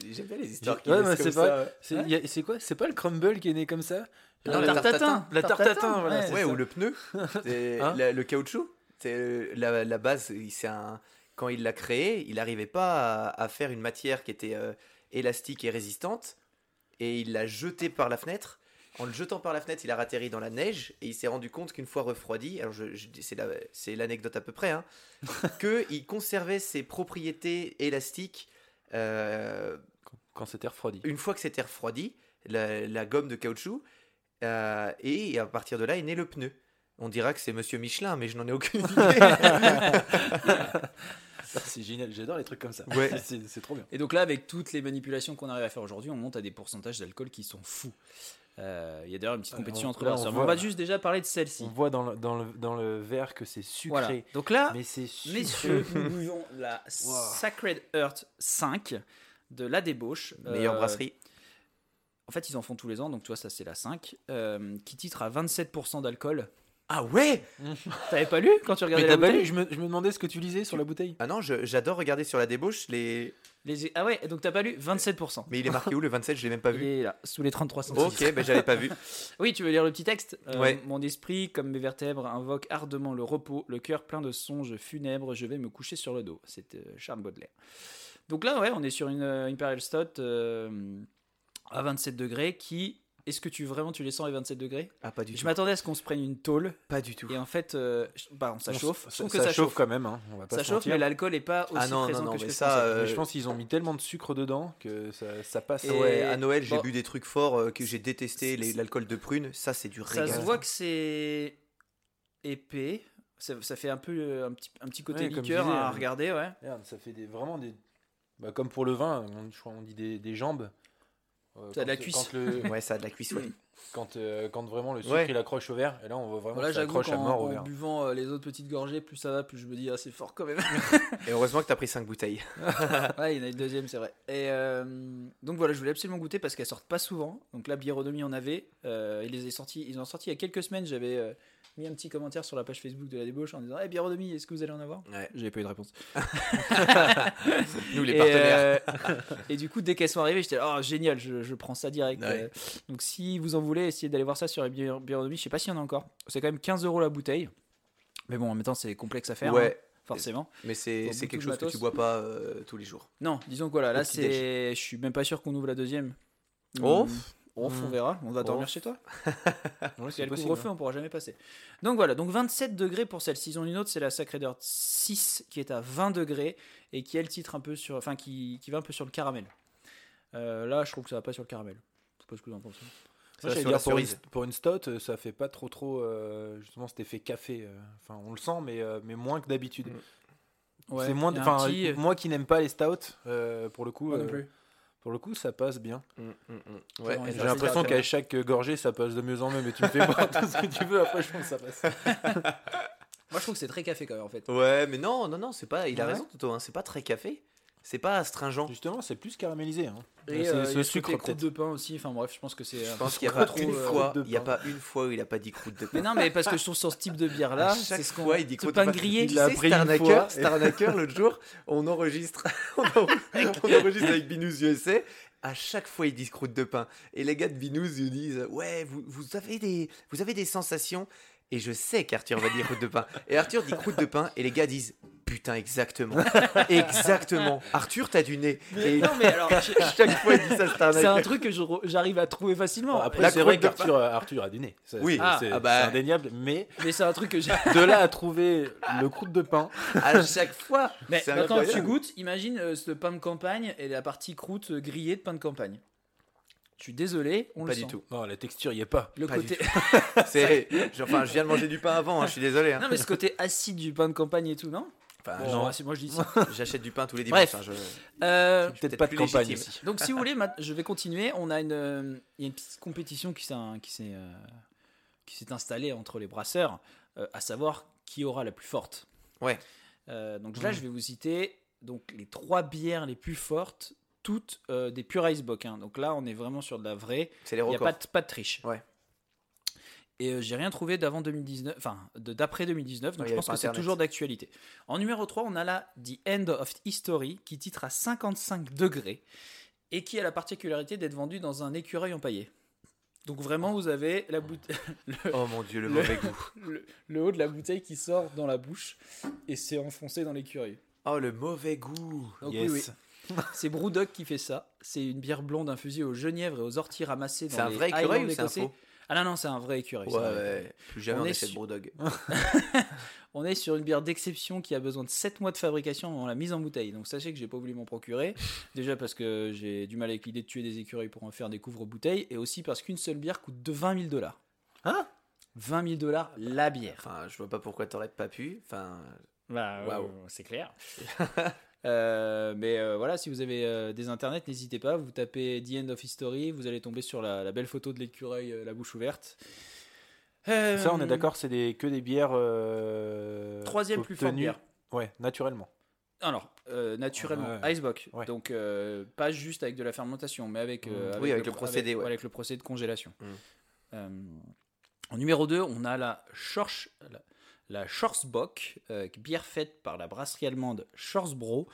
J'aime bien les histoires qui Ouais, naissent mais comme c'est ça, pas- ouais. C'est Ouais. il y a- c'est quoi? C'est pas le crumble qui est né comme ça? Non, Le la tartatin. La tartatin, voilà, ouais. ou le pneu. C'est Hein la- le caoutchouc. C'est la, la base. C'est un. Quand il l'a créé, il n'arrivait pas à, à faire une matière qui était euh, élastique et résistante, et il l'a jeté par la fenêtre. En le jetant par la fenêtre, il a atterri dans la neige et il s'est rendu compte qu'une fois refroidi, alors je, je- c'est la- c'est l'anecdote à peu près, hein, qu'il conservait ses propriétés élastiques euh, Quand c'était refroidi. une fois que c'était refroidi, la, la gomme de caoutchouc, euh, et à partir de là est né le pneu. On dira que c'est Monsieur Michelin, mais je n'en ai aucune idée. Ça, C'est génial, j'adore les trucs comme ça. Ouais. C'est c'est trop bien. Et donc là, avec toutes les manipulations qu'on arrive à faire aujourd'hui, on monte à des pourcentages d'alcool qui sont fous. Euh, Il y a d'ailleurs une petite compétition on- entre là, brasseurs. on on va juste déjà parler de celle-ci. On voit dans le, dans le, dans le verre que c'est sucré. Voilà. Donc là, Mais c'est sucré. messieurs, nous buvons la Sacred Earth 5 de la débauche. Meilleure Euh, brasserie. En fait, ils en font tous les ans, donc tu vois, ça c'est la 5, euh, qui titre à 27% d'alcool. Ah ouais T'avais pas lu quand tu Mais regardais t'as la pas bouteille lu je me, je me demandais ce que tu lisais sur la bouteille. Ah non, je- j'adore regarder sur la débauche les. Les- Ah ouais, donc t'as pas lu 27%. Mais il est marqué où le 27 Je l'ai même pas Il vu. est là, sous les 33 centilitres. Ok, ben j'avais pas vu. Oui, tu veux lire le petit texte Euh, Ouais. Mon esprit, comme mes vertèbres, invoque ardemment le repos, le cœur plein de songes funèbres, je vais me coucher sur le dos. C'est euh, Charles Baudelaire. Donc là, ouais, on est sur une euh, Imperial Stout euh, à 27 degrés qui... Est-ce que tu vraiment tu les sens les 27 degrés? Ah pas du Je tout. m'attendais à ce qu'on se prenne une tôle Pas du tout. et en fait, euh, je- bah, ça Non, chauffe. ça, Je ça ça, chauffe. quand même. Hein. On va pas Ça se chauffe, mentir. mais l'alcool est pas aussi Ah non, non, présent non, que je mais ça, euh, Mais je pense qu'ils ont mis tellement de sucre dedans que ça, ça passe. Et- Ah Ouais, à Noël, j'ai bon. bu des trucs forts euh, que j'ai détesté, l'alcool de prune, ça c'est du Ça régal. se voit que c'est épais. Ça, ça fait un peu euh, un petit, un petit côté Ouais, je liqueur disais, à regarder, ouais. Ça fait des, vraiment des. bah, comme pour le vin, on, je crois on dit des, des jambes. Euh, Ça a de la cuisse. Quand, le- Ouais, ça a de la cuisse, ouais. quand, euh, quand vraiment le sucre Ouais. il accroche au verre, et là on voit vraiment Voilà, que ça accroche à mort au en verre. buvant euh, les autres petites gorgées, plus ça va, plus je me dis, ah, c'est fort quand même. Et heureusement que t'as pris 5 bouteilles. ouais, il y en a une deuxième, c'est vrai. Et euh, donc voilà, je voulais absolument goûter parce qu'elles sortent pas souvent. Donc la biéronomie en avait. Euh, ils les ont sortis, ils ont sorti il y a quelques semaines. J'avais euh, mis un petit commentaire sur la page Facebook de la débauche en disant, hey, biéronomie, est-ce que vous allez en avoir? Ouais. J'avais pas eu de réponse. Nous les et, partenaires. euh, et du coup, dès qu'elles sont arrivées, j'étais oh génial, je, je prends ça direct. Ouais. Euh, donc si vous en voulez, essayez d'aller voir ça sur bié- biéronomie. Je sais pas s'il y en a encore. C'est quand même 15 euros la bouteille. Mais bon, en même temps, c'est complexe à faire, hein, ouais, forcément. mais c'est quelque chose que tu bois pas euh, tous les jours. Non, disons que voilà, là, c'est. Je suis même pas sûr qu'on ouvre la deuxième. Oh. Hum, on Hmm. verra. On va dormir chez toi. Ouais, qu'il y a le possible, couvre-feu, on pourra jamais passer. Donc voilà, donc 27 degrés pour celle-ci. Ils ont une autre, c'est la Sacré Dirt 6 qui est à 20 degrés et qui elle titre un peu sur, enfin qui, qui va un peu sur le caramel. Euh, là, je trouve que ça va pas sur le caramel. Je sais pas ce que vous en pensez. Ça, Moi, dire, pour, une, cerise. pour une stout, euh, ça fait pas trop trop euh, justement cet effet café. Enfin, on le sent, mais, euh, mais moins que d'habitude. Ouais, c'est moins. petit- moi qui n'aime pas les stouts, euh, pour le coup, Moi non plus. Pour le coup, ça passe bien. Mm, mm, mm. Ouais, J'ai l'impression qu'à chaque gorgée, ça passe de mieux en mieux, mais tu me fais boire tout ce que tu veux. Après, je pense que ça passe. Moi, je trouve que c'est très café quand même en fait. Ouais, mais non, non, non, c'est pas. Il a raison, Toto. Hein, c'est pas très café. C'est pas astringent. Justement, c'est plus caramélisé. Hein. Et c'est euh, il y ce sucre croûte de pain aussi. Enfin bref, je pense que c'est. Je un pense qu'il y a pas trop, une euh, fois. croûte de Il y a pain. pas une fois où il a pas dit croûte de pain. Mais non, mais parce que je trouve sur ce type de bière là, c'est ce qu'on. fois, il dit croûte pain de pain. grillé. Tu Il a sais, Starnacker, fois. Starnacker, l'autre jour, on enregistre, on enregistre, on enregistre avec Binous USA. À chaque fois, ils disent croûte de pain. Et les gars de Binous, ils disent Ouais, vous, vous, avez des, vous avez des sensations. Et je sais qu'Arthur va dire croûte de pain. Et Arthur dit croûte de pain. Et les gars disent Putain, exactement. exactement. Arthur, t'as du nez. Et Non, mais alors, chaque fois, il dit ça, c'est un Starnacker. truc que j'arrive à trouver facilement. Après, La c'est vrai croûte de qu'Arthur Arthur a du nez. Ça, Oui. c'est- Ah, c'est ah bah. indéniable. Mais Mais c'est un truc que j'ai. de là à trouver le croûte de pain, À chaque fois. Mais C'est maintenant que tu goûtes, imagine euh, ce pain de campagne et la partie croûte grillée de pain de campagne. Je suis désolé, on Pas le du sent. tout. non, la texture y est pas. Le Pas du côté. C'est, enfin, je viens de manger du pain avant. hein, je suis désolé. hein. non, mais ce côté acide du pain de campagne et tout, non? Enfin, Bon, non. Moi je dis ça. J'achète du pain tous les Bref. dimanches. hein, je- Euh, Peut-être peut-être pas de plus campagne légitime. ici. donc si vous voulez, ma- je vais continuer. On a une, euh, il y a une petite compétition qui s'est, qui s'est, euh, qui s'est installée entre les brasseurs, euh, à savoir qui aura la plus forte. Ouais. Euh, donc là, je vais vous citer donc les trois bières les plus fortes, toutes euh, des pure Icebox. hein. Donc là, on est vraiment sur de la vraie. C'est les Il n'y a records. pas de, pas de triche. Ouais. Et euh, j'ai rien trouvé d'avant 2019, enfin d'après 2019, donc Ouais, je pense que c'est toujours d'actualité. En numéro 3, on a là The End of History qui titre à 55 degrés et qui a la particularité d'être vendu dans un écureuil empaillé. Donc vraiment, vous avez la bouteille, le, Oh mon dieu, le Le- mauvais goût. le- le haut de la bouteille qui sort dans la bouche et c'est enfoncé dans l'écureuil. Oh le mauvais goût. Donc Yes. oui, oui. C'est Brewdog qui fait ça. C'est une bière blonde infusée au genièvre et aux orties ramassées dans C'est un vrai écureuil ou c'est un Ah non, non, c'est un vrai écureuil. Ouais, ouais. Plus jamais On on, est achète sur- Brewdog. On est sur une bière d'exception qui a besoin de 7 mois de fabrication avant la mise en bouteille. Donc sachez que j'ai pas voulu m'en procurer. Déjà parce que j'ai du mal avec l'idée de tuer des écureuils pour en faire des couvre-bouteilles. Et aussi parce qu'une seule bière coûte de 20 000 dollars. Hein? 20 000 dollars la bière. Enfin, je vois pas pourquoi t'aurais pas pu. Enfin, Bah, Waouh. euh, c'est clair. Euh, mais euh, voilà, si vous avez euh, des internets, n'hésitez pas. Vous tapez The End of History, vous allez tomber sur la, la belle photo de l'écureuil, euh, la bouche ouverte. Euh, Ça, on est d'accord, c'est des, que des bières. euh, Troisième plus forte bière. Ouais, naturellement. Alors, euh, naturellement, Ouais. Icebox. Ouais. Donc, euh, pas juste avec de la fermentation, mais avec, euh, Mm. Oui, avec le procédé, avec, ouais. avec le procédé de congélation. Mm. Euh, En numéro 2, on a la Schorsch, la, la Schwarzbock, euh, bière faite par la brasserie allemande Schwarzbro.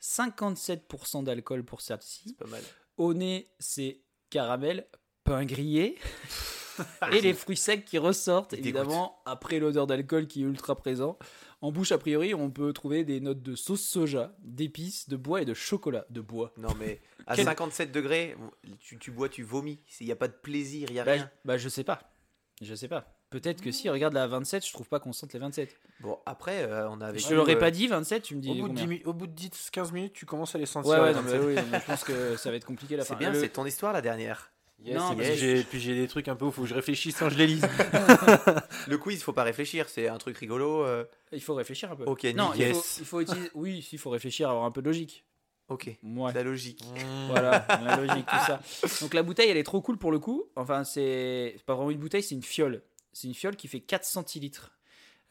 57% d'alcool pour celle-ci. Pas mal. Au nez, c'est caramel, pain grillé et les fruits secs qui ressortent, évidemment, après l'odeur d'alcool qui est ultra présent. En bouche, a priori, on peut trouver des notes de sauce soja, d'épices, de bois et de chocolat. De bois. Non, mais à Quel- 57 degrés, tu, tu bois, tu vomis. Il n'y a pas de plaisir, il n'y a Bah, rien. bah, je sais pas. Je sais pas. Peut-être que si, regarde la 27, je trouve pas qu'on sente les 27. Bon, après, euh, on a avec je te l'aurais pas dit 27, tu me dis Au bout, de combien 10 mi- au bout de 10-15 minutes, tu commences à les sentir. Ouais, ouais, non, mais 27. oui, non, mais je pense que ça va être compliqué la C'est fin. bien, Le- c'est ton histoire la dernière. Yes, Non, et mais- puis j'ai- puis j'ai des trucs un peu où faut que je réfléchisse quand je les lise. Le quiz, faut pas réfléchir, c'est un truc rigolo. euh, Il faut réfléchir un peu. Ok, non, il nickel. faut, il faut utiliser. Oui, il faut réfléchir, avoir un peu de logique. Ok, Ouais. la logique. Voilà, la logique, tout ça. Donc la bouteille, elle est trop cool pour le coup. Enfin, c'est c'est pas vraiment une bouteille, c'est une fiole. C'est une fiole qui fait 4 centilitres.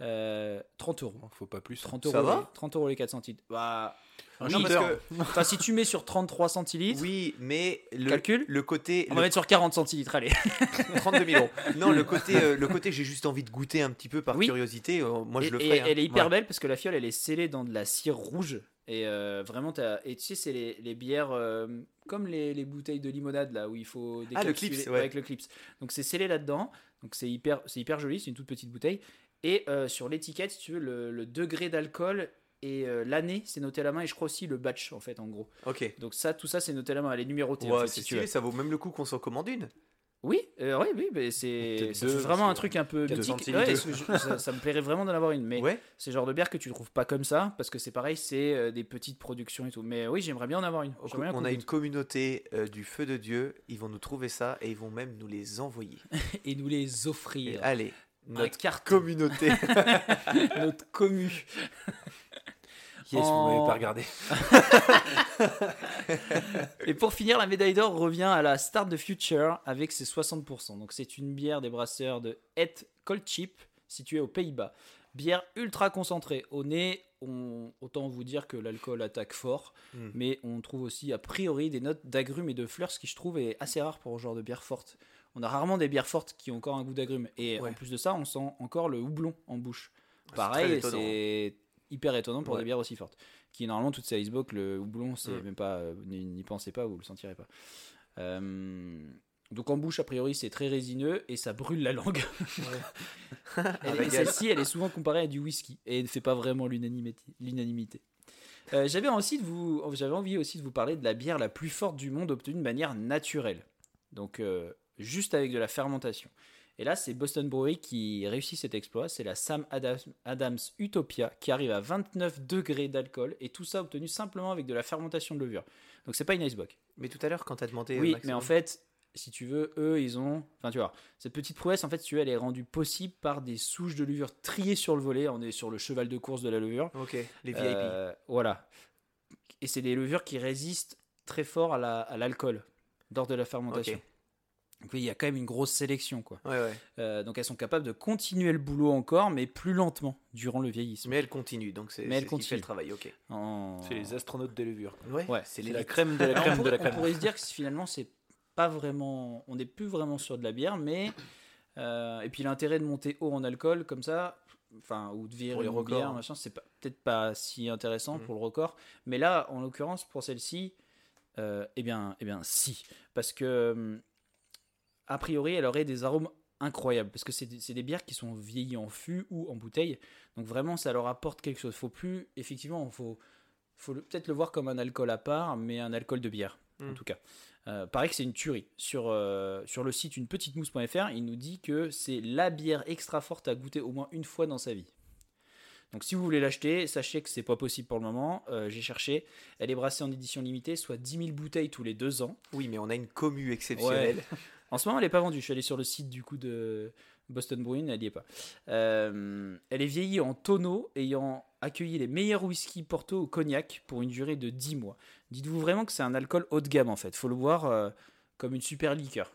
Euh, 30 euros. Faut pas plus. 30 Ça euros, va les, 30 euros les 4 centilitres. Bah, Un Non, parce que- enfin, si tu mets sur 33 centilitres, Oui, mais le, Calcul le côté. on le va mettre sur 40 centilitres, allez. 32 000 euros. Non, le côté, euh, le côté j'ai juste envie de goûter un petit peu par Oui. curiosité. euh, moi, je Et- le et ferai. hein. Elle est hyper Ouais. belle parce que la fiole, elle est scellée dans de la cire rouge. Et euh, vraiment, t'as- et tu sais, c'est les, les bières euh, comme les, les bouteilles de limonade là où il faut Ah, le décapsuler- clips, ouais. avec le clips. Donc c'est scellé là-dedans. Donc c'est hyper, c'est hyper joli. C'est une toute petite bouteille. Et euh, sur l'étiquette, si tu veux, le, le degré d'alcool et euh, l'année, c'est noté à la main. Et je crois aussi le batch en fait, en gros. Ok. Donc ça, tout ça, c'est noté à la main. Elle est numérotée. en Ouais, fait, c'est si tu veux. stylé, ça vaut même le coup qu'on s'en commande une. Oui, euh, oui, oui, mais c'est vraiment un truc un peu 4 mythique. Ouais, ça, ça me plairait vraiment d'en avoir une. Mais Ouais. c'est le genre de bière que tu trouves pas comme ça, parce que c'est pareil, c'est euh, des petites productions et tout. Mais oui, j'aimerais bien en avoir une. On a une communauté euh, du feu de Dieu. Ils vont nous trouver ça et ils vont même nous les envoyer. Et nous les Et offrir. allez, notre carte, communauté. notre commu. Yes, vous En- m'avez pas regardé. Et pour finir, la médaille d'or revient à la Start the Future avec ses 60%. Donc c'est une bière des brasseurs de Het Cold Chip, située aux Pays-Bas. Bière ultra concentrée. Au nez, on... autant vous dire que l'alcool attaque fort, Mm. mais on trouve aussi a priori des notes d'agrumes et de fleurs, ce qui je trouve est assez rare pour ce genre de bière forte. On a rarement des bières fortes qui ont encore un goût d'agrumes. Et Ouais. en plus de ça, on sent encore le houblon en bouche. Pareil, c'est hyper étonnant pour Ouais. des bières aussi fortes. Qui normalement, toutes ces icebox, le houblon, c'est Mm. même pas. euh, N'y pensez pas, vous le sentirez pas. Euh, donc en bouche, a priori, c'est très résineux et ça brûle la langue. Elle- et. Celle-ci, elle est souvent comparée à du whisky et ne fait pas vraiment l'unanimité. Euh, j'avais, aussi de vous, j'avais envie aussi de vous parler de la bière la plus forte du monde obtenue de manière naturelle. Donc euh, juste avec de la fermentation. Et là, c'est Boston Brewery qui réussit cet exploit. C'est la Sam Adams, Adams Utopia qui arrive à 29 degrés d'alcool et tout ça obtenu simplement avec de la fermentation de levure. Donc c'est pas une icebox. Mais tout à l'heure, quand t'as demandé. Oui, Maxime- mais en fait, si tu veux, eux, ils ont. Enfin, tu vois, cette petite prouesse, en fait, si tu veux, elle est rendue possible par des souches de levure triées sur le volet. On est sur le cheval de course de la levure. Ok, les VIP. Euh, voilà. Et c'est des levures qui résistent très fort à la- à l'alcool lors de la fermentation. Donc, oui, il y a quand même une grosse sélection, quoi. Ouais, ouais. Euh, donc, elles sont capables de continuer le boulot encore, mais plus lentement durant le vieillissement. Mais elle continue, donc c'est Mais elle ce qui fait continue. le travail, ok. En- C'est les astronautes des levures. Ouais, Ouais, c'est la crème de la crème on, de pourrait, la on crème. pourrait se dire que finalement c'est pas vraiment, on n'est plus vraiment sur de la bière, mais euh, et puis l'intérêt de monter haut en alcool comme ça, enfin ou de virer Pour les une records, bière, hein. machin, c'est peut-être pas si intéressant Mhm. pour le record, mais là en l'occurrence pour celle-ci, euh, eh bien, eh bien si, parce que hum, a priori elle aurait des arômes incroyables parce que c'est des, bières qui sont vieillies en fût ou en bouteille, donc vraiment ça leur apporte quelque chose. Faut plus, effectivement, faut faut peut-être le voir comme un alcool à part, mais un alcool de bière, en Mm. tout cas. Euh, pareil que c'est une tuerie. Sur, euh, sur le site unepetitmousse.fr, il nous dit que c'est la bière extra forte à goûter au moins une fois dans sa vie. Donc si vous voulez l'acheter, sachez que c'est pas possible pour le moment. Euh, J'ai cherché. Elle est brassée en édition limitée, soit 10 000 bouteilles tous les deux ans. Oui, mais on a une commu exceptionnelle. En ce moment, elle n'est pas vendue. Je suis allé sur le site du coup de Boston Brewing, elle n'y est pas. Euh, elle est vieillie en tonneau, ayant accueilli les meilleurs whisky Porto au cognac pour une durée de 10 mois. Dites-vous vraiment que c'est un alcool haut de gamme en fait. Faut le voir euh, comme une super liqueur.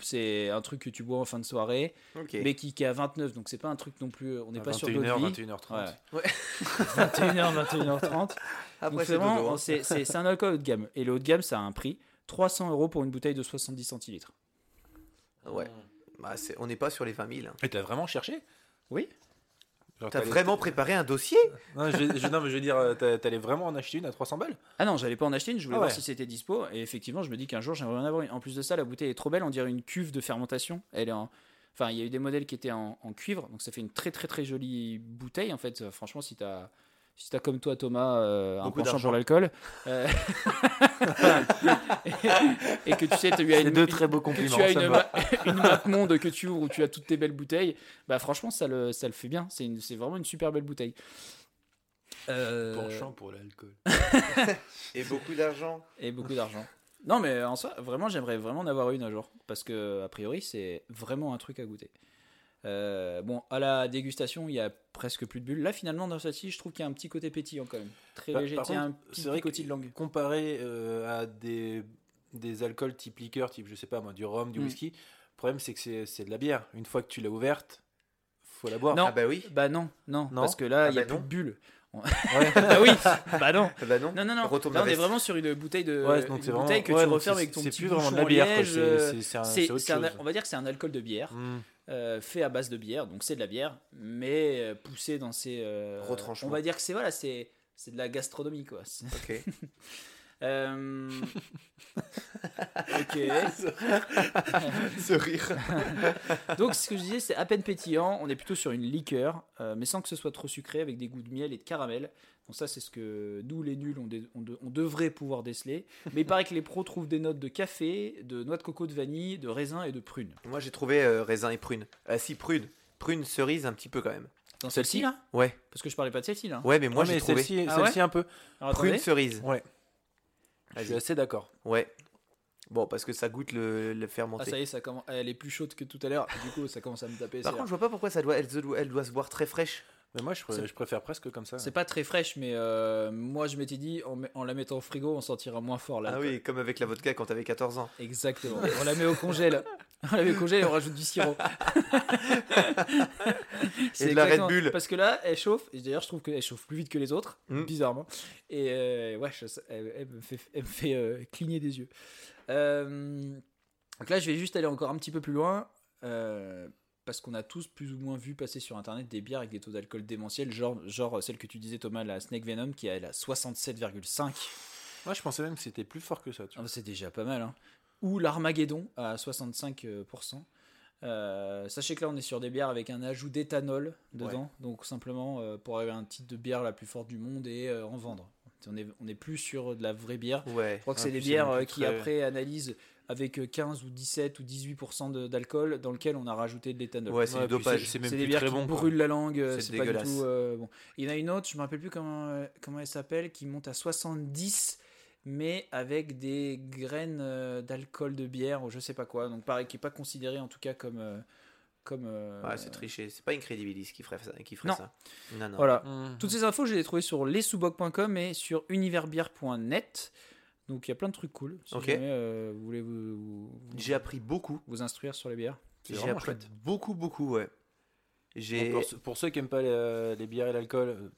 C'est un truc que tu bois en fin de soirée, mais qui, qui est à 29, donc c'est pas un truc non plus. On n'est pas sur de 21h, vie. 21h30. Ouais. Ouais. 21h, 21h30. Après, hein. c'est un alcool haut de gamme. Et le haut de gamme, ça a un prix 300 euros pour une bouteille de 70 centilitres. Ouais. Bah, c'est- on n'est pas sur les 20 000. hein. Et t'as vraiment cherché? Oui. Genre, T'as t'allais- vraiment préparé un dossier? Non, je, je- non, mais je veux dire, euh, t'allais vraiment en acheter une à 300 balles? Ah non, j'allais pas en acheter une, je voulais Ah voir ouais. si c'était dispo. Et effectivement, je me dis qu'un jour, j'aimerais en avoir une. En plus de ça, la bouteille est trop belle, on dirait une cuve de fermentation. Elle est en. Enfin, il y a eu des modèles qui étaient en, en cuivre, donc ça fait une très très très jolie bouteille. En fait, Euh, franchement, si t'as si t'as comme toi, Thomas, euh, un penchant pour l'alcool, euh, et, et que tu sais, tu as une, deux très beaux que compliments. tu as une, ma- map monde que tu ouvres où tu as toutes tes belles bouteilles, bah franchement, ça le, ça le fait bien. C'est vraiment une super belle bouteille. Euh, Penchant pour l'alcool. et beaucoup d'argent. et beaucoup d'argent. Non, mais en soi, vraiment, j'aimerais vraiment en avoir une un jour. Parce que, a priori, c'est vraiment un truc à goûter. Euh, bon, à la dégustation, il y a presque plus de bulles. Là, finalement, dans celle-ci, je trouve qu'il y a un petit côté pétillant quand même. Très Par- léger. par sais, un contre, petit c'est vrai picotis de langue. Comparé euh, à des, des alcools type liqueur, type, je sais pas moi, du rhum, du Mm. whisky, le problème c'est que c'est- c'est de la bière. Une fois que tu l'as ouverte, faut la boire. Non. Ah bah oui. Bah non, non, Non parce que là, Ah il y a bah plus non. de bulles. Ouais. bah oui, bah non. Ah bah non. Non, non, non. Retourne Là, on est vraiment sur une bouteille de Ouais, donc une c'est vraiment. bouteille que ouais, tu refermes c'est- avec ton C'est petit plus vraiment de la bière, C'est- c'est- c'est un- C'est, c'est c'est on va dire que c'est un alcool de bière. Mm. Euh, fait à base de bière, donc c'est de la bière, mais euh, poussé dans ses. euh, Retranchements. on va dire que c'est voilà, c'est de la gastronomie quoi. Ok. Euh, ok. Ce rire. Donc ce que je disais, c'est à peine pétillant. On est plutôt sur une liqueur, euh, mais sans que ce soit trop sucré, avec des goûts de miel et de caramel. Donc ça, c'est ce que nous les nuls on, dé- on de- on devrait pouvoir déceler. Mais il paraît que les pros trouvent des notes de café, de noix de coco, de vanille, de raisin et de prune. Moi j'ai trouvé euh, raisin et prune. Ah si, prune. Prune, cerise un petit peu quand même. Dans celle-ci là? Ouais. Parce que je parlais pas de celle-ci là. Ouais, mais moi Ouais, j'ai mais trouvé. celle-ci, Ah celle-ci un peu. Alors, Prune, cerise. Ouais. Je suis assez d'accord. Ouais. Bon, parce que ça goûte le, le Ah fermenté. ça y est, ça commence... elle est plus chaude que tout à l'heure. Du coup, ça commence à me taper. Par contre, je vois pas pourquoi ça doit, elle, doit, elle doit se boire très fraîche. Mais moi, je, pr- C'est- je préfère presque comme ça. C'est pas très fraîche, mais euh, moi je m'étais dit en, la mettant au frigo, on sentira moins fort là. Ah oui, comme avec la vodka quand t'avais 14 ans. Exactement. on la met au congèle. On la met au congèle et on rajoute du sirop. C'est de la Red Bull. Parce que là, elle chauffe. Et d'ailleurs, je trouve qu'elle chauffe plus vite que les autres, Mm. bizarrement. Et euh, ouais, je- elle, elle me fait, elle me fait euh, cligner des yeux. Euh, donc là, je vais juste aller encore un petit peu plus loin. euh, parce qu'on a tous plus ou moins vu passer sur internet des bières avec des taux d'alcool démentiels, genre, genre celle que tu disais Thomas, la Snake Venom, qui a la 67,5. Moi, je pensais même que c'était plus fort que ça. Ah c'est déjà pas mal. Hein. Ou l'Armageddon à 65%. Euh, sachez que là, on est sur des bières avec un ajout d'éthanol dedans. Donc, simplement euh, pour avoir un titre de bière la plus forte du monde et euh, en vendre. On est, on est plus sur de la vraie bière. Ouais. Je crois que c'est des bières euh, qui, très- après, analysent avec euh, 15 ou 17 ou 18% de- d'alcool dans lequel on a rajouté de l'éthanol. Ouais, c'est Ouais, dopage. c'est même des bières très qui bon. quoi. brûlent la langue, euh, C'est pas du tout. euh, bon. Il y en a une autre, je me rappelle plus comment, euh, comment elle s'appelle, qui monte à 70, mais avec des graines euh, d'alcool de bière ou je sais pas quoi. Donc pareil, qui est pas considéré en tout cas comme. euh, comme euh, Ouais, c'est triché. C'est pas Incredibilis qui ferait ça. Qui ferait Non. ça. Non, non. Voilà. Mhm. Toutes ces infos, je les ai trouvées sur lessoubok.com et sur universbière.net. Donc il y a plein de trucs cool. Si jamais euh, vous voulez vous, vous- J'ai appris beaucoup. vous instruire sur les bières. J'ai appris chouette. beaucoup, beaucoup, ouais. Pour, ceux- pour ceux qui aiment pas les, les bières et l'alcool,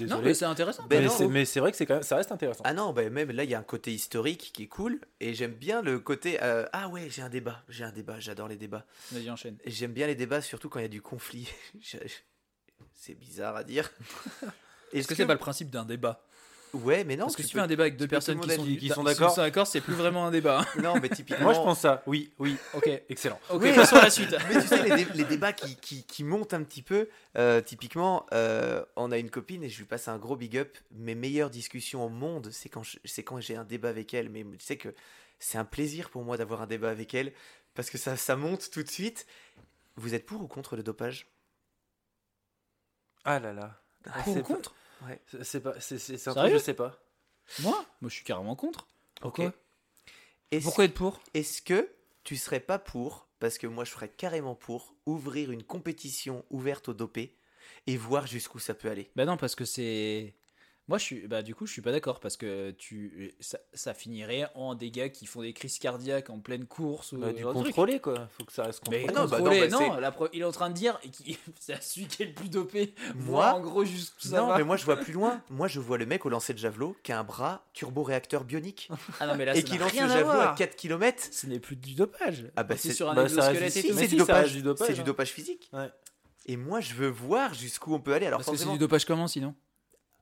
Non, mais c'est intéressant. Ben mais non. c'est- mais c'est vrai que c'est quand même, ça reste intéressant. Ah non, bah même là, il y a un côté historique qui est cool. Et j'aime bien le côté. euh, Ah ouais, j'ai un débat. J'ai un débat. J'adore les débats. Vas-y, enchaîne. J'aime bien les débats, surtout quand il y a du conflit. C'est bizarre à dire. Est-ce que c'est pas le principe d'un débat? Ouais, mais non. Parce que tu si tu peux- fais un débat avec deux personnes qui sont, monde qui sont qui d'accord. d'accord, c'est plus vraiment un débat. hein. Non, mais typiquement. Moi, je pense ça. Oui, oui. Ok, Excellent. ok, Oui. passons à la suite. Mais tu sais, les, dé- les débats qui, qui, qui montent un petit peu, euh, typiquement, euh, on a une copine et je lui passe un gros big up. Mes meilleures discussions au monde, c'est quand j'ai un débat avec elle. Mais tu sais que c'est un plaisir pour moi d'avoir un débat avec elle parce que ça, ça monte tout de suite. Vous êtes pour ou contre le dopage? Ah là là. Ah, Pour ou contre? C'est c'est pas. C'est c'est- un truc, je sais pas. Moi? Moi, je suis carrément contre. Pourquoi? Pourquoi être pour? est-ce que tu serais pas pour, parce que moi je serais carrément pour, ouvrir une compétition ouverte aux dopés et voir jusqu'où ça peut aller? Bah non, parce que c'est. Moi, je suis, bah, du coup, je suis pas d'accord parce que tu, ça, ça finirait en des gars qui font des crises cardiaques en pleine course ou Bah, du de truc. contrôlé, quoi. Faut que ça reste contrôlé. Non, bah non, contrôlé, bah, non, c'est- la pro- il est en train de dire qu'il- c'est celui qui est le plus dopé. Moi en gros, juste ça non, va. mais moi je vois plus loin. Moi je vois le mec au lancer de javelot qui a un bras turbo-réacteur bionique Ah non, mais là, et qui lance le à javelot à voir. 4 km. Ce n'est plus du dopage. Ah bah, c'est sur un bah, exosquelette c'est du dopage, c'est du dopage physique. Et moi je veux voir jusqu'où on peut aller. Alors Parce que c'est du dopage comment sinon?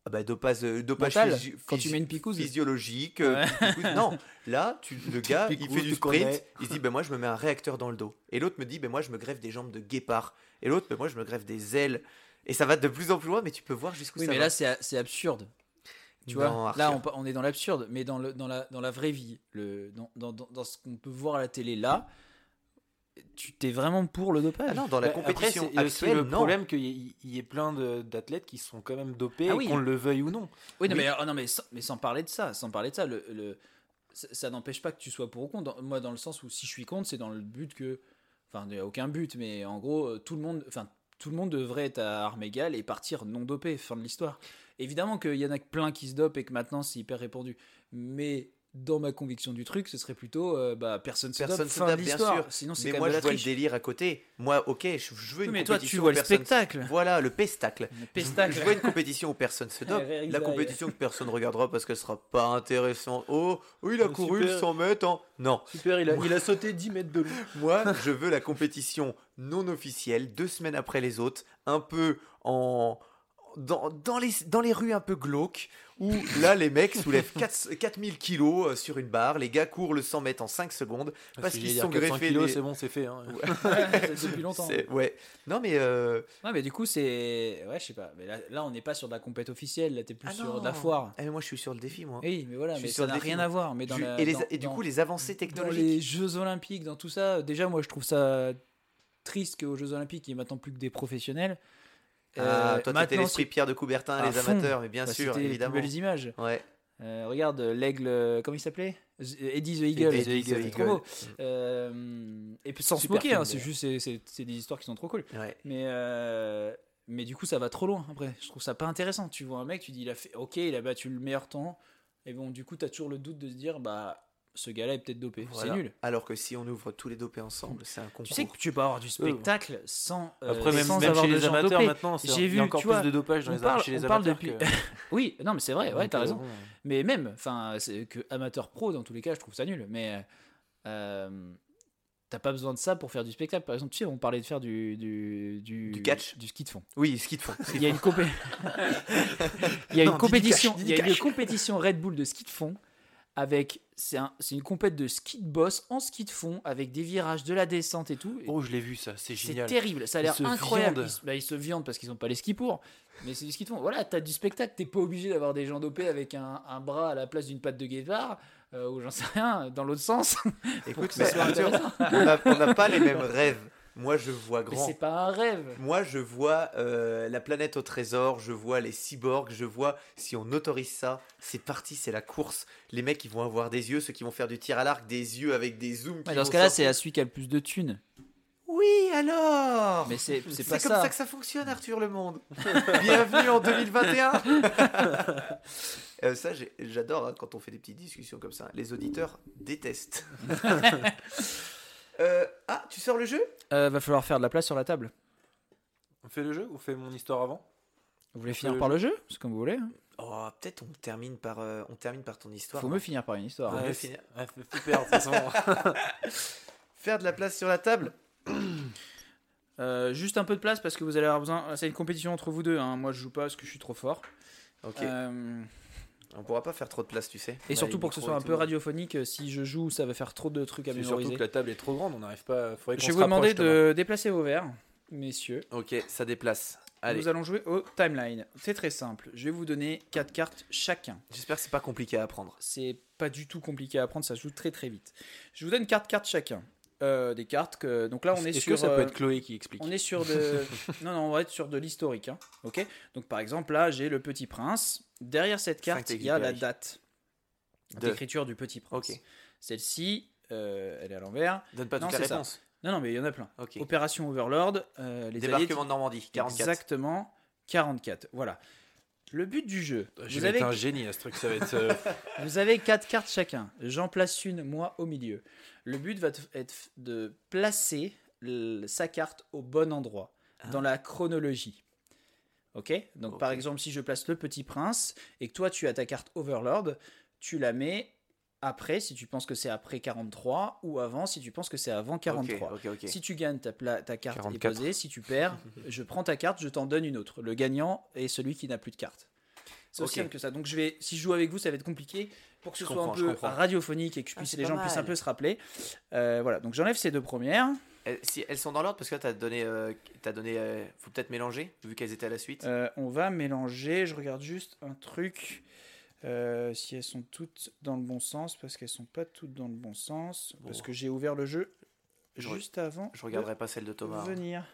Ah bah, dopage, euh, dopage Mental, physi- quand tu mets une picouse. physiologique. euh, Ouais. picouse. Non, là, tu, le gars, il Picouse, fait du sprint, il se dit, ben moi je me mets un réacteur dans le dos. Et l'autre me dit, ben moi je me greffe des jambes de guépard. Et l'autre, ben moi je me greffe des ailes. Et ça va de plus en plus loin, mais tu peux voir jusqu'où Oui, ça mais va. là, c'est absurde. Tu Non, vois, là, on, on est dans l'absurde, mais dans, le, dans, la, dans la vraie vie, le, dans, dans, dans ce qu'on peut voir à la télé là, tu t'es vraiment pour le dopage. Ah non, dans la Bah, après, compétition c'est- il y a aussi actuelle, le non. problème qu'il y, ait plein d'athlètes qui sont quand même dopés, Ah oui. qu'on le veuille ou non. Oui, non, Oui. mais, ah non, mais, sans, mais sans parler de ça, sans parler de ça, le, le- ça, ça n'empêche pas que tu sois pour ou contre. Dans- moi, dans le sens où si je suis contre, c'est dans le but que, enfin, il n'y a aucun but, mais en gros, euh, tout le monde, enfin, tout le monde devrait être à armes égales et partir non dopé. Fin de l'histoire. Évidemment qu'il y en a que plein qui se dopent et que maintenant c'est hyper répandu, mais dans ma conviction du truc, ce serait plutôt, euh, bah, personne se Personne se fin de dope, bien l'histoire. sûr. Sinon, c'est Mais quand moi même je vois le délire à côté. Moi, ok, je, je veux Oui, une mais toi, compétition tu vois où le personne- spectacle. Voilà, le pestacle. Le Je- pestacle. Je vois une compétition où personne se dope. La compétition que personne regardera parce qu'elle sera pas intéressante. Oh, il a Oh, couru super. 100 mètres. en- Non, Super, il a, il a sauté 10 mètres de long. moi, je veux la compétition non officielle, deux semaines après les autres, un peu en. Dans, dans les, dans les rues un peu glauques, où là les mecs soulèvent 4 4000 kilos euh, sur une barre, les gars courent le 100 mètres en 5 secondes, parce qu'ils sont greffés kilos, des- c'est bon, c'est fait. hein. C'est depuis longtemps. C'est- Ouais, non mais euh, Ouais, mais du coup, c'est. Ouais, je sais pas. Mais là, là on n'est pas sur de la compète officielle, là, t'es plus ah sur non. de la foire. Ah, mais moi je suis sur le défi moi. Oui, mais voilà, mais sur ça n'a rien moi. à voir. Mais dans la- et, les- dans- et du dans- coup les avancées dans technologiques. les Jeux Olympiques, dans tout ça, déjà, moi, je trouve ça triste qu'aux Jeux Olympiques, il y ait maintenant plus que des professionnels. Ah, Euh, toi t'étais l'esprit Pierre de Coubertin, les fond. amateurs, mais bien bah, sûr, c'était les évidemment. belles images. Ouais. Euh, regarde l'aigle, euh, comment il s'appelait? Eddie the Eagle. Eddie the Eagle. trop beau. Euh, et puis sans se moquer, hein, c'est juste c'est- des histoires qui sont trop cool. Ouais. Mais, mais du coup, ça va trop loin après. Je trouve ça pas intéressant. Tu vois un mec, tu dis, il a fait, ok, il a battu le meilleur temps. Et bon, du coup, tu as toujours le doute de se dire, bah, ce gars-là est peut-être dopé. Voilà. C'est nul. Alors que si on ouvre tous les dopés ensemble, c'est un concours. Tu sais que tu peux avoir du spectacle sans, euh, Après, même, sans même avoir chez de les gens amateurs dopés. maintenant, J'ai il y a vu, encore tu plus vois, de dopage dans on les parle- chez les on parle amateurs. depuis- que- Oui, non, mais c'est vrai, ouais, t'as euh, raison. bon. Mais même, enfin, c'est que amateur pro, dans tous les cas, je trouve ça nul. Mais euh, t'as pas besoin de ça pour faire du spectacle. Par exemple, tu sais, on parlait de faire du du, Du catch. du ski de fond. Oui, ski de fond. Il y a une, compé- il y a une Non, dis du compétition, il y a une compétition Red Bull de ski de fond avec c'est un, c'est une compète de ski de boss en ski de fond avec des virages, de la descente et tout. Et Oh, je l'ai vu ça, c'est c'est génial. terrible, ça a l'air incroyable. viandent. Ils, se- bah, ils se viandent parce qu'ils n'ont pas les skis pour, mais c'est du ski de fond. Voilà, t'as du spectacle, t'es pas obligé d'avoir des gens dopés avec un, un bras à la place d'une patte de guépard euh, ou j'en sais rien, dans l'autre sens. Écoute, mais on n'a pas les mêmes rêves. Moi, je vois Mais grand. c'est pas un rêve. Moi, je vois euh, la planète au trésor, je vois les cyborgs, je vois si on autorise ça, c'est parti, c'est la course. Les mecs, ils vont avoir des yeux, ceux qui vont faire du tir à l'arc, des yeux avec des zooms. dans ce cas-là, c'est à celui qui a le plus de thunes. Oui, alors Mais c'est C'est c'est pas comme ça. ça. que ça fonctionne, Arthur Le Monde. Bienvenue en 2021. Euh, ça, j'adore hein, quand on fait des petites discussions comme ça. Les auditeurs détestent. Euh, ah, tu sors le jeu? Euh, va falloir faire de la place sur la table. On fait le jeu ou on fait mon histoire avant? Vous voulez On finir par le le jeu? C'est comme vous voulez. hein. Oh, peut-être on termine par, euh, on termine par ton histoire. Faut me finir par une histoire. Ouais. hein. veut c'est- finir. ouais, faut faire, de toute façon. Faire de la place sur la table. Euh, juste un peu de place parce que vous allez avoir besoin. C'est une compétition entre vous deux. hein. Moi, je joue pas parce que je suis trop fort. Ok. Euh, On pourra pas faire trop de place, tu sais. et surtout les pour que ce soit un peu tout. radiophonique, euh, si je joue, ça va faire trop de trucs à C'est surtout mémoriser. que la table est trop grande, on n'arrive pas. Faudrait Je vais vous demander de déplacer vos verres, messieurs. Ok, ça déplace. Allez. Nous allons jouer au timeline. C'est très simple. Je vais vous donner quatre cartes chacun. J'espère que c'est pas compliqué à apprendre. C'est pas du tout compliqué à apprendre, ça se joue très très vite. Je vous donne quatre cartes chacun. Euh, des cartes que. Donc là, on est Est-ce sur. que ça peut euh, être Chloé qui explique On est sur de. non, non, on va être sur de l'historique. hein. Ok Donc par exemple, là, j'ai le Petit Prince. Derrière cette carte, il y a la date De. d'écriture du Petit Prince. Ok. Celle-ci, euh, elle est à l'envers. Donne pas Non, toutes les c'est ça. Non, non, mais il y en a plein. Ok. Opération Overlord. euh, les Débarquement de Normandie, 44. Exactement. 44. Voilà. Le but du jeu, Je vous vais avez, être un génie à ce truc, ça va être. vous avez quatre cartes chacun. J'en place une, moi, au milieu. Le but va être de placer sa carte au bon endroit, dans la chronologie. Ok? Donc, par exemple, si je place le petit prince et que toi, tu as ta carte Overlord, tu la mets après, si tu penses que c'est après 43, ou avant, si tu penses que c'est avant 43. Ok, ok, ok. Si tu gagnes, ta, carte 44. est posée. Si tu perds, je prends ta carte, je t'en donne une autre. Le gagnant est celui qui n'a plus de carte. C'est aussi Ok. simple que ça. Donc je vais, si je joue avec vous, ça va être compliqué pour que ce Je soit un peu radiophonique et que je Ah, puisse, c'est les gens puissent un mal. peu se rappeler. Euh, voilà, donc j'enlève ces deux premières. Elles, si elles sont dans l'ordre parce que tu as donné, euh, t'as donné, euh, faut peut-être mélanger vu qu'elles étaient à la suite. Euh, on va mélanger. Je regarde juste un truc. euh, si elles sont toutes dans le bon sens, parce qu'elles sont pas toutes dans le bon sens, parce que j'ai ouvert le jeu Je juste avant. Je regarderai pas celle de Thomas. hein.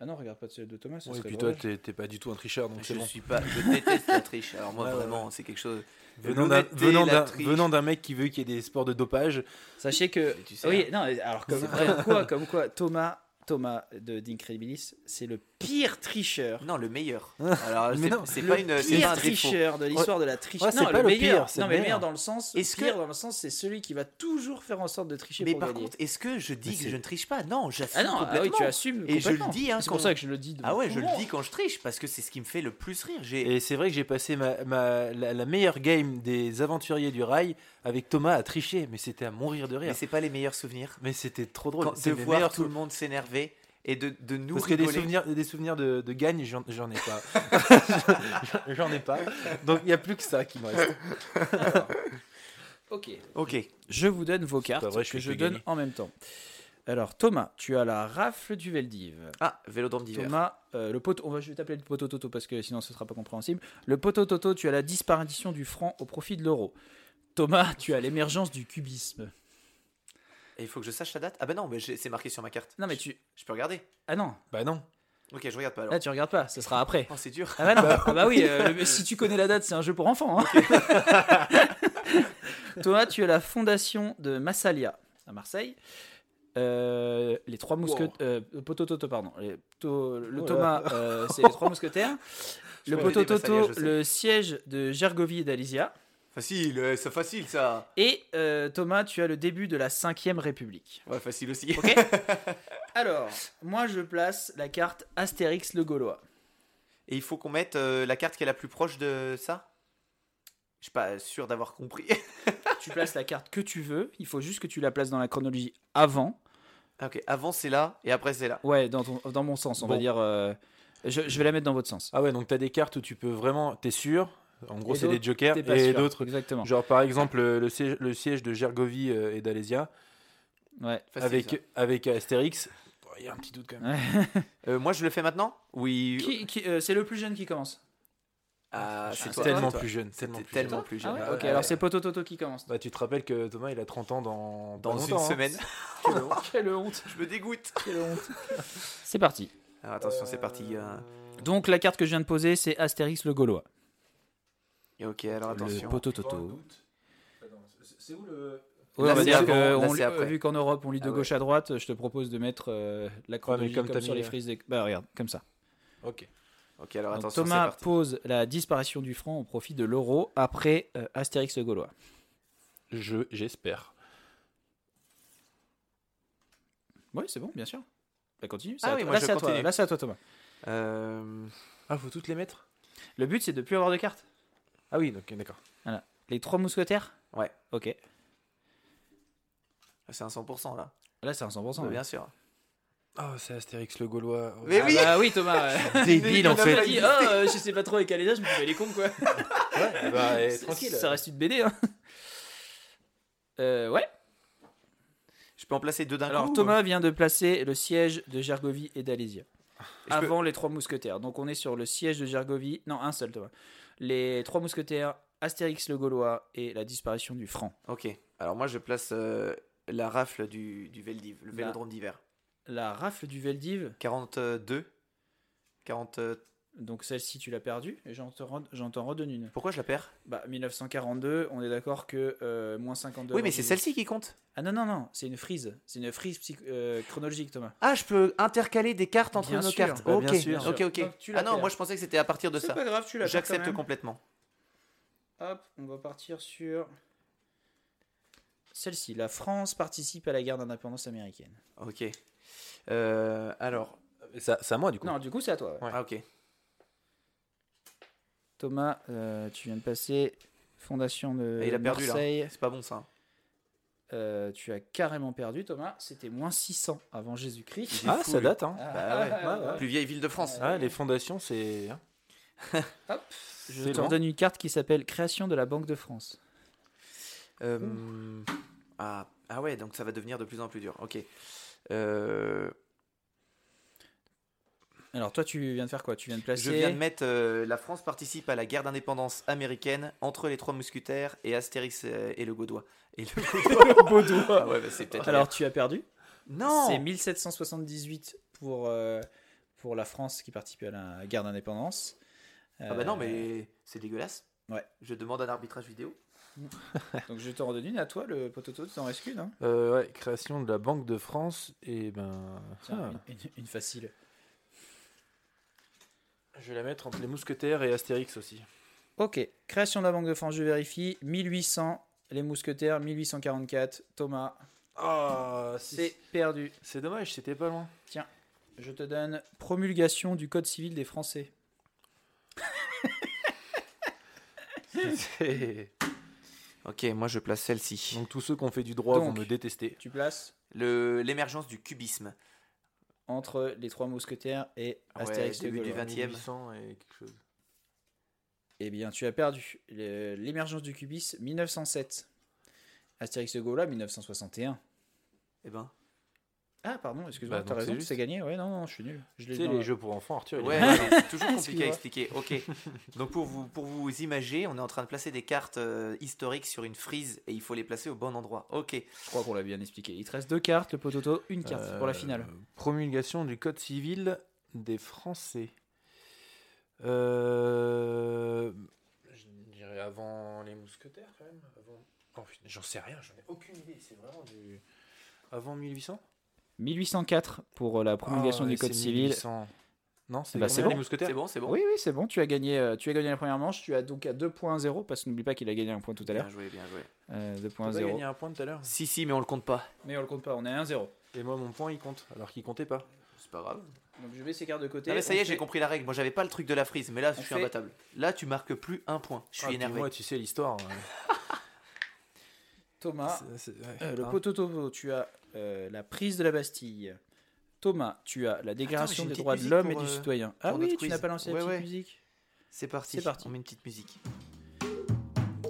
Ah non, regarde pas de celle de Thomas. ça ouais, et puis toi, t'es pas du tout un tricheur, donc c'est Je bon. suis pas, je déteste la triche. Alors moi Ouais, ouais, vraiment, c'est quelque chose. Venant d'un- L'honnêteté, venant la d'un triche. venant d'un mec qui veut qu'il y ait des sports de dopage, Sachez que Tu sais, oui, hein. non, alors comme, C'est vrai. comme quoi, comme quoi, Thomas, Thomas de d'Incredibilis, c'est le pire tricheur. Non, le meilleur. Alors Mais c'est non, c'est Le pas une, c'est un défaut. tricheur de l'histoire de la triche. Ouais, c'est non, pas le meilleur. pire, c'est non, mais le meilleur. meilleur dans le sens. Est-ce pire que- dans le sens, c'est celui qui va toujours faire en sorte de tricher Mais pour par gagner. contre, est-ce que je dis Mais que je ne triche pas? Non, j'assume ah non, ah complètement. oui, tu assumes Et je le dis, hein, c'est pour ça que je le dis. Ah ouais, je le dis quand je triche parce que c'est ce qui me fait le plus rire. J'ai et c'est vrai que j'ai passé ma, ma- la, la meilleure game des aventuriers du rail avec Thomas à tricher, mais c'était à mourir de mais rire. c'est pas les meilleurs souvenirs. Mais c'était trop drôle. Quand, de voir meilleurs tout le monde s'énerver et de, de nous Parce que des souvenirs, des souvenirs de, de gagne, j'en ai pas. j'en ai pas. Donc il n'y a plus que ça qui me reste. Ok. Ok. Je vous donne vos cartes vrai, je que je donne gagner. en même temps. Alors Thomas, tu as la rafle du Veldiv. Ah, Vélodrome d'hiver. Thomas, euh, le pot, on va, je vais t'appeler le poteau Toto parce que sinon ce sera pas compréhensible. Le poteau Toto, tu as la disparition du franc au profit de l'euro. Thomas, tu as l'émergence du cubisme. Et il faut que je sache la date? Ah bah non, mais c'est marqué sur ma carte. Non mais tu, Je peux regarder? Ah non, Bah non. Ok, je regarde pas alors. là tu regardes pas, ce sera après. Oh, c'est dur. Ah bah non, ah bah oui, euh, si tu connais la date, c'est un jeu pour enfants. hein. Thomas, tu as la fondation de Massalia à Marseille. Euh, les trois mousquetaires, euh, poteau Toto, pardon. Les- to- le Oh Thomas, euh, c'est les trois mousquetaires. Je Le peux poteau aider Massalia, Toto, je sais. le siège de Gergovie et d'Alysia. Facile, euh, c'est facile ça. Et euh, Thomas, tu as le début de la 5ème République. Ouais, facile aussi. Ok Alors, moi je place la carte Astérix le Gaulois. Et il faut qu'on mette euh, la carte qui est la plus proche de ça? Je suis pas sûr d'avoir compris. Tu places la carte que tu veux, il faut juste que tu la places dans la chronologie avant. Ah, ok, avant c'est là et après c'est là. Ouais, dans, ton- dans mon sens, on va dire. euh, je, je vais la mettre dans votre sens. Ah ouais, donc t'as des cartes où tu peux vraiment. T'es sûr En gros, c'est des jokers. Et d'autres. Exactement. Genre par exemple le, siège, le siège de Gergovie euh, et d'Alésia Ouais. Facile, ça. avec, avec Astérix. Il y a un petit doute quand même. Euh, moi je le fais maintenant Oui. Qui- qui- euh, c'est le plus jeune qui commence? Ah, c'est Ah, tellement toi. plus jeune. Tellement plus tellement jeune. plus Ah jeune. ouais, Ah ok, ouais, alors c'est Poto Toto qui commence. Bah, tu te rappelles que Thomas il a 30 ans dans, Dans une hein. semaine. Quelle honte. je me dégoûte. Quelle honte. C'est parti. Alors attention, c'est parti. euh. Donc la carte que je viens de poser, c'est Astérix le Gaulois. Et Ok, alors attention. Le Poto Toto. C'est où le. Ouais, on va c'est dire que on lit- après. vu qu'en Europe on lit de Ah ouais. gauche à droite, je te propose de mettre euh, la chronologie comme comme, t'as sur les euh, frises. des- Bah regarde, comme ça. Ok. Ok, alors Donc, attention, Thomas parti. pose la disparition du franc au profit de l'euro après euh, Astérix le Gaulois. Je j'espère. Oui, c'est bon, bien sûr. Bah continue. Ah à oui, moi, Là, je c'est à toi. continue. Là, c'est à toi, Thomas. Euh, Ah, faut toutes les mettre? Le but, c'est de plus avoir de cartes. Ah oui, donc d'accord. Les trois mousquetaires? Ouais. Ok. C'est un 100% là. Là, c'est un 100%. Bah, ouais. bien sûr. Oh, c'est Astérix le Gaulois. Mais Ah oui bah oui, Thomas. ouais. Débile en fait. dit, oh, euh, je sais pas trop avec âge, je me dis, bah, il est con, quoi. Ouais, bah, eh, tranquille. Ça reste une BD, hein. Euh, ouais. Je peux en placer deux d'un coup Alors, ou- Thomas vient de placer le siège de Gergovie et d'Alésia. Peux- Avant les trois mousquetaires. Donc, on est sur le siège de Gergovie. Non, un seul, Thomas. Les trois mousquetaires, Astérix le Gaulois et la disparition du franc. Ok. Alors moi je place euh, la rafle du, du Veldiv, le vélodrome d'hiver. La rafle du Veldiv. 42 40 euh, Donc celle-ci, tu l'as perdue. Et j'en te redonne une. Pourquoi je la perds? Bah, 1942, on est d'accord que euh, moins 52. Oui, mais c'est celle-ci qui compte. Ah non, non, non, c'est une frise. C'est une frise euh, chronologique, Thomas. Ah, je peux intercaler des cartes entre Bien nos sûr. cartes. Bah, ok, bien sûr. ok, ok. Donc, Ah non, perds. moi je pensais que c'était à partir de C'est ça. pas grave, tu l'as J'accepte complètement. Hop, on va partir sur celle-ci. La France participe à la guerre d'indépendance américaine. Ok. Euh, alors. Ça- C'est à moi du coup. Non, du coup, c'est à toi. ouais. Ouais. Ah, ok. Thomas, euh, tu viens de passer Fondation de Et il a perdu Marseille. là. C'est pas bon ça. Euh, tu as carrément perdu, Thomas. C'était moins 600 avant Jésus-Christ. Ah, ça date, hein. Ah, ouais. ouais, ouais. Plus vieille ville de France. Ah, les fondations, c'est. hein. Hop, je te redonne une carte qui s'appelle Création de la Banque de France. Euh, ah, ah ouais, donc ça va devenir de plus en plus dur. Ok. Euh, Alors toi, tu viens de faire quoi? Tu viens de placer. je viens de mettre euh, la France participe à la guerre d'indépendance américaine entre les trois mousquetaires et Astérix euh, et le Gaudois. Et le Gaudois. Ah ouais, bah, c'est peut-être. Alors tu as perdu? non. C'est 1778 pour, euh, pour la France qui participait à la guerre d'indépendance. Ah bah non, mais c'est dégueulasse. Ouais. Je demande un arbitrage vidéo. Donc je te redonne une à toi, le pototo, tu t'en restes une. Hein Euh, ouais, création de la Banque de France. Et ben. Tiens, ah, une, une- une facile. Je vais la mettre entre les mousquetaires et Astérix aussi. Ok, création de la Banque de France, je vérifie. 1800, les mousquetaires, 1844, Thomas, Ah, c'est perdu. C'est dommage, c'était pas loin. Je te donne promulgation du Code civil des Français. Ok, moi je place celle-ci. Donc tous ceux qui ont fait du droit vont me détester. Tu places Le l'émergence du cubisme. Entre les trois mousquetaires et Ouais, Astérix de début du Gaulois. 20e. 1800 et quelque chose. Eh bien, tu as perdu. L'émergence du cubisme, 1907. Astérix de Gaulois, 1961. Eh ben. Ah, pardon, excuse-moi, Bah, t'as raison, c'est gagné. Ouais, non, non, je suis nul. Je Tu l'ai sais, dans- les jeux pour enfants, Arthur. Ouais, c'est toujours compliqué à expliquer. Ok. Donc pour vous, pour vous imager, on est en train de placer des cartes euh, historiques sur une frise et il faut les placer au bon endroit. Ok. Je crois qu'on l'a bien expliqué. Il te reste deux cartes, le pototo, une carte pour la Euh, finale. Promulgation du Code civil des Français. Euh... Je dirais avant les mousquetaires quand même. Avant... Oh, j'en sais rien, j'en ai aucune idée. C'est vraiment du. Avant 1800 1804 pour euh, la promulgation Ah, du Code civil. 1800. Non, c'est Bah, bon. les mousquetaires C'est bon, c'est bon. Oui, oui, c'est bon. Tu as gagné, euh, tu as gagné la première manche. Tu as donc à 2.0 parce que n'oublie pas qu'il a gagné un point tout à l'heure. Bien joué, bien joué. Euh, T'as pas 2.0. gagné un point tout à l'heure. Si, si, mais on le compte pas. Mais on le compte pas. On est à 1-0. Et moi, mon point, il compte, alors qu'il comptait pas. C'est pas grave. Donc je mets ces cartes de côté. Ah, mais ça y est, fait- j'ai compris la règle. Moi, j'avais pas le truc de la frise, mais là, je On suis fait- imbattable. Là, tu marques plus un point. Je suis Ah, énervé. Moi, tu sais l'histoire. hein. Thomas, ouais. euh, le Hein pototo, tu as euh, la prise de la Bastille. Thomas, tu as la déclaration des droits de l'homme et du euh, citoyen. Ah oui, tu n'as pas lancé la petite ouais. musique C'est parti. C'est parti. On met une petite musique.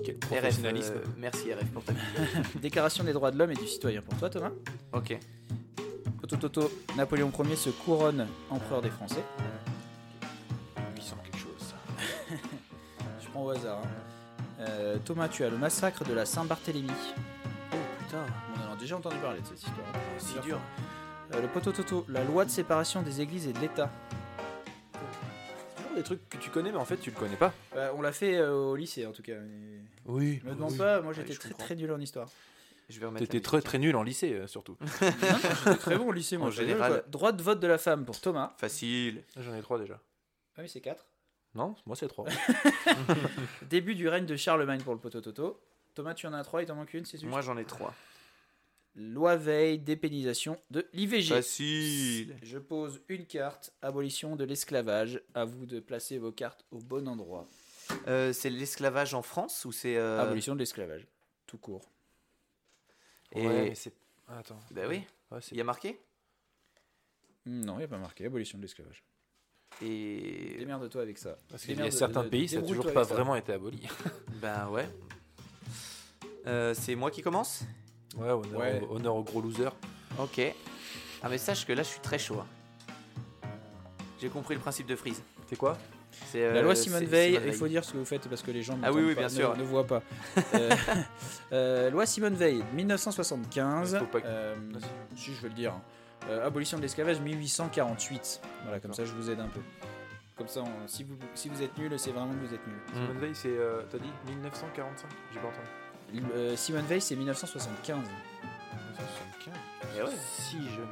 Quel RF, professionnalisme. euh, merci RF pour ta musique. Déclaration des droits de l'homme et du citoyen pour toi, Thomas. ok. Pototo, Napoléon Ier se couronne empereur des Français. 800 quelque chose. Je prends au hasard. hein. Euh, Thomas, tu as le massacre de la Saint-Barthélemy. Oh putain, On en a déjà entendu parler de cette histoire. c'est dur. Euh, le Potototo, la loi de séparation des églises et de l'État. Toujours des trucs que tu connais, mais en fait, tu le connais pas. Bah, on l'a fait euh, au lycée en tout cas. mais- Oui. Me demande pas, moi Ouais, j'étais je très comprends. très nul en histoire. Je vais remettre. T'étais très très nul en lycée, euh, surtout. J'étais très bon au lycée, moi. En général. quoi. Droit de vote de la femme pour Thomas. Facile. J'en ai trois déjà. Ah oui, c'est 4. Non, moi c'est trois. Début du règne de Charlemagne pour le Potototo. Thomas, tu en as 3, il t'en manque une, c'est sûr Moi, j'en ai trois. Loi veille, dépénalisation de l'IVG. Facile. Je pose une carte, abolition de l'esclavage. À vous de placer vos cartes au bon endroit. Euh, c'est l'esclavage en France ou c'est. euh, Abolition de l'esclavage. Tout court. Et- Ouais, mais c'est. Attends. Bah oui. Ouais, c'est- Il y a marqué? Hmm, Non, il n'y a pas marqué abolition de l'esclavage. Et. Démerde-toi avec ça. Parce qu'il y a certains de- pays, ça n'a toujours pas ça. vraiment été aboli. Bah ouais. Euh, c'est moi qui commence? Ouais, honneur, Ouais. Au, honneur aux gros losers. Ok. Ah, mais sache que là, je suis très chaud. hein. J'ai compris le principe de freeze. C'est quoi? C'est, euh, La loi Simone c'est- Veil, Simone il faut dire ce que vous faites parce que les gens Ah oui, n'entendent oui, pas, bien ne- sûr. ne, voient pas. Euh, euh, loi Simone Veil, 1975. Faut pas que- Euh, Ah, si je veux le dire. hein. Euh, abolition de l'esclavage, 1848. Voilà, comme ça je vous aide un peu. Comme ça, on- si, vous, si vous êtes nul, c'est vraiment que vous êtes nul. Simone Veil, c'est. euh, T'as dit 1945 J'ai pas entendu. Euh, Simone Veil, c'est 1975. 1975 Eh ouais. Si jeune.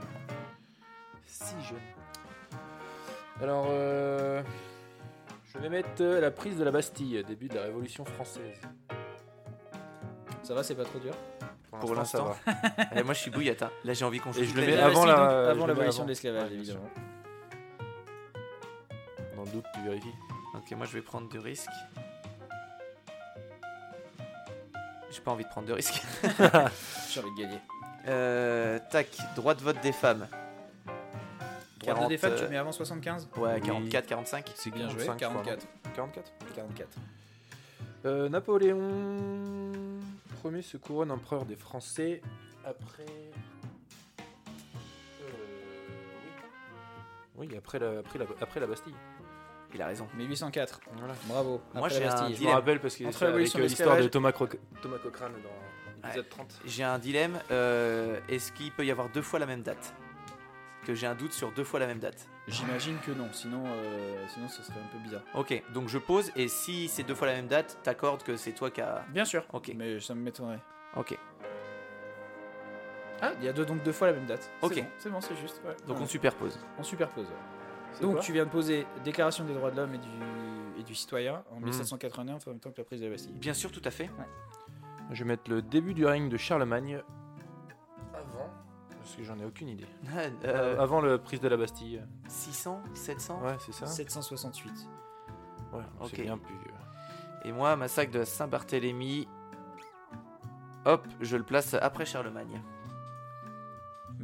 Si jeune. Alors, euh, je vais mettre euh, la prise de la Bastille, début de la Révolution française. Ça va, c'est pas trop dur? Pour l'instant. ça va. Moi, je suis bouillette. hein. Là, j'ai envie qu'on joue. Et je le mets avant la- donc, je le avant l'abolition de l'esclavage, Ouais, évidemment. Dans le doute, tu vérifies. Ok, moi, je vais prendre du risque. J'ai pas envie de prendre de risque. J'ai envie de gagner. Euh, tac, droit de vote des femmes. Droit de 40, défaite, euh, tu mets avant 75 Ouais, Oui. 44, 45. C'est Bien joué, 45, je crois, 44. non 44 44. Euh, Napoléon Ier se couronne empereur des Français après. Euh, oui. Après la, après, la, après la Bastille. Il a raison. 1804. Voilà. Bravo. Moi, j'ai un Bastille. Je me Dilemme. rappelle parce que Entre c'est avec euh, de l'histoire de Thomas, Croc- Thomas Cochrane dans l'épisode 30. J'ai un dilemme. euh, Est-ce qu'il peut y avoir deux fois la même date? Que j'ai un doute sur deux fois la même date. J'imagine que non, sinon, euh, sinon ce serait un peu bizarre. Ok, donc je pose et si c'est deux fois la même date, t'accordes que c'est toi qui as. Bien sûr. Ok. Mais ça me m'étonnerait. Ok. Ah, il y a deux, donc deux fois la même date. C'est Ok. bon, C'est bon, c'est juste. ouais. Donc Ouais. on superpose. on superpose. ouais. Donc tu viens de poser Déclaration des droits de l'homme et du, et du citoyen en Hmm. 1789 en même temps que la prise de la Bastille. Bien sûr, tout à fait. Je vais mettre le début du règne de Charlemagne parce que j'en ai aucune idée. Euh, avant la prise de la Bastille. 600 700 Ouais, c'est ça 768. Ouais, Ok. c'est bien plus. Et moi, massacre de Saint-Barthélemy. Hop, je le place après Charlemagne.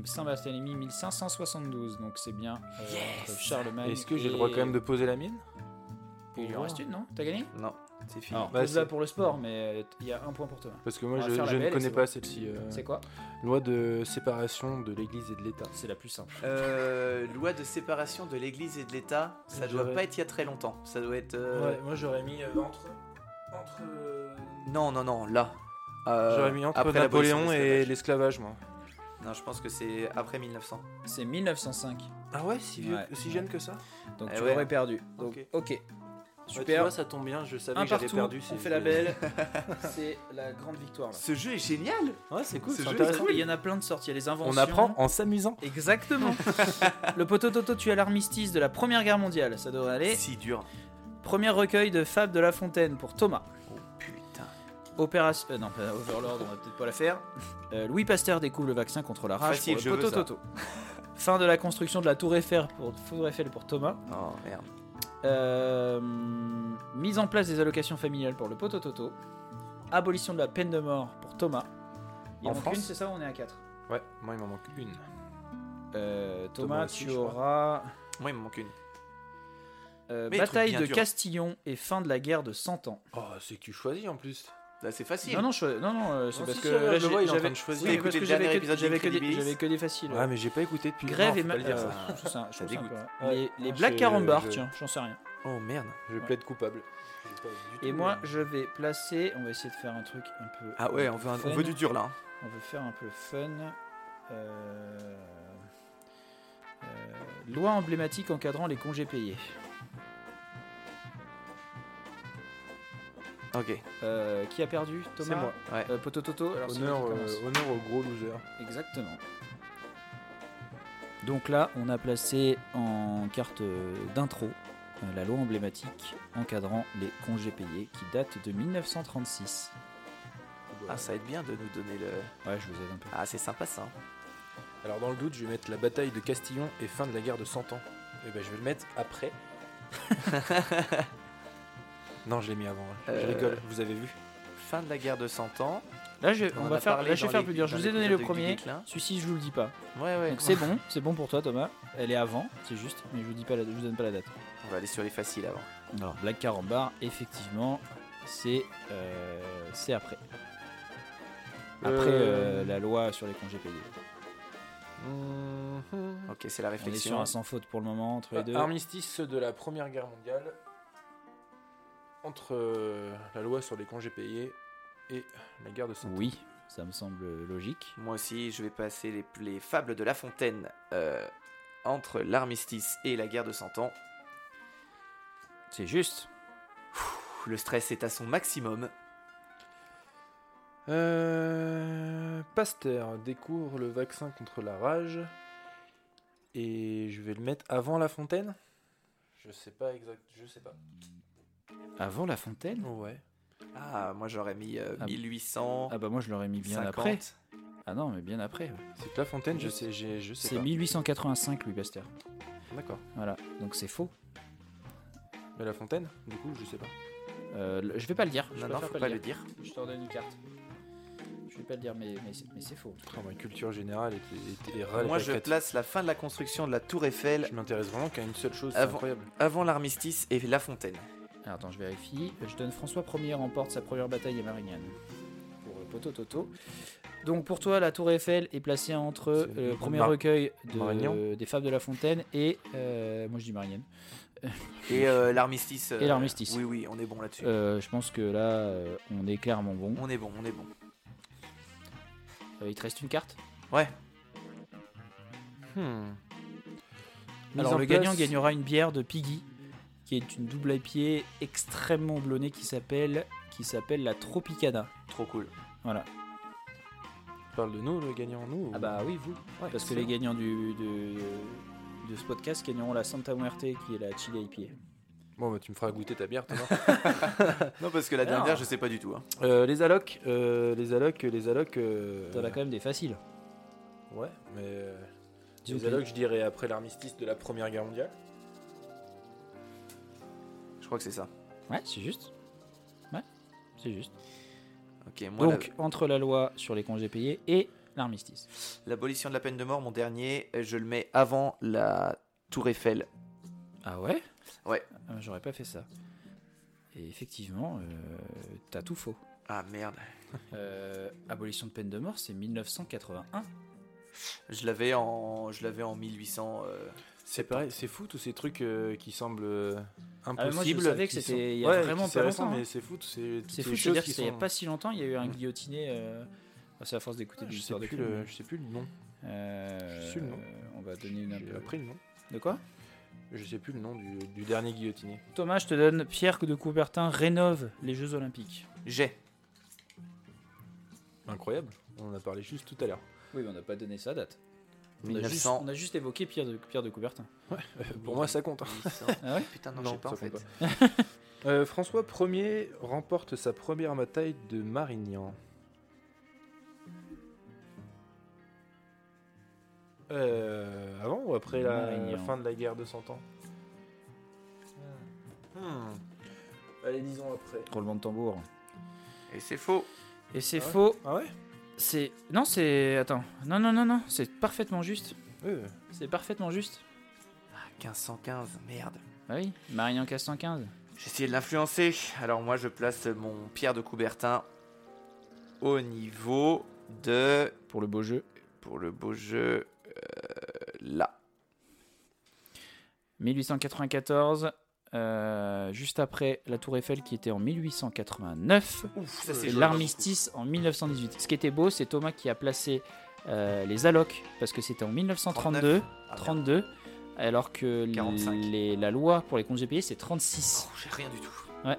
Saint-Barthélemy 1572, donc c'est bien euh, Yes entre Charlemagne. Est-ce que j'ai le et- droit quand même de poser la mienne? Il en reste une, non? T'as gagné? Non, c'est fini. Alors, Bah, pour le sport, mais il y a un point pour toi. Parce que moi je, ne connais pas celle-ci. euh, C'est quoi Loi de séparation de l'Église et de l'État. C'est la plus simple. Euh, loi de séparation de l'Église et de l'État, ça doit pas être il y a très longtemps. Ça doit être. euh, Ouais, moi j'aurais mis euh, entre. entre euh, Non, non, non, là. Euh, j'aurais mis entre après Napoléon et l'esclavage. moi. Non, je pense que c'est après 1900. C'est 1905, Ah ouais, si, vieux- Ouais. si jeune que ça? Donc Eh tu ouais. aurais perdu. Donc, Ok. ok. Super. Super. ça tombe bien, je savais un que j'avais perdu. on c'est- fait la belle. c'est la grande victoire. là. Ce jeu est génial Ouais, c'est cool, Ce c'est jeu est intéressant. Il y en a plein de sorties. Il y a les inventions. On apprend en s'amusant. Exactement. le potototo tue à l'armistice de la Première Guerre mondiale. Ça devrait aller. Si dur. Premier recueil de Fables de La Fontaine pour Thomas. Oh putain. Opération. euh, non, pas Overlord, on va peut-être pas la faire. Euh, Louis Pasteur découvre le vaccin contre la rage Facile, pour je le veux ça. potototo. fin de la construction de la Tour Eiffel pour, Tour Eiffel pour Thomas. Oh merde. Euh, mise en place des allocations familiales pour le potototo. Abolition de la peine de mort pour Thomas. Il En France une, c'est ça ou on est à 4 Ouais, moi il m'en manque une. Euh, Thomas, Thomas aussi, tu auras Moi, il me manque une. euh, bataille de. Castillon et fin de la guerre de 100 ans. Oh, c'est que tu choisis en plus. Là, c'est facile. Non, non, je, non, non, euh, c'est parce si, que là, je le vois, j'ai- il est en train j'avais de choisir. oui, Écoutez parce que j'avais que, des, que faciles. Ouais, mais j'ai pas écouté depuis. Grève Non, et faut pas le ma- dire euh, ça. dégoûte. Les, Black Carambar, je- tiens, j'en sais rien. Oh merde. Je plaide coupable. Et moi, je vais placer. On va essayer de faire un truc un peu. Ah ouais, on veut, un- fun. on veut du dur là. hein. On veut faire un peu fun. Euh, euh, loi emblématique encadrant les congés payés. Ok. Euh, qui a perdu Thomas C'est moi. Ouais. Euh, Potototo alors c'est Honneur, moi qui commence. euh, honneur au gros loser. Exactement. Donc là, on a placé en carte euh, d'intro euh, la loi emblématique encadrant les congés payés qui date de 1936. Ah, ça aide bien de nous donner le. Ouais, je vous aide un peu. Ah, c'est sympa ça. Alors dans le doute, je vais mettre la bataille de Castillon et fin de la guerre de 100 ans. Et ben je vais le mettre après. non, je l'ai mis avant. Je Euh, rigole, vous avez vu Fin de la guerre de 100 ans. Là, je, On va faire, là, je vais faire les- plus dur. Je vous ai donné le premier. Celui-ci, je vous le dis pas. Ouais, ouais. Donc c'est bon, c'est bon pour toi, Thomas. Elle est avant, c'est juste, mais je vous dis pas, la, je vous donne pas la date. On va aller sur les faciles avant. Alors Black Carambar, effectivement, c'est euh, c'est après. Après Euh, euh, la loi sur les congés payés. Mhm. Ok, c'est la On est sur réflexion. un sans faute pour le moment entre les deux. Armistice de la Première Guerre mondiale entre euh, la loi sur les congés payés et la guerre de 100 ans. Oui, ça me semble logique. Moi aussi, je vais passer les, les fables de La Fontaine euh, entre l'armistice et la guerre de 100 ans. C'est juste. Le stress est à son maximum. Euh, Pasteur découvre le vaccin contre la rage. Et je vais le mettre avant la fontaine? Je sais pas exact, je sais pas. Avant La Fontaine Ouais. Ah, moi j'aurais mis euh, Ah. 1800. Ah bah moi je l'aurais mis bien 50. après. Ah non, mais bien après. ouais. C'est que la fontaine, je sais, j'ai- je sais C'est pas. 1885 Louis Pasteur. D'accord. Voilà, donc c'est faux. Mais la fontaine, du coup, je sais pas. Euh, le- je vais pas le dire. Je Non, non, préfère faut pas le dire. Je t'en donne une carte. Je vais pas le dire, mais, mais, c'est- mais c'est faux. Ah, ma culture générale est ras- Moi je place la fin de la construction de la Tour Eiffel Je m'intéresse vraiment qu'à une seule chose, c'est Avant- incroyable. avant l'armistice et la fontaine. Alors, attends, je vérifie. Je donne François Ier remporte sa première bataille à Marignane. Pour euh, Poto Toto. Donc pour toi, la tour Eiffel est placée entre euh, le premier Mar- recueil de- des Fables de la Fontaine et... euh, moi je dis Marignane. Et euh, l'armistice. Et l'armistice. Oui, oui, on est bon là-dessus. Euh, je pense que là, euh, on est clairement bon. On est bon, on est bon. Euh, il te reste une carte? Ouais. Hmm. Alors le place- gagnant gagnera une bière de Piggy, qui est une double IPA extrêmement blonnée qui s'appelle qui s'appelle la Tropicana. Trop cool. Voilà. Tu parles de nous, le gagnant, nous Ah bah oui, vous. Ouais, Parce que les gagnants du, de, de ce podcast gagneront la Santa Muerte qui est la Chile IPA. Bon, bah, tu me feras goûter ta bière, Thomas. Non, parce que la Alors. dernière, je sais pas du tout. hein. Euh, les allocs, euh, les allocs, les allocs. euh, T'en as quand même des faciles. Ouais, mais euh, les allocs, je dirais après l'armistice de la Première Guerre mondiale. Crois que c'est ça. Ouais, c'est juste. Ouais, c'est juste. Ok, moi, la- Donc, entre la loi sur les congés payés et l'armistice. l'abolition de la peine de mort, mon dernier, je le mets avant la Tour Eiffel. Ah ouais? Ouais. Ah, J'aurais pas fait ça. Et effectivement, euh, t'as tout faux. Ah merde. Euh, abolition de peine de mort, c'est 1981. Je l'avais en, je l'avais en 1800. C'est pareil, c'est fou tous ces trucs euh, qui semblent euh, Ah, impossibles. moi, je savais que qui c'était sont- il y a Ouais, vraiment pas longtemps, mais hein. c'est fou toutes C'est ces fou, c'est-à-dire qui qu'il n'y a pas si longtemps, il y a eu un guillotiné. euh, c'est à force d'écouter des histoires de le, je sais plus le nom. Je sais le nom. On va donner une. J'ai appris le nom. De quoi? Je sais plus le nom du, du dernier guillotiné. Thomas, je te donne Pierre de Coubertin rénove les Jeux Olympiques. J'ai. Incroyable. On en a parlé juste tout à l'heure. Oui, mais on n'a pas donné sa date. On a, juste, 1900. on a juste évoqué Pierre de, Pierre de Coubertin. Euh, Pour moi, ça compte. hein. 1800. Ah ouais Putain, non, Non, je sais pas en fait. Euh, François Ier remporte sa première bataille de Marignan. Euh, avant ou après la Marignan. fin de la guerre de Cent Ans? Hmm. Allez, disons après. Roulement de tambour. Et c'est faux. Et c'est Ah ouais? faux. Ah ouais? C'est. Non, c'est. Attends. Non, non, non, non. C'est parfaitement juste. Euh, C'est parfaitement juste. Ah, 1515, merde. Ah oui, Marignan 415. J'ai essayé de l'influencer. Alors moi, je place mon Pierre de Coubertin au niveau de, Pour le beau jeu. pour le beau jeu, euh, là. 1894. Euh, juste après la Tour Eiffel qui était en 1889. Ouf, ça Et l'armistice en 1918. Ce qui était beau, c'est Thomas qui a placé euh, les allocs parce que c'était en 1932, 39. Ah. 32, alors que 45. les- la loi pour les congés payés c'est 36. Oh, j'ai rien du tout. Ouais.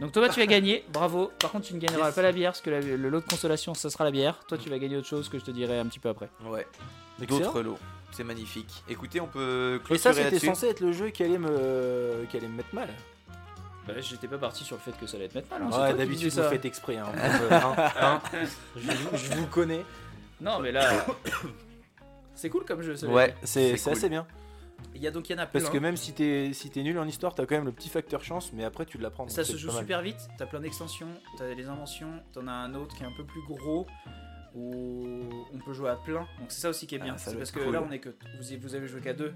Donc Thomas, tu as gagné, bravo. Par contre, tu ne gagneras Yes. pas la bière parce que la- le lot de consolation, ça sera la bière. Toi, tu vas gagner autre chose que je te dirai un petit peu après. Ouais. D'autres lots. C'est magnifique. Écoutez, on peut Et ça, clôturer c'était censé être le jeu qui allait me, qui allait me mettre mal. Bah, j'étais pas parti sur le fait que ça allait être mettre mal. Ouais, d'habitude, vous faites exprès. Hein, hein, hein. je, je vous connais. Non, mais là, c'est cool comme jeu. Ouais. C'est cool. assez bien. Il y a donc il y en a plein. Parce que même si t'es si t'es nul en histoire, t'as quand même le petit facteur chance, mais après tu l'apprends. Ça se joue super vite, t'as plein d'extensions, t'as des inventions, t'en as un autre qui est un peu plus gros où on peut jouer à plein. Donc c'est ça aussi qui est bien. Ah, c'est parce que cool. là on est que vous, vous avez joué qu'à deux.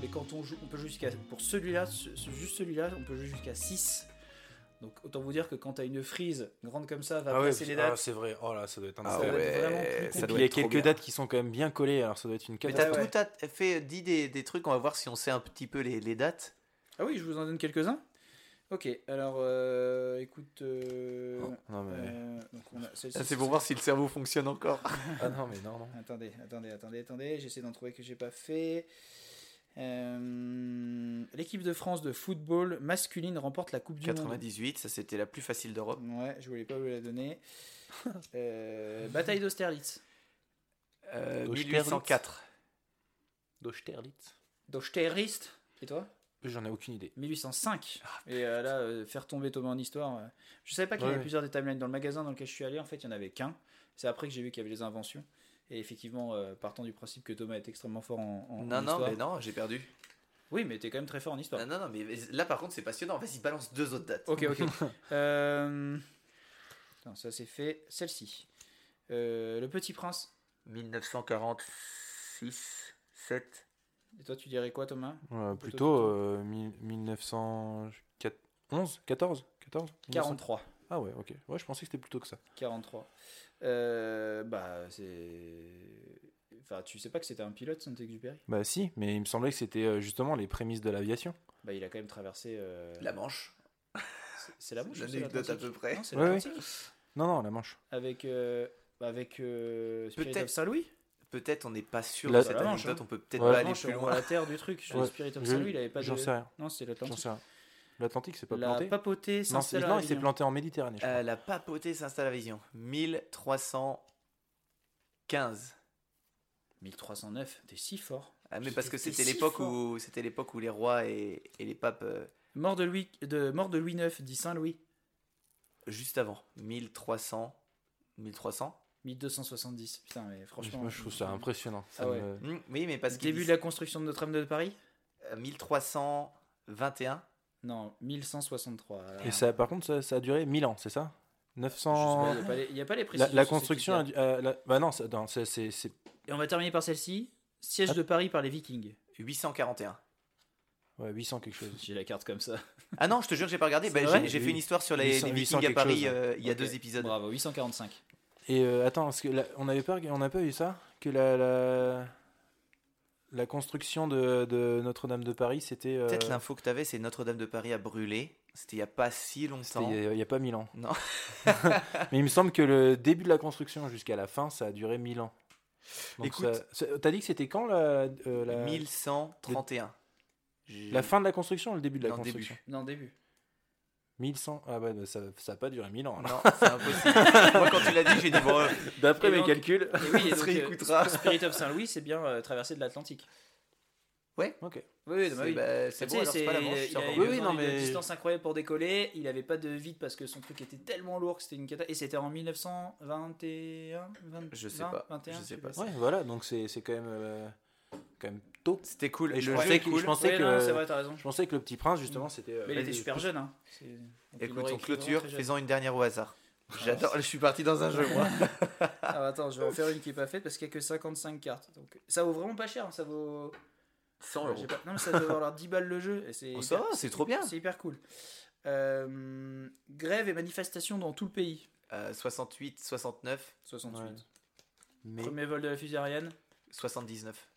Mais quand on joue, on peut jouer jusqu'à pour celui-là, ce- ce- juste celui-là, on peut jouer jusqu'à 6. Donc autant vous dire que quand t'as une frise grande comme ça, va Ah ouais, passer les ah, dates. c'est vrai. Oh là, ça doit être un Ah Ça ouais, ça doit puis il y a quelques bien. dates qui sont quand même bien collées, alors ça doit être une Mais t'as tout à- fait dit des, des trucs, on va voir si on sait un petit peu les, les dates. Ah oui, je vous en donne quelques-uns. Ok, alors euh, écoute. euh, Non mais, euh, donc on a celle-ci, Ça, c'est pour voir si le cerveau fonctionne encore. ah non mais non non. Attendez, attendez, attendez, attendez, j'essaie d'en trouver que j'ai pas fait. Euh, l'équipe de France de football masculine remporte la Coupe du Monde 98, ça c'était la plus facile d'Europe. Ouais, je voulais pas vous la donner. Euh, bataille d'Austerlitz. Euh, Austerlitz. 1804. D'Austerlitz. D'Austerlitz. Et toi? J'en ai aucune idée. 1805. Et euh, là, euh, faire tomber Thomas en histoire. euh, Je savais pas qu'il y avait Ouais. plusieurs des timelines dans le magasin dans lequel je suis allé. En fait, il y en avait qu'un. C'est après que j'ai vu qu'il y avait les inventions. Et effectivement, euh, partant du principe que Thomas est extrêmement fort en, en- en Non, non, mais non, j'ai perdu. Oui, mais t'es quand même très fort en histoire. Non, non, non, mais là par contre c'est passionnant. Vas-y, balance deux autres dates. Ok, ok. euh... attends, ça c'est fait. Celle-ci. Euh, le Petit Prince. 1946, 7. Et toi, tu dirais quoi, Thomas? Ouais, Plutôt, plutôt plutôt. euh, mille- 1911 14 14 43. Ah ouais, ok. Ouais, je pensais que c'était plutôt que ça. 43. Euh, bah, c'est. Enfin, tu sais pas que c'était un pilote, Saint-Exupéry? Bah si, mais il me semblait que c'était euh, justement les prémices de l'aviation. Bah, il a quand même traversé. euh, La Manche. c'est- la Manche L'anecdote à peu près. Non, c'est Ouais, l'Atlantique. Non, non, la Manche. Avec. euh, Avec. Euh, Spirit of Saint-Louis? Peut-être on n'est pas sûr La- de cette Manche, anecdote, hein. on peut peut-être Ouais. pas aller plus loin. la terre du truc. Sur Ouais. le Spirit of Je- Saint-Louis, il avait pas de. J'en sais rien. Non, c'est J'en l'Atlantique. sais rien. L'Atlantique, c'est pas La planté. papauté Non, il s'est planté en Méditerranée, je crois. Euh, la papauté s'installe à Vision. 1315. 1309, t'es si fort. Ah, mais parce que C'était si l'époque où c'était l'époque où les rois et, et les papes euh, Mort de Louis, de, mort de Louis IX, dit Saint Louis. juste avant 1300 1300 1270. Putain, mais franchement. Moi, je trouve ça impressionnant. Ça Ah ouais. me- Hmm, oui mais parce qu'il Début dit- de la construction de Notre-Dame de Paris? Euh, 1321 Non, 1163. Alors, Et ça, par contre, ça, ça a duré 1000 ans, c'est ça? je sais 900. pas, Il n'y a, pas les- il y a pas les La, précisions. la construction a euh, la- Bah non, ça- non, c'est- c'est c'est- Et on va terminer par celle-ci. Siège Ah. de Paris par les Vikings. 841 ouais, 800 quelque chose. J'ai la carte comme ça. Ah non je te jure j'ai pas regardé Bah, j'ai fait une histoire sur les, 800, les 800 Vikings à Paris chose, hein. euh, il y a deux épisodes Bravo, 845. Et euh, attends, parce que là, on n'avait pas, on n'a pas eu ça? Que la, la, la construction de, de Notre-Dame de Paris, c'était. euh, peut-être l'info que t'avais c'est Notre-Dame de Paris a brûlé c'était il y a pas si longtemps il y a- il n'y a, pas 1000 ans. Non. Mais il me semble que le début de la construction jusqu'à la fin, ça a duré 1000 ans. Donc Écoute- t'as dit que c'était quand la, euh, la, 1131 J'ai- la fin de la construction ou le début de la Non, construction? Début. Non, début. 1100 Ah ouais, bah, ça n'a pas duré 1000 ans. alors. non c'est impossible moi quand tu l'as dit j'ai dit bon euh, D'après Et mes donc- calculs. Et oui, et On donc, se euh, réécoutera. Spirit of Saint-Louis, c'est bien euh, traversée de l'Atlantique. Ok. Oui, oui, c'est bah oui. bah, c'est bon alors c'est pas la Manche il avait. Oui, oui, non, mais- distance incroyable pour décoller. Il avait pas de vide parce que son truc était tellement lourd que c'était une cata. Et c'était en 1921 20, Je sais 20, pas, 21, je sais pas. Ouais, voilà, donc c'est c'est quand même, euh, quand même tôt. c'était cool Et je pensais que- cool je pensais Ouais, que- non, c'est vrai, t'as raison. Je pensais que le petit prince, justement, c'était. euh, Mais il était super jeune. Hein. Écoute on clôture faisons une dernière au hasard j'adore je suis parti dans un jeu moi Ah, attends, je vais en faire une qui est pas faite parce qu'il y a que 55 cartes. Donc, ça vaut vraiment pas cher. hein, Ça vaut. 100 J'ai pas- Non, mais ça doit valoir 10 balles le jeu. Et c'est Oh, ça hyper- va, c'est trop bien. C'est hyper cool. Euh, grève et manifestation dans tout le pays. Euh, 68 69 68. Ouais. Mais Premier vol de la fusée Ariane. 79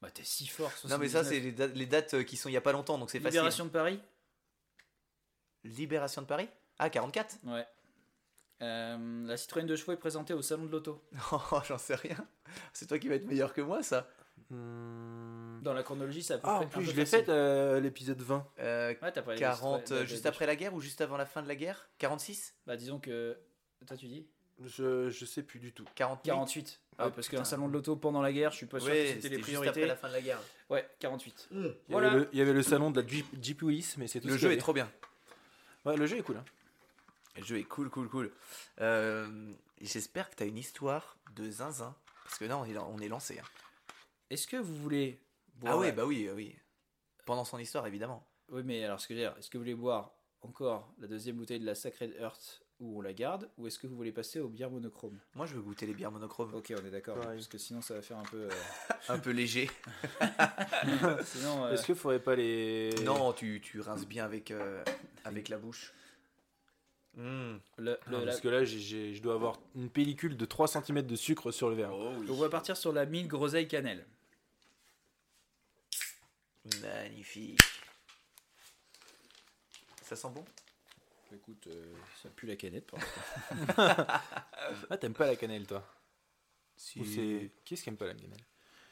Bah, t'es si fort. non mais ça 79. c'est les, dates- les dates euh, qui sont il y a pas longtemps donc c'est facile Libération de Paris? Libération de Paris? Ah 44 Ouais. Euh, la Citroën de chevaux est présentée au salon de l'auto. Oh, j'en sais rien. C'est toi qui vas être meilleur que moi, ça. Hmm. Dans la chronologie, ça Ah, en plus, je l'ai fait euh, l'épisode 20. Euh, Ouais, t'as pas les 40, Citroën- euh, de- juste après la guerre ou juste avant la fin de la guerre? 46 Bah, disons que. Toi, tu dis Je, je sais plus du tout. 48 48. Ah, Ouais, parce qu'un salon de l'auto pendant la guerre, je suis pas sûr Ouais, que c'était les juste après priorités. la fin de la guerre. Ouais, 48. Il y, Voilà. avait le, il y avait le salon de la Jeep, Jeep Willis, mais c'est tout Le ce jeu est trop bien. Ouais, le jeu est cool. hein. Le jeu est cool, cool, cool. Euh, J'espère que tu as une histoire de zinzin. Parce que là, on est, on est lancé. hein. Est-ce que vous voulez. boire Ah ouais, bah oui, oui. Pendant son histoire, évidemment. Oui, mais alors, ce que je veux dire, est-ce que vous voulez boire encore la deuxième bouteille de la Sacred Heart où on la garde Ou est-ce que vous voulez passer aux bières monochrome Moi, je veux goûter les bières monochromes. Ok, on est d'accord. Parce que sinon, ça va faire un peu. euh, Un peu léger. sinon. euh, Est-ce qu'il faudrait pas les. Non, tu, tu rinces bien avec, euh, avec la bouche. Mmh. le- Non, le- parce la- que là, j'ai- j'ai- je dois avoir une pellicule de 3 cm de sucre sur le verre. Oh oui. On va partir sur la mille groseille cannelle. Magnifique. Ça sent bon? Écoute, euh, ça pue la canette. Ah, t'aimes pas la cannelle, toi? Si. C'est. Qui est-ce qui aime pas la cannelle?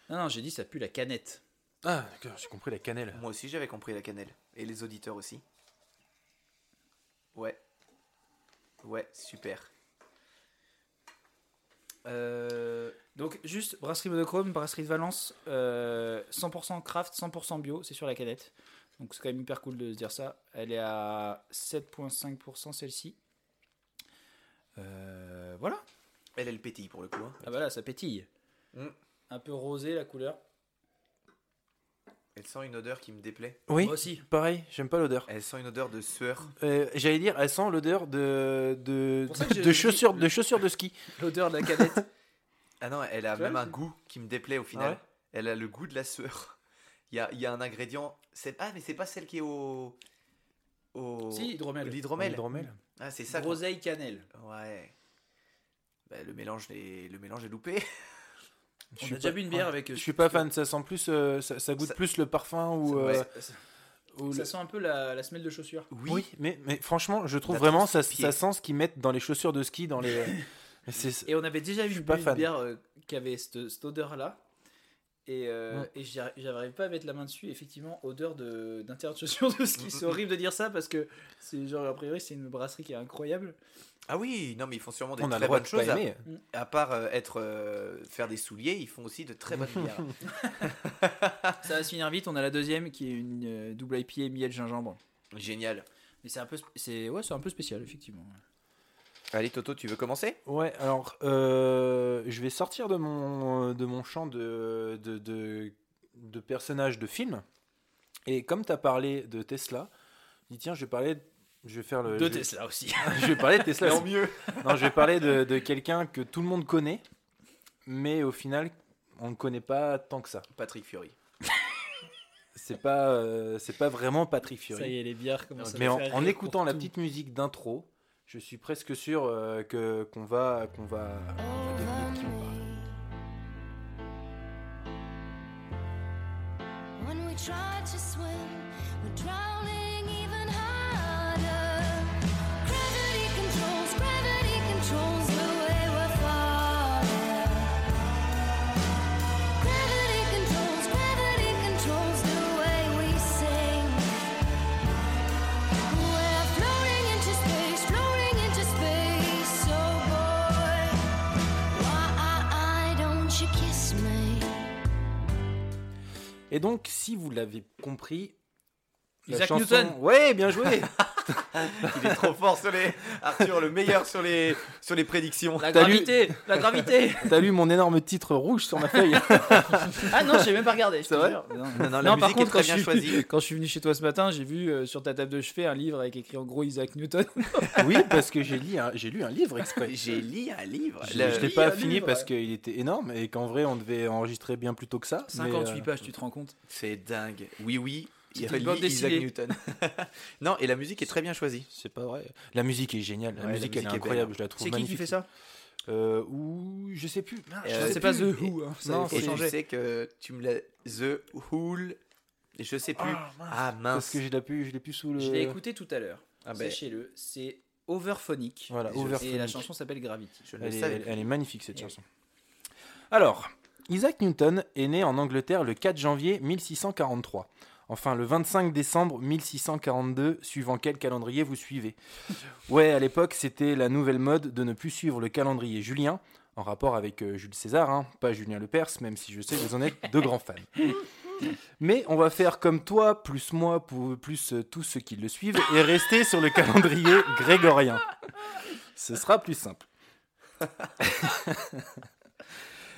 Non, non, j'ai dit ça pue la canette. Ah, d'accord, j'ai compris la cannelle. Moi aussi, j'avais compris la cannelle. Et les auditeurs aussi. Ouais. Ouais, super. Euh, Donc, juste brasserie monochrome, brasserie de Valence, euh, 100% craft, 100% bio, c'est sur la canette. Donc, c'est quand même hyper cool de se dire ça. Elle est à 7,5% celle-ci. Euh, voilà. elle, elle pétille pour le coup. hein. Ah bah là, ça pétille. Mm. Un peu rosé la couleur. Elle sent une odeur qui me déplaît. Oui, Moi aussi. pareil, j'aime pas l'odeur. Elle sent une odeur de sueur. Euh, J'allais dire, elle sent l'odeur de, de, de, chaussures, de chaussures de ski. L'odeur de la canette. Ah non, elle a Tu même un goût qui me déplaît au final. ouais Elle a le goût de la sueur. Il y a, il y a un ingrédient. c'est- Ah, mais c'est pas celle qui est au. au... si, hydromel. L'hydromel. L'hydromel. Ah, c'est ça. Groseille cannelle. Ouais. Bah, le mélange est le mélange est loupé. Je On suis a déjà pas- bu une bière avec. euh, Je suis pas fan, ça sent plus, euh, ça, ça goûte Ça- plus le parfum ou. Ouais. euh, Ça, ou ça le- sent un peu la, la semelle de chaussure. Oui, mais, mais franchement, je trouve vraiment ça, ça sent ce qu'ils mettent dans les chaussures de ski, dans les. Et on avait déjà vu une, fan. bière euh, qui avait cette, cette odeur-là. Et, euh, Ouais. et j'arrive pas à mettre la main dessus. Effectivement, odeur de- d'intérieur de chaussures de ski. C'est horrible de dire ça parce que c'est genre, a priori, c'est une brasserie qui est incroyable. Ah oui, non, mais ils font sûrement des on a très bonnes de choses. À, à part euh, être euh, faire des souliers, ils font aussi de très bonnes bières. Ça va se finir vite. On a la deuxième qui est une euh, double IPA miel gingembre. Génial. Mais c'est un peu, sp- c'est ouais, c'est un peu spécial effectivement. Allez, Toto, tu veux commencer? Ouais, alors euh, je vais sortir de mon, de mon champ de, de, de, de personnages de films. Et comme tu as parlé de Tesla, je dis tiens, je vais parler. Je vais faire le. De je Tesla aussi. je vais parler de Tesla. Tant mieux. Non, je vais parler de, de quelqu'un que tout le monde connaît, mais au final, on ne connaît pas tant que ça. Patrick Fury. C'est pas, euh, c'est pas vraiment Patrick Ça y Fury. est, les bières commencent à Mais en, écoutant la tout. petite musique d'intro, je suis presque sûr euh, que qu'on va, qu'on va, Et donc, si vous l'avez compris, la Isaac chanson- Newton. Ouais, bien joué. Il est trop fort sur les. Arthur, le meilleur sur les, sur les prédictions. La T'as lu- gravité, la gravité. T'as lu mon énorme titre rouge sur ma feuille Ah non, j'ai même pas regardé. je C'est vrai. Non, Non, non, la Non, par contre, quand bien je, suis, quand je suis venu chez toi ce matin, j'ai vu euh, sur ta table de chevet un livre avec écrit en gros Isaac Newton. Oui, parce que j'ai lu un, j'ai lu un livre exprès. J'ai lu un livre. Je, Le- je l'ai pas fini livre. parce qu'il était énorme et qu'en vrai on devait enregistrer bien plus tôt que ça. mais, 58 euh, pages, tu te rends compte? C'est dingue. Oui, oui. Il une relie bande Isaac dessinée. Newton. non, et la musique est très bien choisie. C'est pas vrai. La musique est géniale. La Ouais, la musique, elle est est incroyable. Je la trouve C'est qui magnifique. qui fait ça? Euh, Ou je sais plus. Ah, je Euh, sais C'est pas. The Who. hein, ça, Non, il faut Et changer. sais que tu me l'as. The Hool. Je sais plus. Ah, mince. Ah Parce mince. que je l'ai plus, je l'ai plus sous le. Je l'ai écouté tout à l'heure. Ah ben, Sachez-le, c'est Overphonic. Voilà, Je- Et Overphonic. la chanson s'appelle Gravity. je Elle est, savais elle- est magnifique cette Et chanson. Alors, Isaac Newton est né en Angleterre le 4 janvier 1643. Enfin, le 25 décembre 1642, suivant quel calendrier vous suivez. Ouais, à l'époque, c'était la nouvelle mode de ne plus suivre le calendrier julien, en rapport avec euh, Jules César, hein, pas Julien Lepers, même si je sais que vous en êtes de grands fans. Mais on va faire comme toi, plus moi, plus euh, tous ceux qui le suivent, et rester sur le calendrier grégorien. Ce sera plus simple.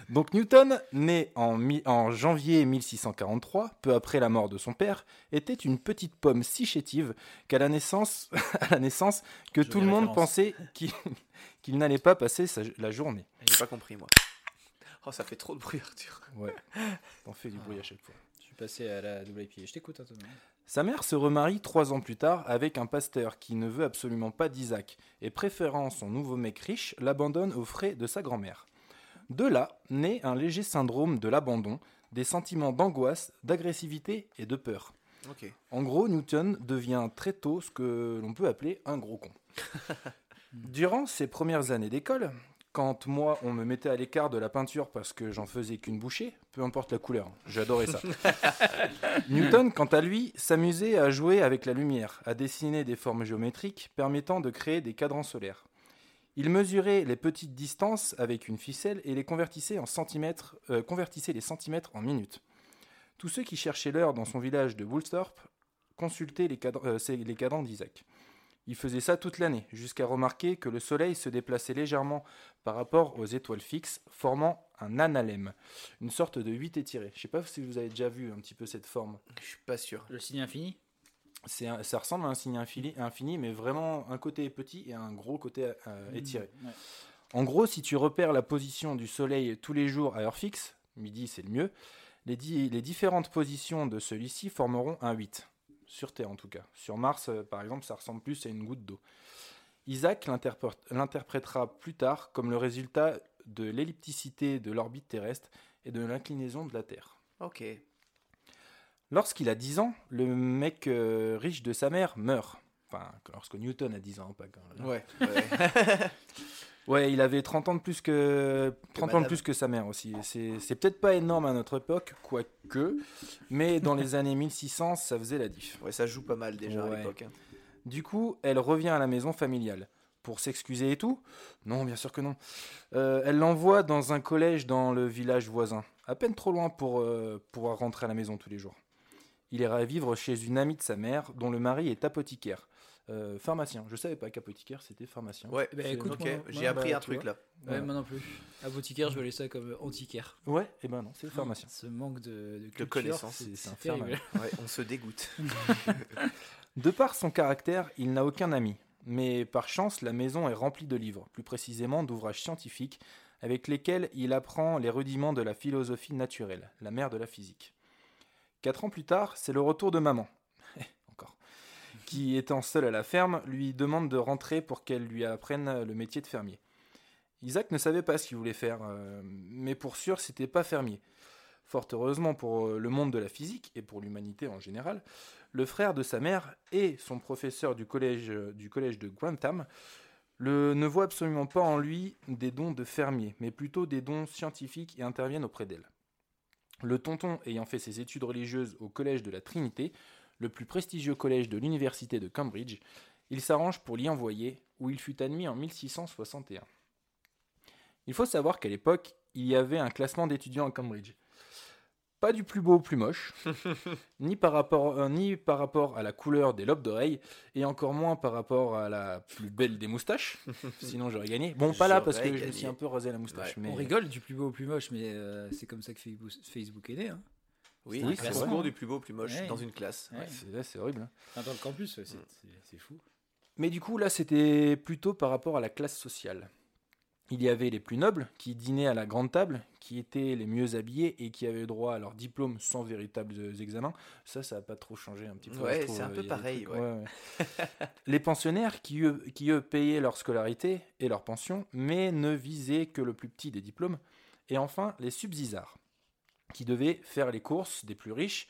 Donc Newton, né en, janvier 1643, peu après la mort de son père, était une petite pomme si chétive qu'à la naissance, à la naissance que Jolie tout le monde pensait qu'il n'allait pas passer sa- la journée. J'ai pas compris moi. Oh, ça fait trop de bruit, Arthur. Ouais, on fait du bruit à chaque fois. Je suis passé à la double IPA. Je t'écoute, Antonin. Sa mère se remarie trois ans plus tard avec un pasteur qui ne veut absolument pas d'Isaac et préférant son nouveau mec riche, l'abandonne aux frais de sa grand-mère. De là naît un léger syndrome de l'abandon, des sentiments d'angoisse, d'agressivité et de peur. En gros, Newton devient très tôt ce que l'on peut appeler un gros con. Durant ses premières années d'école, Quand moi, on me mettait à l'écart de la peinture parce que j'en faisais qu'une bouchée, peu importe la couleur, j'adorais ça. Newton, quant à lui, s'amusait à jouer avec la lumière, à dessiner des formes géométriques permettant de créer des cadrans solaires. Il mesurait les petites distances avec une ficelle et les convertissait en centimètres, euh, convertissait les centimètres en minutes. Tous ceux qui cherchaient l'heure dans son village de Woolsthorpe consultaient les, cadres- euh, les cadrans d'Isaac. Il faisait ça toute l'année, jusqu'à remarquer que le soleil se déplaçait légèrement par rapport aux étoiles fixes, formant un analème, une sorte de 8 étiré. Je sais pas si vous avez déjà vu un petit peu cette forme. Je suis pas sûr. Le signe infini? C'est ça ressemble à un signe infini, infini, mais vraiment un côté est petit et un gros côté euh, étiré. Ouais. En gros, si tu repères la position du soleil tous les jours à heure fixe, midi c'est le mieux, les, di- les différentes positions de celui-ci formeront un 8. Sur Terre en tout cas. Sur Mars, euh, par exemple, ça ressemble plus à une goutte d'eau. Isaac l'interprétera plus tard comme le résultat de l'ellipticité de l'orbite terrestre et de l'inclinaison de la Terre. Ok. Lorsqu'il a 10 ans, le mec euh, riche de sa mère meurt. Enfin, lorsque Newton a 10 ans, pas quand Ouais. ouais. Ouais, il avait 30 ans de plus que 30 ans de plus que sa mère aussi. C'est c'est peut-être pas énorme à notre époque, quoique, mais dans les années 1600, ça faisait la diff. ouais, ça joue pas mal déjà Ouais. à l'époque. hein. Du coup, elle revient à la maison familiale. Pour s'excuser et tout? Non, bien sûr que non. Euh, elle l'envoie dans un collège dans le village voisin, à peine trop loin pour euh, pouvoir rentrer à la maison tous les jours. Il ira vivre chez une amie de sa mère, dont le mari est apothicaire. Euh, pharmacien. Je savais pas qu'apothicaire c'était pharmacien. Ouais, Bah, écoute, moi, moi, j'ai appris bah, un truc vois. là. Ouais, Voilà. moi non plus. Apothicaire, je voyais ça comme euh, antiquaire. Ouais, et ben non, c'est pharmacien. Ce manque de, de, De culture, connaissances, c'est c'est c'est infernal. Ouais, on se dégoûte. De par son caractère, il n'a aucun ami. Mais par chance, la maison est remplie de livres, plus précisément d'ouvrages scientifiques, avec lesquels il apprend les rudiments de la philosophie naturelle, la mère de la physique. Quatre ans plus tard, c'est le retour de maman, qui, étant seule à la ferme, lui demande de rentrer pour qu'elle lui apprenne le métier de fermier. Isaac ne savait pas ce qu'il voulait faire, euh, mais pour sûr, c'était pas fermier. Fort heureusement pour euh, le monde de la physique et pour l'humanité en général, le frère de sa mère et son professeur du collège, du collège de Grantham le, ne voient absolument pas en lui des dons de fermier, mais plutôt des dons scientifiques et interviennent auprès d'elle. Le tonton ayant fait ses études religieuses au collège de la Trinité, le plus prestigieux collège de l'université de Cambridge, il s'arrange pour l'y envoyer, où il fut admis en 1661. Il faut savoir qu'à l'époque, il y avait un classement d'étudiants à Cambridge. Pas du plus beau au plus moche, ni par, rapport, euh, ni par rapport à la couleur des lobes d'oreilles, et encore moins par rapport à la plus belle des moustaches. Sinon j'aurais gagné. Bon, pas là parce que je me suis un peu rasé la moustache. Ouais. mais... On rigole du plus beau au plus moche, mais euh, c'est comme ça que Facebook, est né. Hein. Oui, Oui, un c'est concours vrai. du plus beau au plus moche Ouais. dans une classe. Ouais. C'est, horrible. hein. Enfin, dans le campus, c'est- c'est fou. Mais du coup, là, c'était plutôt par rapport à la classe sociale. Il y avait les plus nobles qui dînaient à la grande table, qui étaient les mieux habillés et qui avaient droit à leur diplôme sans véritables examens. Ça, ça n'a pas trop changé un petit peu. Ouais, c'est un peu pareil, trucs- ouais. ouais. les pensionnaires qui eux, qui, eux, payaient leur scolarité et leur pension, mais ne visaient que le plus petit des diplômes. Et enfin, les subsisards, qui devaient faire les courses des plus riches,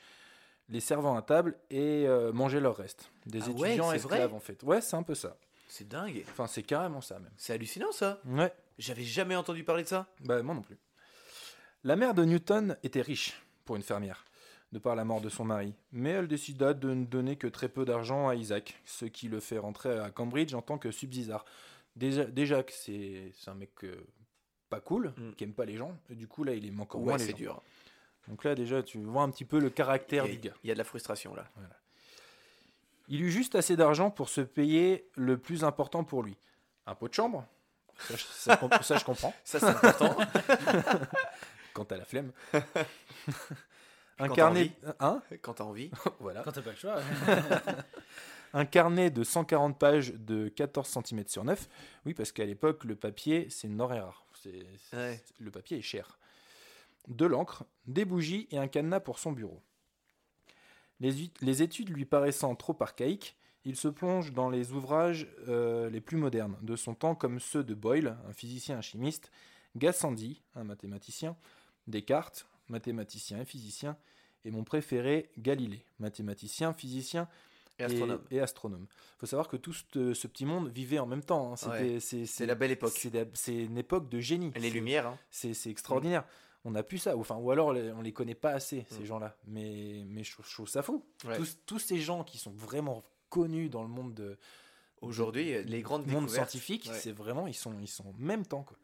les servants à table et euh, manger leur reste. Des Ah étudiants esclaves, en fait. Ouais, c'est un peu ça. C'est dingue. Enfin, c'est carrément ça même. C'est hallucinant ça. Ouais, J'avais jamais entendu parler de ça. bah moi non plus. La mère de Newton était riche pour une fermière, de par la mort de son mari, mais elle décida de ne donner que très peu d'argent à Isaac, ce qui le fait rentrer à Cambridge en tant que subsisard. Déjà, déjà que c'est un mec euh, pas cool, Mm. qui aime pas les gens, et du coup là il aime encore Ouais, moins les c'est gens. dur. Donc là déjà tu vois un petit peu le caractère du gars. il y a de la frustration là. Il eut juste assez d'argent pour se payer le plus important pour lui. Un pot de chambre, ça, je- ça, je comp- ça, je comprends. Ça c'est important. Quant à la flemme. Quand un t'as carnet, hein? Quand t'as envie. Voilà. Quand t'as pas le choix. Un carnet de 140 pages de 14 cm sur 9. Oui, parce qu'à l'époque, le papier, c'est une denrée rare. C'est- c'est- Ouais. Le papier est cher. De l'encre, des bougies et un cadenas pour son bureau. Les, les études lui paraissant trop archaïques, il se plonge dans les ouvrages euh, les plus modernes de son temps, comme ceux de Boyle, un physicien un chimiste, Gassendi, un mathématicien, Descartes, mathématicien et physicien, et mon préféré, Galilée, mathématicien, physicien Et astronome. et astronome. faut savoir que tout ce, ce petit monde vivait en même temps. hein. Ouais. c'est- la belle époque. C'est une époque de génie. Les lumières, hein. C'est extraordinaire. On n'a plus ça. Ou, enfin, ou alors on les connaît pas assez, ces Mm. gens-là. Mais, mais je, trouve- je trouve ça fou. Ouais. Tous, tous ces gens qui sont vraiment connus dans le monde de, Aujourd'hui, les grandes monde découvertes. scientifique, Ouais. c'est vraiment, ils sont, ils sont en même temps. Quoi.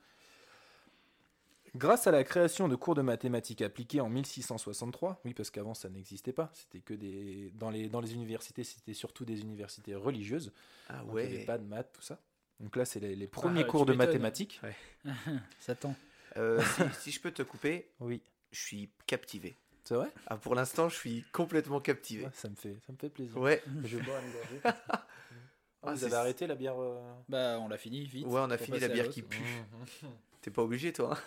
Grâce à la création de cours de mathématiques appliquées en 1663, oui, parce qu'avant ça n'existait pas, c'était que des. Dans les, dans les universités, c'était surtout des universités religieuses. Ah donc il n'y avait ouais. pas de maths, tout ça. Donc là, c'est les, les premiers Ah, tu cours de mathématiques. Ça tend. Euh, si, si je peux te couper, Oui, je suis captivé. C'est vrai? Ah, pour l'instant, je suis complètement captivé. Ouais, ça, me fait, ça me fait plaisir. Ouais. Je vais boire une gorgée. Ah, vous avez arrêté la bière euh, Bah, on l'a fini vite. Ouais, on a fini la bière qui pue. T'es pas obligé, toi.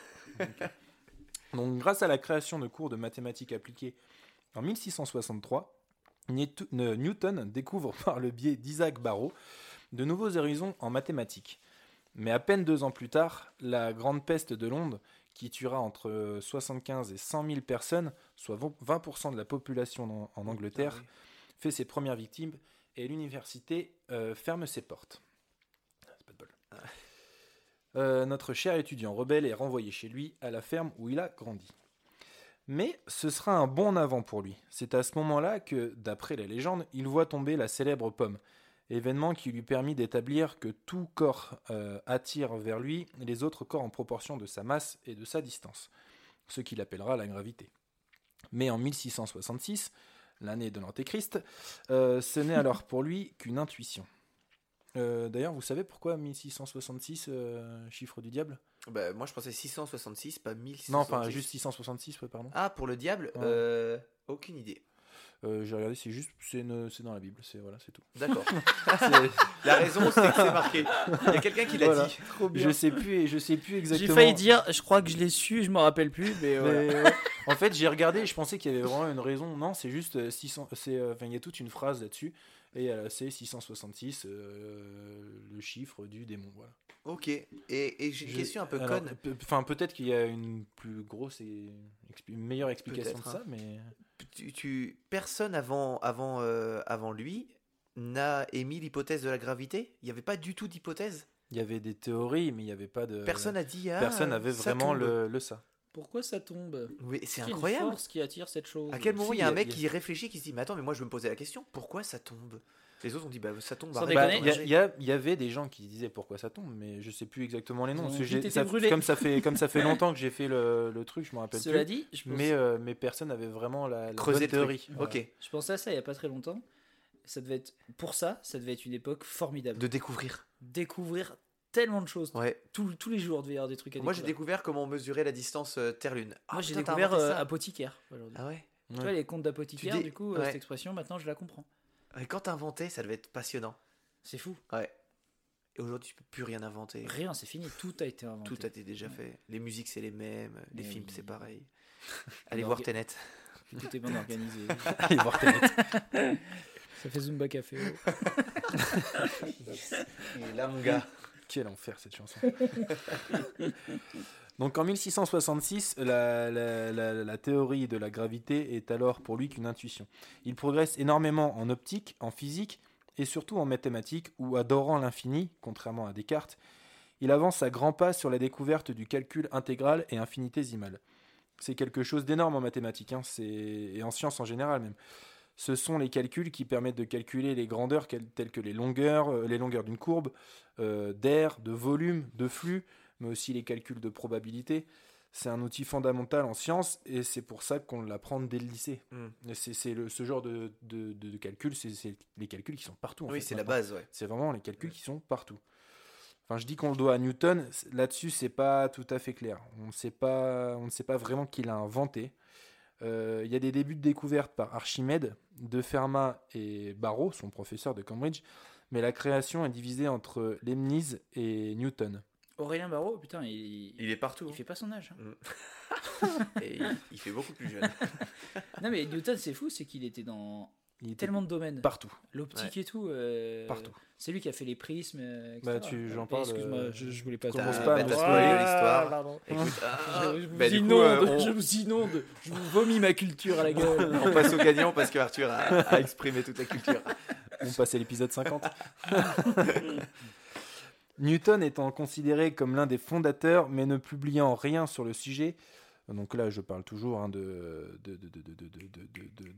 hein Donc, grâce à la création de cours de mathématiques appliquées en 1663, Nietu- ne- Newton découvre par le biais d'Isaac Barrow de nouveaux horizons en mathématiques. Mais à peine deux ans plus tard, la grande peste de Londres, qui tuera entre 75 et 100 000 personnes, soit 20% de la population en, en Angleterre, Ah oui. fait ses premières victimes et l'université euh, ferme ses portes. C'est pas de bol. Euh, notre cher étudiant rebelle est renvoyé chez lui à la ferme où il a grandi. Mais ce sera un bon avant pour lui. C'est à ce moment-là que, d'après la légende, il voit tomber la célèbre pomme, événement qui lui permit d'établir que tout corps euh, attire vers lui les autres corps en proportion de sa masse et de sa distance, ce qu'il appellera la gravité. Mais en 1666, l'année de l'Antéchrist, euh, ce n'est alors pour lui qu'une intuition. Euh, D'ailleurs, vous savez pourquoi 1666, euh, chiffre du diable? Bah, moi, je pensais 666, pas 1666. Non, enfin, juste 666, ouais, pardon. Ah, pour le diable Ouais. Aucune idée. Euh, J'ai regardé, c'est juste, c'est une- c'est dans la Bible, c'est voilà, c'est tout. D'accord. C'est- La raison, c'est que c'est marqué. Il y a quelqu'un qui l'a Voilà. dit. je sais plus, je sais plus J'ai exactement. failli dire, je crois que je l'ai su, je m'en rappelle plus, mais voilà. Mais, ouais. En fait, j'ai regardé, je pensais qu'il y avait vraiment une raison. Non, c'est juste euh, 600. C'est, euh, enfin, il y a toute une phrase là-dessus, et euh, c'est 666, euh, le chiffre du démon. Voilà. Ok. Et, et j'ai une question un peu conne. Enfin, peut-être qu'il y a une plus grosse et une meilleure explication de Peut-être, ça, hein. mais Tu, tu- Personne avant, avant, euh, avant lui n'a émis l'hypothèse de la gravité? Il n'y avait pas du tout d'hypothèse? Il y avait des théories, mais il n'y avait pas de. Personne n'a dit. Ah, personne n'avait vraiment le, le ça. Pourquoi ça tombe? Oui, c'est une incroyable. force qui attire cette chose? À quel moment Si, il y a un mec a- qui réfléchit, qui se dit Mais attends, mais moi je vais me poser la question pourquoi ça tombe? Les autres ont dit Bah ça tombe. Bah, Il y, avait des gens qui disaient pourquoi ça tombe, mais je sais plus exactement les noms. ça- comme ça fait comme ça fait longtemps que j'ai fait le, le truc, je me rappelle Cela plus. dit, je pense, Mais, euh, mais personne n'avait vraiment la, la théorie. Ok. je pensais à ça il y a pas très longtemps. Ça devait être pour ça, ça devait être une époque formidable. De découvrir. Découvrir tellement de choses. Ouais. Tous, tous les jours, il devait y avoir des trucs à Moi j'ai découvert comment mesurer la distance euh, Terre-Lune. Ah, Moi, j'ai découvert euh, apothicaire aujourd'hui. Ah ouais Tu vois, les contes d'apothicaire, du coup, euh, ouais. cette expression, maintenant, je la comprends. Et quand t'as inventé, ça devait être passionnant. C'est fou. Ouais. Et aujourd'hui, tu peux plus rien inventer. Rien, c'est fini. Tout a été inventé. Tout a été déjà Ouais. fait. Les musiques, c'est les mêmes. Les Mais films, oui. c'est pareil. Allez voir Tenet. Tout est bien organisé. Allez voir Tenet. ça fait Zumba Café. Et là, mon gars. Quel enfer cette chanson. Donc en 1666, la, théorie de la gravité est alors pour lui qu'une intuition. Il progresse énormément en optique, en physique et surtout en mathématiques où, adorant l'infini, contrairement à Descartes, il avance à grands pas sur la découverte du calcul intégral et infinitésimal. C'est quelque chose d'énorme en mathématiques, hein, et en sciences en général même. Ce sont les calculs qui permettent de calculer les grandeurs telles que les longueurs, euh, les longueurs d'une courbe, euh, d'air, de volume, de flux, mais aussi les calculs de probabilité. C'est un outil fondamental en sciences et c'est pour ça qu'on l'apprend dès le lycée. Hmm. C'est ce genre de, de, de- de calcul, c'est les calculs qui sont partout. en Oui, c'est la base, ouais. C'est vraiment les calculs qui sont partout. Enfin, je dis qu'on le doit à Newton. Là-dessus, c'est pas tout à fait clair. On ne sait pas, on ne sait pas vraiment qui l'a inventé. Euh, Il y a des débuts de découverte par Archimède, De Fermat et Barrow, son professeur de Cambridge, mais la création est divisée entre Leibniz et Newton. Aurélien Barraud, putain, il, Il est partout. il fait pas son âge. hein. Et il, il fait beaucoup plus jeune. Non, mais Newton, c'est fou, c'est qu'il était dans Il était tellement de domaines. partout, L'optique et tout. euh, partout. C'est lui qui a fait les prismes. euh, etc. Bah, tu- j'en Euh, parle, Excuse-moi, euh, je, je voulais pas. commence pas à bah, t'as spoilé l'histoire. pardon. Écoute, ah, je, je vous bah, coup, inonde, euh, on- je vous inonde, je vous vomis ma culture à la gueule. on passe au gagnant parce que Arthur a, a exprimé toute la culture. On passe à l'épisode 50. Newton étant considéré comme l'un des fondateurs, mais ne publiant rien sur le sujet, donc là, je parle toujours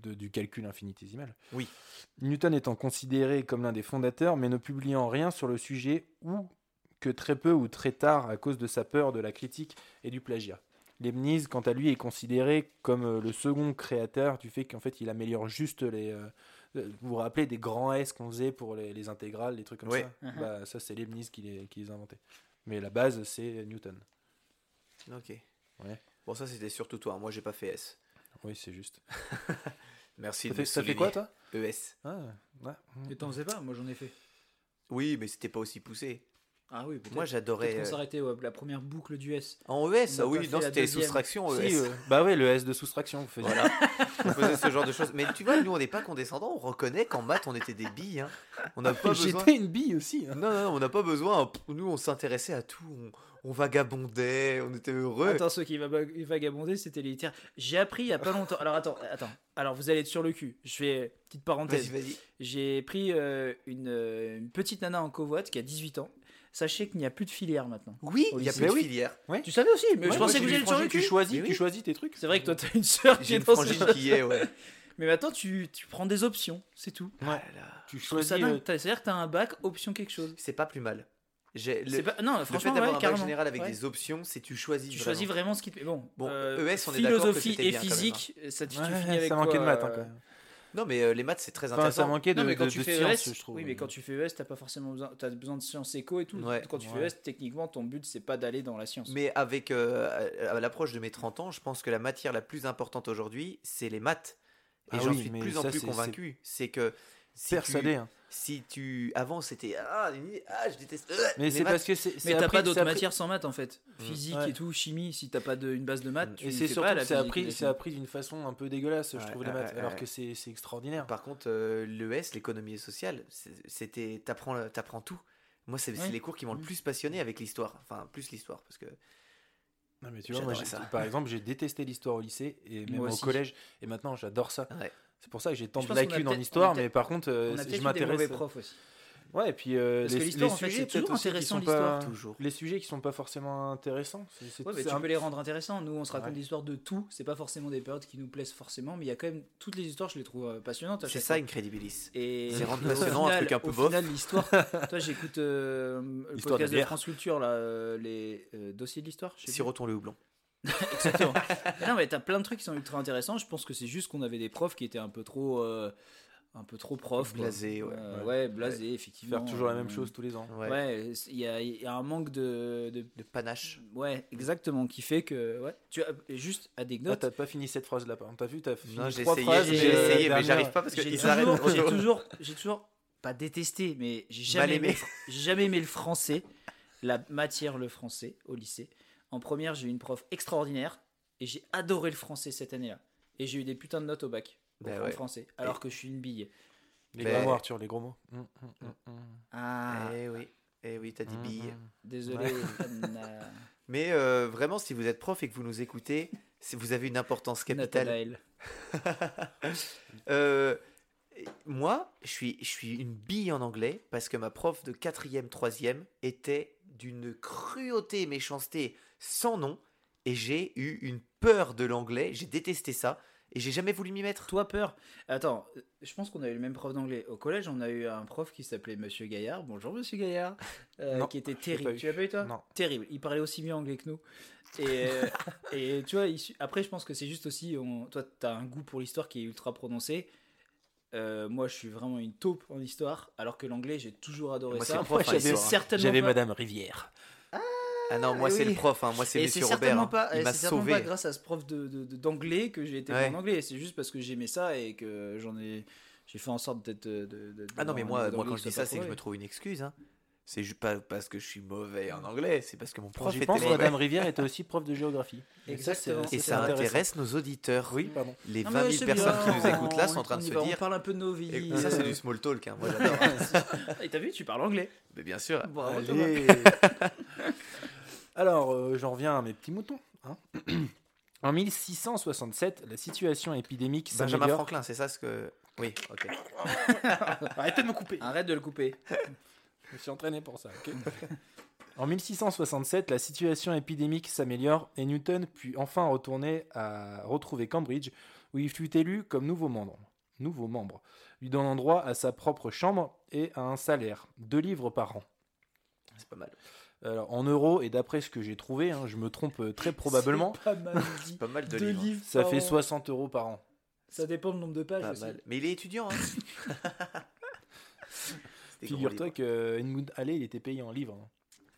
du calcul infinitésimal. Oui. Newton étant considéré comme l'un des fondateurs, mais ne publiant rien sur le sujet, ou que très peu ou très tard à cause de sa peur de la critique et du plagiat. Leibniz, quant à lui, est considéré comme le second créateur du fait qu'en fait, il améliore juste les, vous vous rappelez des grands S qu'on faisait pour les, les intégrales, les trucs comme Ouais. ça Mhm. bah, Ça, c'est Leibniz qui les, qui les a inventés. Mais la base, c'est Newton. Ok. Ouais. Bon, ça c'était surtout toi. Moi, j'ai pas fait S. Oui, c'est juste. Merci Ça de fait, ça fait quoi, toi ES. ah, ouais. Mais t'en faisais pas Moi j'en ai fait. Oui, mais c'était pas aussi poussé. Ah oui, peut-être. Moi, Peut-être j'adorais. qu'on euh, s'arrêtait la première boucle du S. En ES, On ah oui, non, la c'était les deuxième. soustractions Si, ES. euh, bah ouais, le S de soustraction, vous faisiez. Voilà. on faisait ce genre de choses. Mais tu vois, nous, on n'est pas condescendants. On reconnaît qu'en maths, on était des billes. hein. On n'a pas besoin. J'étais une bille aussi. hein. Non, non, on n'a pas besoin. Nous, on s'intéressait à tout. On, on vagabondait. On était heureux. Attends, ceux qui va- vagabondaient, c'était les littéraires. J'ai appris il y a pas longtemps. Alors attends, attends. Alors vous allez être sur le cul. Je fais petite Vas-y, parenthèse. vas-y. J'ai pris euh, une, euh, une petite nana en covoite qui a 18 ans. Sachez qu'il n'y a plus de filière maintenant. Oui, il y a plus de filière. Tu savais aussi, mais Ouais, je pensais que vous alliez le. Tu choisis, oui. tu choisis tes trucs. C'est vrai que toi, t'as une sœur qui est dans ce- qui est, ouais. Mais maintenant, tu, tu prends des options, c'est tout. Ah là. Tu choisis. euh, C'est-à-dire que t'as un bac, option quelque chose. C'est pas plus mal. Le, Pas... Non, le fait franchement, d'avoir ouais, un bac général avec Ouais. des options, c'est tu choisis. Tu vraiment. choisis vraiment ce qui te plaît. Bon, Bon, euh, ES, on est que philosophie et bien quand même, hein. physique, ça tu, tu ouais, finis avec ça manquait de maths hein, euh, quand même. Non, mais euh, les maths, c'est très Enfin, ça intéressant. manquait de, Non, mais quand de- tu de fais science, ES, je trouve. oui, mais quand tu fais ES, t'as pas forcément besoin, t'as besoin de sciences éco et tout. Ouais. Quand tu Ouais. fais ES, techniquement, ton but c'est pas d'aller dans la science. Mais avec euh, à l'approche de mes 30 ans, je pense que la matière la plus importante aujourd'hui, c'est les maths. Et Ah j'en oui, suis de plus en plus convaincu. C'est que si Persuadé. tu, hein. Si tu avant c'était ah, ah, je déteste. euh, Mais c'est parce que c'est. Mais t'as pas d'autres matières sans maths en fait. Mm. Physique Ouais. et tout, chimie, si t'as pas de, une base de maths, tu Et c'est surtout pas la que c'est appris, c'est appris d'une façon un peu dégueulasse, je Ouais, trouve, les maths. Alors que c'est c'est extraordinaire. Par contre, euh, l'ES, l'économie sociale, c'était t'apprends t'apprends tout. Moi, c'est les cours qui m'ont le Mm. plus passionné avec l'histoire. Enfin, plus l'histoire parce que Non, mais tu vois, moi, par exemple, j'ai détesté l'histoire au lycée et même au collège. Et maintenant, j'adore ça. C'est pour ça que j'ai tant de lacunes en histoire, mais par contre, euh, On a je m'intéresse. profs aussi. Ouais, et puis euh, les, les en fait, sujets, c'est toujours aussi qui intéressant, sont pas l'histoire. toujours. les sujets qui sont pas forcément intéressants. C'est Ouais, mais tu un- peux les rendre intéressants. Nous, on se raconte Ouais. des histoires de tout. C'est pas forcément des périodes qui nous plaisent forcément, mais il y a quand même toutes les histoires, je les trouve euh, passionnantes. C'est ça fois. crédibilis. Et C'est rendre au passionnant un truc un peu au bof. final, l'histoire. Toi, j'écoute euh, le de podcast de, bière. France Culture, là, euh, les euh, dossiers de l'histoire. plus. Sirotons le houblon. Exactement. Non, mais t'as plein de trucs qui sont ultra intéressants. Je pense que c'est juste qu'on avait des profs qui étaient un peu trop, euh, un peu trop profs. quoi. Blasés, ouais. Euh, ouais, blasés, effectivement. faire toujours la même Euh, chose tous les ans. Ouais. Ouais, il y, a, il y a un manque de, de- De panache. Ouais, exactement, qui fait que. Ouais. Tu as, juste Ah, anecdote. t'as pas fini cette phrase là. T'as vu, t'as fini Non, j'ai trois essayé, phrases. j'ai mais, essayé, euh, mais j'arrive pas parce j'ai qu'ils toujours, arrêtent. j'ai toujours, j'ai toujours pas détesté, mais j'ai jamais, aimé. j'ai jamais aimé le français, la matière le français au lycée. En première, j'ai eu une prof extraordinaire et j'ai adoré le français cette année-là. Et j'ai eu des putains de notes au bac au Bah en ouais. français, alors que je suis une bille. Les Mais- gros mots, Arthur, les gros mots. Hum, hum, hum, hum. Ah, Eh oui, eh oui, t'as dit bille. désolé. Mais euh, vraiment, si vous êtes prof et que vous nous écoutez, si vous avez une importance capitale. Euh, moi, je suis, je suis une bille en anglais parce que ma prof de 4e, 3e était d'une cruauté et méchanceté sans nom. Et j'ai eu une peur de l'anglais. J'ai détesté ça. Et j'ai jamais voulu m'y mettre. Toi, peur? Attends, euh, je pense qu'on a eu le même prof d'anglais. Au collège, on a eu un prof qui s'appelait Monsieur Gaillard. Bonjour, Monsieur Gaillard. euh, Non, qui était terrible. Tu l'as pas eu, toi? Non. Terrible. Il parlait aussi bien anglais que nous. Et, euh, et tu vois, il après, je pense que c'est juste aussi. On... Toi, tu as un goût pour l'histoire qui est ultra prononcé. Euh, moi, je suis vraiment une taupe en histoire, alors que l'anglais, j'ai toujours adoré Moi, c'est ça. le prof en J'avais certainement J'avais Madame Rivière. Ah non, moi oui. c'est le prof. hein. Moi c'est Monsieur c'est Robert. certainement hein. pas, Il et m'a c'est certainement sauvé. pas grâce à ce prof de, de- de- d'anglais que j'ai été Ouais. bon en anglais. C'est juste parce que j'aimais ça et que j'en ai, j'ai fait en sorte d'être. Ah non, mais moi, moi d'anglais quand je dis ça, c'est que je me trouve une excuse. Hein. C'est juste pas parce que je suis mauvais en anglais, c'est parce que mon prof était pense, mauvais. Madame Rivière était aussi prof de géographie. Et ça, c'est- Exactement. Et ça intéresse nos auditeurs. Oui, pardon. Les Non, 20 mais 000 c'est personnes bien, qui nous écoutent là on- sont en train de on se va, On dire. parle un peu de nos vies. Et ça, c'est du small talk. hein. Moi, j'adore. Et t'as vu, tu parles anglais. Mais bien sûr. Allez. Alors, euh, j'en reviens à mes petits moutons. hein. En 1667, la situation épidémique Benjamin. Franklin, c'est ça ce que. Oui, ok. Arrêtez de me couper. Arrête de le couper. Je me suis entraîné pour ça. en 1667, la situation épidémique s'améliore et Newton put enfin retourner à retrouver Cambridge, où il fut élu comme nouveau membre, nouveau membre, lui donnant droit à sa propre chambre et à un salaire, deux livres par an. C'est pas mal. Alors, en euros, et d'après ce que j'ai trouvé, hein, je me trompe très probablement, C'est Pas mal dit. Pas mal de Deux livres. livres ça par fait an. 60 euros par an. Ça dépend du nombre de pages Pas aussi. mal. Mais il est étudiant. Hein. Figure-toi livre. que Edmund Halley, il était payé en livres. hein.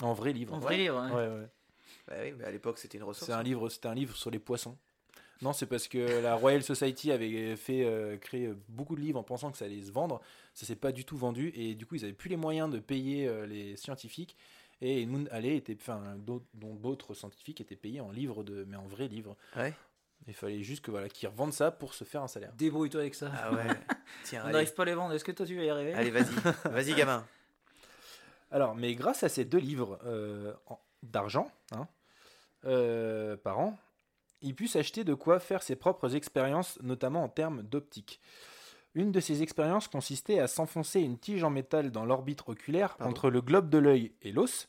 En vrai livre. En vrai livre, hein. Ouais, ouais. Bah oui, mais à l'époque, c'était une ressource. C'est un livre, c'était un livre sur les poissons. Non, c'est parce que la Royal Society avait fait euh, créer beaucoup de livres en pensant que ça allait se vendre. Ça s'est pas du tout vendu et du coup ils avaient plus les moyens de payer euh, les scientifiques. Et Edmund Halley était, enfin, d'autres- dont d'autres scientifiques étaient payés en livres de, mais en vrais livres. Ouais. Il fallait juste que voilà qu'ils revendent ça pour se faire un salaire. Débrouille-toi avec ça. Ah ouais. Tiens, On allez. n'arrive pas à les vendre. Est-ce que toi tu vas y arriver? Allez, vas-y. Vas-y, gamin. Alors, mais grâce à ces deux livres euh, en- d'argent hein, euh, par an, il put s'acheter de quoi faire ses propres expériences, notamment en termes d'optique. Une de ces expériences consistait à s'enfoncer une tige en métal dans l'orbite oculaire Pardon entre le globe de l'œil et l'os,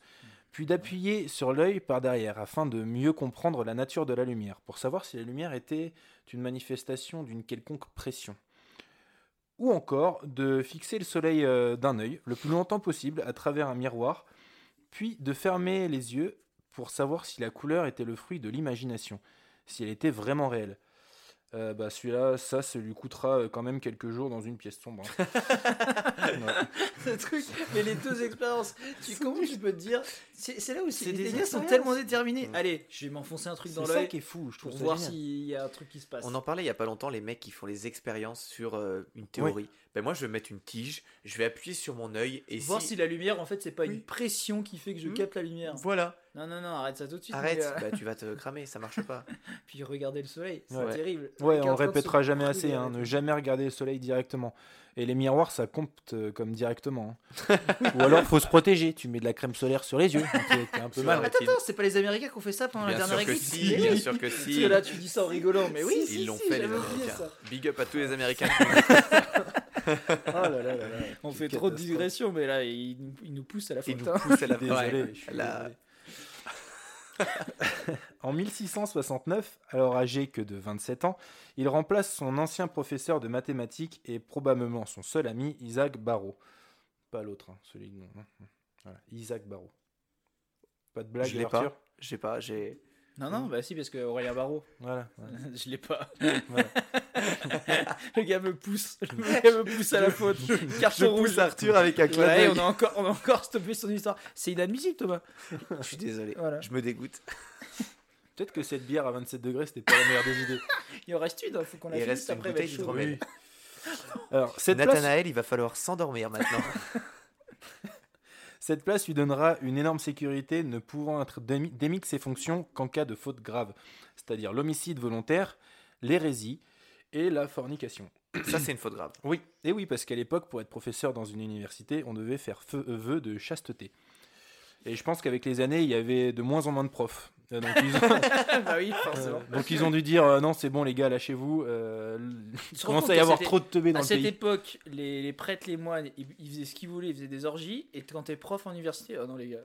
puis d'appuyer sur l'œil par derrière afin de mieux comprendre la nature de la lumière, pour savoir si la lumière était une manifestation d'une quelconque pression. Ou encore de fixer le soleil euh, d'un œil le plus longtemps possible à travers un miroir, puis de fermer les yeux pour savoir si la couleur était le fruit de l'imagination, si elle était vraiment réelle. Euh, bah celui-là, ça, ça lui coûtera euh, quand même quelques jours dans une pièce sombre. hein. Ouais. Ce truc, mais les deux expériences, tu, comment tu peux te dire C'est c'est là où C'est c'est- les gars sont tellement déterminés. Mm. Allez, je vais m'enfoncer un truc C'est dans ça l'œil qui est fou, je trouve pour ça voir s'il y a un truc qui se passe. On en parlait il y a pas longtemps, les mecs qui font les expériences sur euh, une théorie. Ben moi, je vais mettre une tige, je vais appuyer sur mon œil et voir si... si la lumière, en fait, c'est pas Oui. une pression qui fait que je Mm. capte la lumière. Voilà. Non, non, non, arrête ça tout de suite. Arrête, mais, euh, bah, tu vas te cramer, ça marche pas. Puis regarder le soleil, c'est Ouais. terrible. Ouais, on répétera jamais assez, hein, avec ne jamais regarder le soleil directement. Et les miroirs, ça compte euh, comme directement. hein. Ou alors, faut se protéger. Tu mets de la crème solaire sur les yeux. T'es un peu C'est mal. Attends, attends, c'est pas les Américains qui ont fait ça pendant la Bien dernière sûr que église si, bien sûr que Parce si. que là, tu dis ça en rigolant, mais oui, Ils si, l'ont si, fait, les Américains. Big up à tous les Américains. Oh là là là là. On fait trop de digressions, mais là, ils nous, ils nous poussent à la Ils faute. nous hein. poussent à la Désolé, Ouais. je suis La- désolé. en 1669, alors âgé que de 27 ans, il remplace son ancien professeur de mathématiques et probablement son seul ami, Isaac Barrow. Pas l'autre, hein, celui de nom. hein. Voilà, Isaac Barrow. Pas de blague, Je l'ai pas. Pas, j'ai. Non, non, bah si, parce que Aurélien Barraud, Voilà. je l'ai pas. Voilà. le gars me pousse, le gars me pousse à la faute. Carton rouge. Arthur avec un Voilà, et on a encore, on a encore stoppé son histoire. C'est inadmissible, Thomas. Je suis désolé. Voilà. Je me dégoûte. Peut-être que cette bière à 27 degrés, c'était pas la meilleure des idées. Il en reste une, il faut qu'on la Il finisse reste une après. elle va bouteille être chaude. d'hydromel. Alors, cette place, Nathanaël, il va falloir s'endormir maintenant. Cette place lui donnera une énorme sécurité, ne pouvant être démis de ses fonctions qu'en cas de faute grave, c'est-à-dire l'homicide volontaire, l'hérésie et la fornication. Ça, c'est une faute grave. Oui, et oui, parce qu'à l'époque, pour être professeur dans une université, on devait faire feu, euh, vœu de chasteté. Et je pense qu'avec les années, il y avait de moins en moins de profs. Euh, Donc ils ont, bah oui, forcément. euh, donc ils ont dû dire euh, non, c'est bon les gars, lâchez-vous. Euh, il commence à y avoir trop de teubés dans À le cette pays. époque, les, les prêtres, les moines, ils, ils faisaient ce qu'ils voulaient, ils faisaient des orgies. Et quand t'es prof en université, oh non les gars.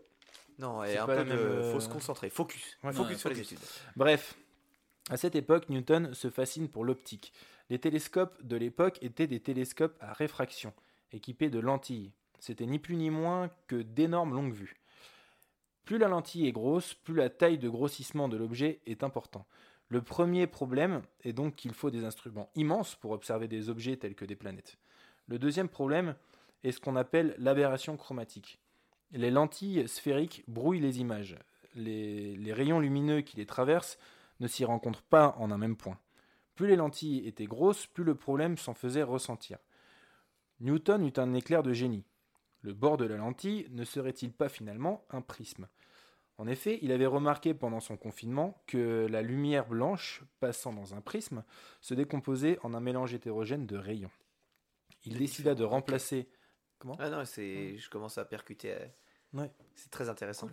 Non, et un peu de. euh, Faut se concentrer. Focus. Ouais, focus ouais, sur les études. Bref, à cette époque, Newton se fascine pour l'optique. Les télescopes de l'époque étaient des télescopes à réfraction, équipés de lentilles. C'était ni plus ni moins que d'énormes longues vues. Plus la lentille est grosse, plus la taille de grossissement de l'objet est important. Le premier problème est donc qu'il faut des instruments immenses pour observer des objets tels que des planètes. Le deuxième problème est ce qu'on appelle l'aberration chromatique. Les lentilles sphériques brouillent les images. Les, les rayons lumineux qui les traversent ne s'y rencontrent pas en un même point. Plus les lentilles étaient grosses, plus le problème s'en faisait ressentir. Newton eut un éclair de génie. Le bord de la lentille ne serait-il pas finalement un prisme? En effet, il avait remarqué pendant son confinement que la lumière blanche, passant dans un prisme, se décomposait en un mélange hétérogène de rayons. Il décida de remplacer Ah non, c'est. Je commence à percuter. euh, Ouais. C'est très intéressant.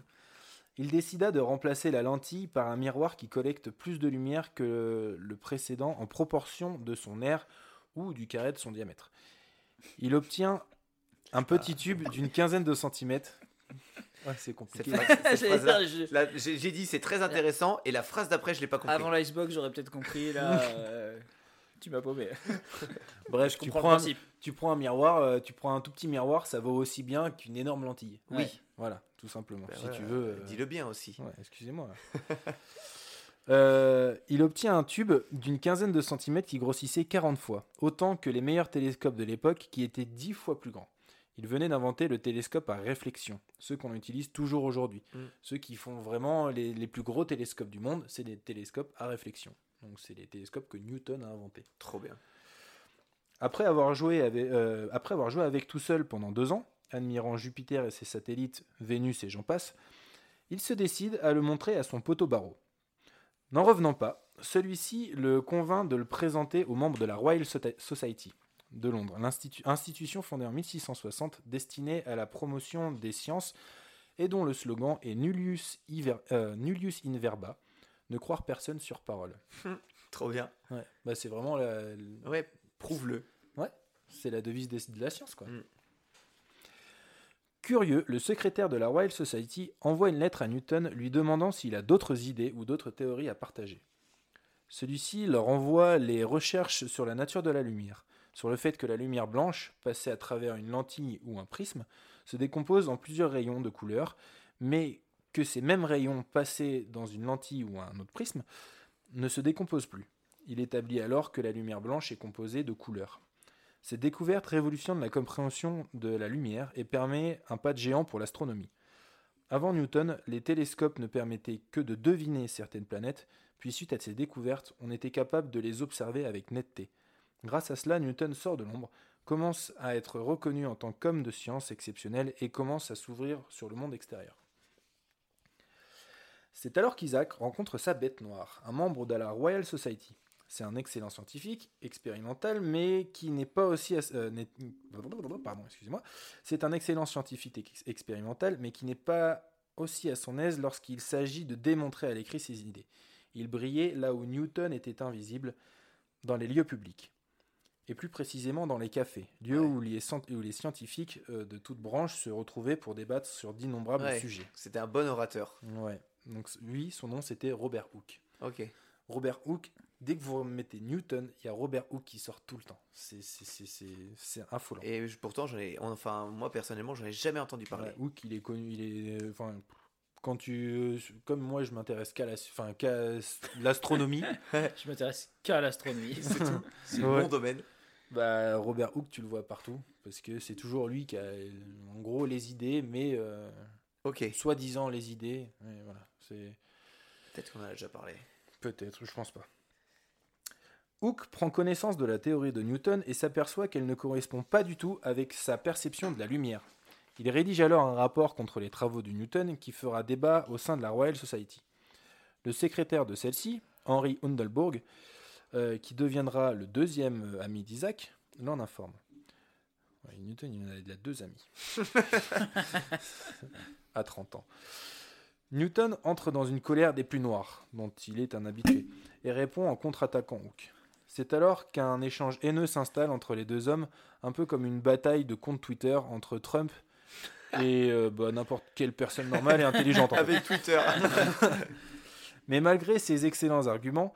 Il décida de remplacer la lentille par un miroir qui collecte plus de lumière que le précédent en proportion de son air ou du carré de son diamètre. Il obtient un petit tube d'une quinzaine de centimètres. Ouais, c'est compliqué. j'ai dit c'est très intéressant et la phrase d'après je l'ai pas compris. Avant l'icebox, j'aurais peut-être compris. Là, euh, tu m'as paumé. Bref, Je tu comprends prends, le un, principe. tu prends un miroir, euh, tu prends un tout petit miroir, ça vaut aussi bien qu'une énorme lentille. Oui. Ouais. Voilà, tout simplement. Ben si tu veux. euh, Dis-le bien aussi. Ouais, excusez-moi. Euh, il obtient un tube d'une quinzaine de centimètres qui grossissait 40 fois, autant que les meilleurs télescopes de l'époque qui étaient 10 fois plus grands. Il venait d'inventer le télescope à réflexion, ceux qu'on utilise toujours aujourd'hui. Mm. Ceux qui font vraiment les, les plus gros télescopes du monde, c'est des télescopes à réflexion. Donc c'est les télescopes que Newton a inventés. Trop bien. Après avoir, joué avec, euh, après avoir joué avec tout seul pendant deux ans, admirant Jupiter et ses satellites, Vénus et j'en passe, il se décide à le montrer à son poteau Barrow. N'en revenant pas, celui-ci le convainc de le présenter aux membres de la Royal Society de Londres, institution fondée en 1660 destinée à la promotion des sciences et dont le slogan est Nullius, Iver- euh, Nullius in verba, ne croire personne sur parole. Trop bien. Ouais, bah c'est vraiment la, Ouais, prouve-le. c'est la devise des- de la science, quoi. Mm. Curieux, le secrétaire de la Royal Society envoie une lettre à Newton lui demandant s'il a d'autres idées ou d'autres théories à partager. Celui-ci leur envoie les recherches sur la nature de la lumière, sur le fait que la lumière blanche, passée à travers une lentille ou un prisme, se décompose en plusieurs rayons de couleur, mais que ces mêmes rayons passés dans une lentille ou un autre prisme ne se décomposent plus. Il établit alors que la lumière blanche est composée de couleurs. Cette découverte révolutionne la compréhension de la lumière et permet un pas de géant pour l'astronomie. Avant Newton, les télescopes ne permettaient que de deviner certaines planètes, puis suite à ces découvertes, on était capable de les observer avec netteté. Grâce à cela, Newton sort de l'ombre, commence à être reconnu en tant qu'homme de science exceptionnel et commence à s'ouvrir sur le monde extérieur. C'est alors qu'Isaac rencontre sa bête noire, un membre de la Royal Society. C'est un excellent scientifique, expérimental, mais qui n'est pas aussi... euh, excellent scientifique ex- expérimental, mais qui n'est pas aussi à son aise lorsqu'il s'agit de démontrer à l'écrit ses idées. Il brillait là où Newton était invisible, dans les lieux publics. Et plus précisément dans les cafés, lieux Ouais. où, les, où les scientifiques euh, de toutes branches se retrouvaient pour débattre sur d'innombrables Ouais. sujets. C'était un bon orateur. Ouais. Donc lui, son nom c'était Robert Hooke. Ok. Robert Hooke, dès que vous mettez Newton, il y a Robert Hooke qui sort tout le temps. C'est c'est- c'est- c'est- c'est affolant. Et pourtant, j'en ai, enfin, moi personnellement, j'en ai jamais entendu parler. Ouais, Hooke, il est connu, il est, euh, enfin, quand tu, comme moi, je m'intéresse qu'à la, l'astronomie. Je m'intéresse qu'à l'astronomie. C'est tout. C'est Ouais. mon domaine. Bah, Robert Hooke, tu le vois partout parce que c'est toujours lui qui a, en gros, les idées, mais euh, Ok. soi-disant les idées. Voilà, c'est Peut-être qu'on en a déjà parlé. Peut-être, je pense pas. Hooke prend connaissance de la théorie de Newton et s'aperçoit qu'elle ne correspond pas du tout avec sa perception de la lumière. Il rédige alors un rapport contre les travaux de Newton qui fera débat au sein de la Royal Society. Le secrétaire de celle-ci, Henry Hundelbourg, euh, qui deviendra le deuxième euh, ami d'Isaac, l'en informe. Ouais, Newton, il en a, deux amis. à 30 ans. Newton entre dans une colère des plus noires, dont il est un habitué, et répond en contre-attaquant Hooke. C'est alors qu'un échange haineux s'installe entre les deux hommes, un peu comme une bataille de comptes Twitter entre Trump et euh, bah, n'importe quelle personne normale et intelligente. en fait. Avec Twitter. Mais malgré ses excellents arguments,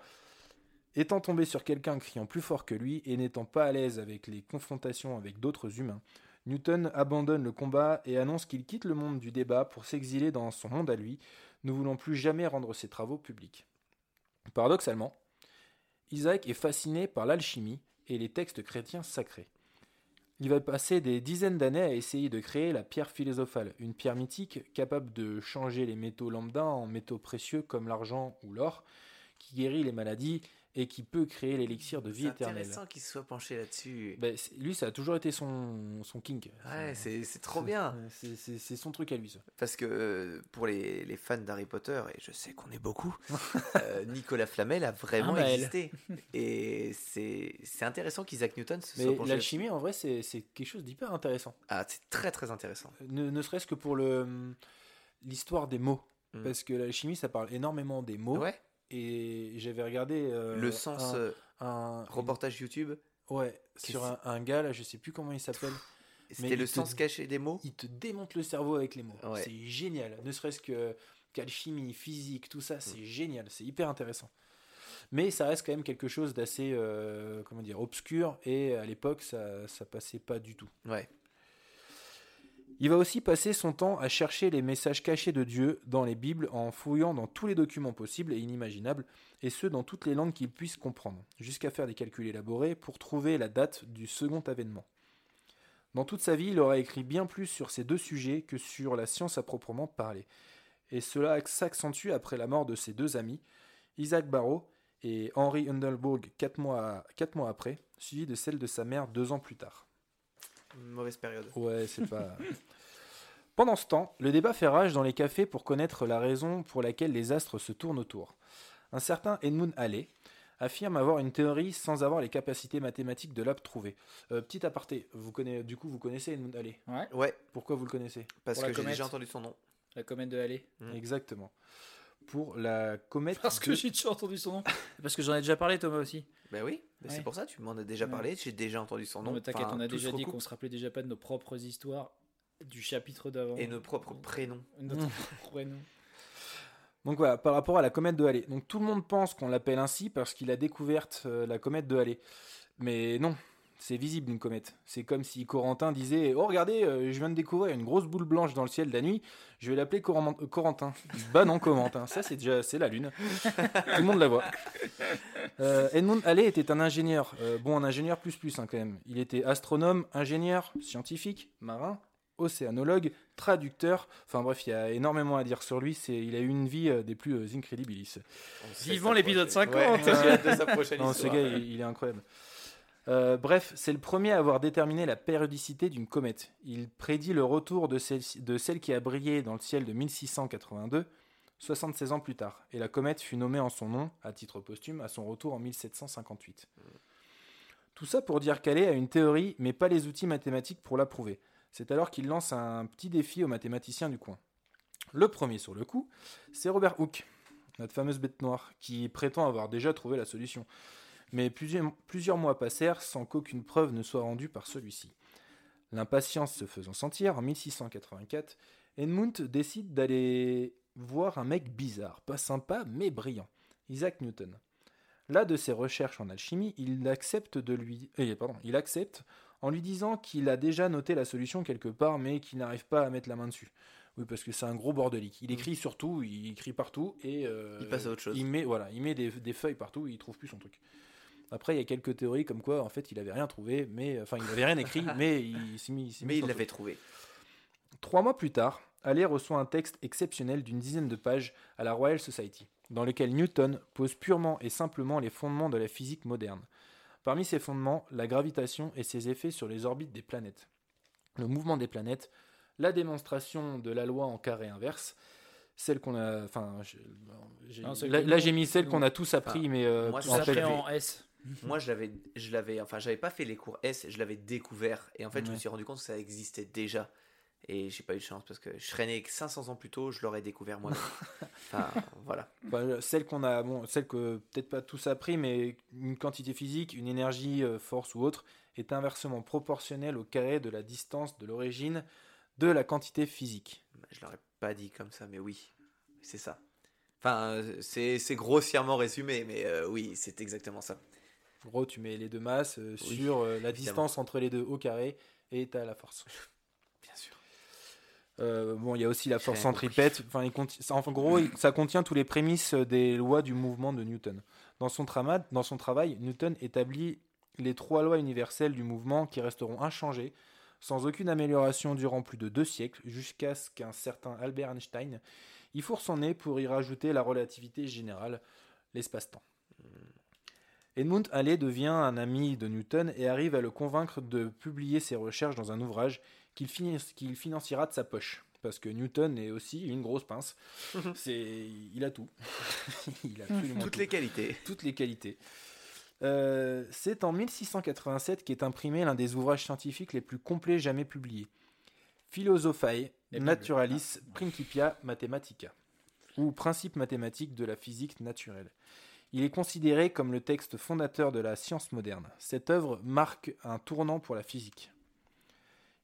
étant tombé sur quelqu'un criant plus fort que lui et n'étant pas à l'aise avec les confrontations avec d'autres humains, Newton abandonne le combat et annonce qu'il quitte le monde du débat pour s'exiler dans son monde à lui, ne voulant plus jamais rendre ses travaux publics. Paradoxalement, Isaac est fasciné par l'alchimie et les textes chrétiens sacrés. Il va passer des dizaines d'années à essayer de créer la pierre philosophale, une pierre mythique capable de changer les métaux lambda en métaux précieux comme l'argent ou l'or, qui guérit les maladies et qui peut créer l'élixir de vie C'est éternelle. intéressant qu'il se soit penché là-dessus. C'est- lui, ça a toujours été son, son kink. Ouais, c'est c'est trop bien. c'est- C'est c'est son truc à lui, ça. Parce que euh, pour les, les fans d'Harry Potter, et je sais qu'on est beaucoup, euh, Nicolas Flamel a vraiment Ah, bah, existé. Et c'est c'est intéressant qu'Isaac Newton se soit Mais penché l'alchimie, en vrai, c'est c'est quelque chose d'hyper intéressant. Ah, c'est très très intéressant. Ne, ne serait-ce que pour le l'histoire des mots. Mm. parce que l'alchimie, ça parle énormément des mots. Ouais, Et j'avais regardé euh, le sens un, euh, un- reportage YouTube, ouais sur un, un gars là, je sais plus comment il s'appelle. c'était le te- sens caché des mots. Il te démonte le cerveau avec les mots. Ouais. C'est génial. Ne serait-ce que qu'alchimie, physique, tout ça, Mm. c'est génial. C'est hyper intéressant. Mais ça reste quand même quelque chose d'assez, euh, comment dire, obscur. Et à l'époque, ça, ça passait pas du tout. Ouais. Il va aussi passer son temps à chercher les messages cachés de Dieu dans les Bibles en fouillant dans tous les documents possibles et inimaginables, et ce dans toutes les langues qu'il puisse comprendre, jusqu'à faire des calculs élaborés pour trouver la date du second avènement. Dans toute sa vie, il aura écrit bien plus sur ces deux sujets que sur la science à proprement parler. Et cela s'accentue après la mort de ses deux amis, Isaac Barrow et Henry Hundelburg, quatre mois, quatre mois après, suivi de celle de sa mère deux ans plus tard. Une mauvaise période. Ouais, c'est pas. Pendant ce temps, le débat fait rage dans les cafés pour connaître la raison pour laquelle les astres se tournent autour. Un certain Edmund Halley affirme avoir une théorie sans avoir les capacités mathématiques de la prouver. Euh, petit aparté, vous connaissez, du coup, vous connaissez Edmund Halley? Ouais, Ouais, Pourquoi vous le connaissez? Parce Pour la que j'ai comète. déjà entendu son nom. la comète de Halley. Mm. Exactement. Pour la comète. Parce que de- j'ai déjà entendu son nom. Parce que j'en ai déjà parlé, Thomas aussi. Ben oui, ben Ouais. c'est pour ça, tu m'en as déjà Ouais. parlé, j'ai déjà entendu son Non, nom. mais t'inquiète, Enfin, on a déjà dit qu'on se rappelait déjà pas de nos propres histoires du chapitre d'avant. Et nos propres prénoms. Notre prénom. Donc voilà, par rapport à la comète de Halley. Donc tout le monde pense qu'on l'appelle ainsi parce qu'il a découvert euh, la comète de Halley. Mais non, c'est visible une comète. C'est comme si Corentin disait Oh, regardez, euh, je viens de découvrir une grosse boule blanche dans le ciel de la nuit, je vais l'appeler Coran- euh, Corentin. bah non, Corentin, ça c'est déjà c'est la lune. Tout le monde la voit. Euh, Edmund Halley était un ingénieur, euh, bon, un ingénieur plus plus hein, quand même. Il était astronome, ingénieur, scientifique, marin, océanologue, traducteur. Enfin bref, il y a énormément à dire sur lui. C'est, il a eu une vie euh, des plus euh, incredibilis. Sa l'épisode prochaine- 50. Ouais, j'ai hâte de sa prochaine Non, ce gars, il, il est incroyable. Euh, bref, c'est le premier à avoir déterminé la périodicité d'une comète. Il prédit le retour de celle, qui a brillé dans le ciel de 1682, 76 ans plus tard. Et la comète fut nommée en son nom, à titre posthume, à son retour en 1758. Tout ça pour dire qu'Halley a une théorie, mais pas les outils mathématiques pour la prouver. C'est alors qu'il lance un petit défi aux mathématiciens du coin. Le premier sur le coup, c'est Robert Hooke, notre fameuse bête noire, qui prétend avoir déjà trouvé la solution. Mais plusieurs, plusieurs mois passèrent sans qu'aucune preuve ne soit rendue par celui-ci. L'impatience se faisant sentir, en 1684, Edmund décide d'aller voir un mec bizarre, pas sympa mais brillant, Isaac Newton. Là de ses recherches en alchimie, il accepte de lui, eh, pardon, il accepte en lui disant qu'il a déjà noté la solution quelque part, mais qu'il n'arrive pas à mettre la main dessus. Oui, parce que c'est un gros bordelique. Il écrit surtout, il écrit partout et euh, Il passe à autre chose. Il met, voilà, il met des, des feuilles partout, il trouve plus son truc. Après, il y a quelques théories comme quoi, en fait, il avait rien trouvé, mais enfin, il avait rien écrit, mais il s'est mis. il s'est mis Mais il l'avait trouvé. Trois mois plus tard, Halley reçoit un texte exceptionnel d'une dizaine de pages à la Royal Society, dans lequel Newton pose purement et simplement les fondements de la physique moderne. Parmi ces fondements, la gravitation et ses effets sur les orbites des planètes, le mouvement des planètes, la démonstration de la loi en carré inverse, celle qu'on a. Enfin, là, j'ai mis celle qu'on a tous appris, Enfin, mais euh, moi, en en S. Moi, je l'avais, je l'avais, enfin, j'avais pas fait les cours S, je l'avais découvert. Et en fait, je me suis rendu compte que ça existait déjà. Et j'ai pas eu de chance parce que je serais né 500 ans plus tôt, je l'aurais découvert moi-même. enfin, voilà. Bah, celle qu'on a, bon, celle que peut-être pas tous appris, mais une quantité physique, une énergie, euh, force ou autre, est inversement proportionnelle au carré de la distance de l'origine de la quantité physique. Je l'aurais pas dit comme ça, mais oui, c'est ça. Enfin, euh, c'est, c'est grossièrement résumé, mais euh, oui, c'est exactement ça. En gros, tu mets les deux masses euh, Oui, sur euh, la évidemment. distance entre les deux au carré et tu as la force. Bien sûr. Euh, bon, il y a aussi la force centripète. Enfin, il conti- ça- en gros, il- ça contient tous les prémices des lois du mouvement de Newton. Dans son, trama- dans son travail, Newton établit les trois lois universelles du mouvement qui resteront inchangées, sans aucune amélioration durant plus de deux siècles, jusqu'à ce qu'un certain Albert Einstein y fourre son nez pour y rajouter la relativité générale, l'espace-temps. Edmund Halley devient un ami de Newton et arrive à le convaincre de publier ses recherches dans un ouvrage qu'il financera de sa poche. Parce que Newton est aussi une grosse pince. C'est, il a tout. il a absolument Toutes tout. les qualités. Toutes les qualités. Euh, c'est en 1687 qu'est imprimé l'un des ouvrages scientifiques les plus complets jamais publiés. Philosophae. Naturalis Principia Mathematica. ou principe mathématique de la physique naturelle. Il est considéré comme le texte fondateur de la science moderne. Cette œuvre marque un tournant pour la physique.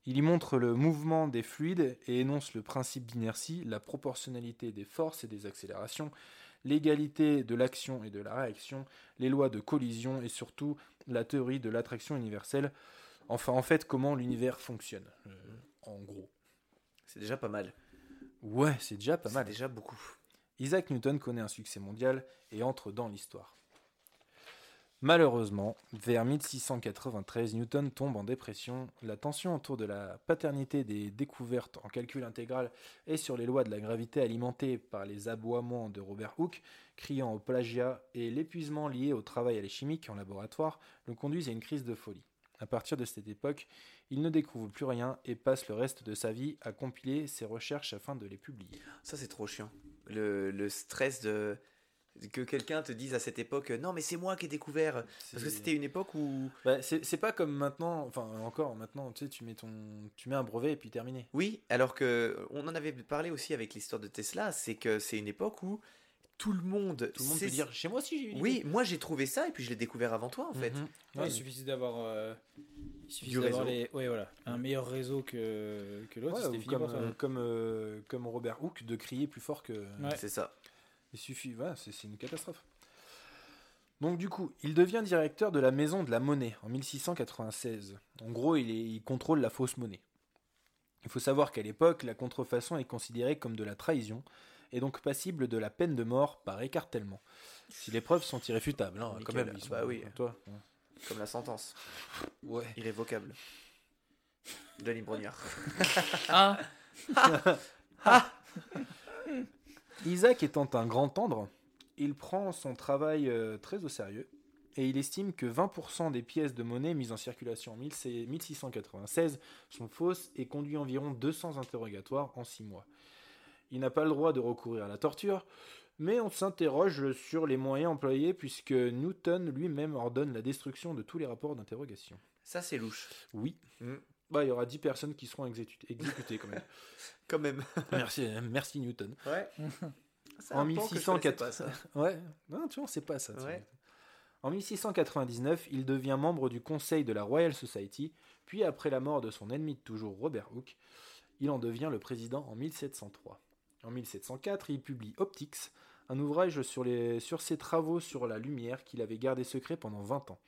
Il y montre le mouvement des fluides et énonce le principe d'inertie, la proportionnalité des forces et des accélérations, l'égalité de l'action et de la réaction, les lois de collision et surtout la théorie de l'attraction universelle. Enfin, en fait, comment l'univers fonctionne, euh, en gros. C'est déjà pas mal. Ouais, c'est déjà pas C'est mal. déjà beaucoup. Isaac Newton connaît un succès mondial et entre dans l'histoire. Malheureusement, vers 1693, Newton tombe en dépression. La tension autour de la paternité des découvertes en calcul intégral et sur les lois de la gravité alimentées par les aboiements de Robert Hooke, criant au plagiat, et l'épuisement lié au travail à la chimique en laboratoire le conduisent à une crise de folie. À partir de cette époque, il ne découvre plus rien et passe le reste de sa vie à compiler ses recherches afin de les publier. Ça, c'est trop chiant. Le, le stress de que quelqu'un te dise à cette époque non mais c'est moi qui ai découvert parce que c'était une époque où Bah, c'est pas comme maintenant, enfin encore maintenant, tu sais, tu mets ton, tu mets un brevet et puis terminé. oui alors que on en avait parlé aussi avec l'histoire de Tesla c'est que c'est une époque où tout le monde Tout le monde peut dire, chez moi aussi j'ai une oui idée. moi j'ai trouvé ça et puis je l'ai découvert avant toi en fait Mhm. Ouais, Ouais, il suffisait d'avoir euh, il suffisait Du d'avoir réseau. les ouais voilà un meilleur réseau que que l'autre comme, euh, comme, euh, comme Robert Hooke de crier plus fort que. Ouais. c'est ça Il suffit, voilà, c'est c'est une catastrophe. Donc du coup, il devient directeur de la Maison de la Monnaie en 1696. En gros, il, est- il contrôle la fausse monnaie. Il faut savoir qu'à l'époque, la contrefaçon est considérée comme de la trahison et donc passible de la peine de mort par écartèlement. Si les preuves sont irréfutables, hein, quand même. ils sont- Bah oui. Toi, comme la sentence ouais. irrévocable Denis Brognard Ah Isaac étant un grand tendre, il prend son travail euh, très au sérieux et il estime que 20% des pièces de monnaie mises en circulation en 16- 1696 sont fausses et conduit environ 200 interrogatoires en 6 mois. Il n'a pas le droit de recourir à la torture, mais on s'interroge sur les moyens employés puisque Newton lui-même ordonne la destruction de tous les rapports d'interrogation. ça c'est louche Oui. Mm. Bah, il y aura 10 personnes qui seront exécutées, exécutées quand même. quand même merci, merci Newton. ouais En 1604. pas, ça. Ouais, non, tu vois, sait pas ça. Ouais. En 1699, il devient membre du conseil de la Royal Society, puis après la mort de son ennemi de toujours Robert Hooke, il en devient le président en 1703. En 1704, il publie Optics, un ouvrage sur, ses travaux sur la lumière qu'il avait gardé secret pendant 20 ans.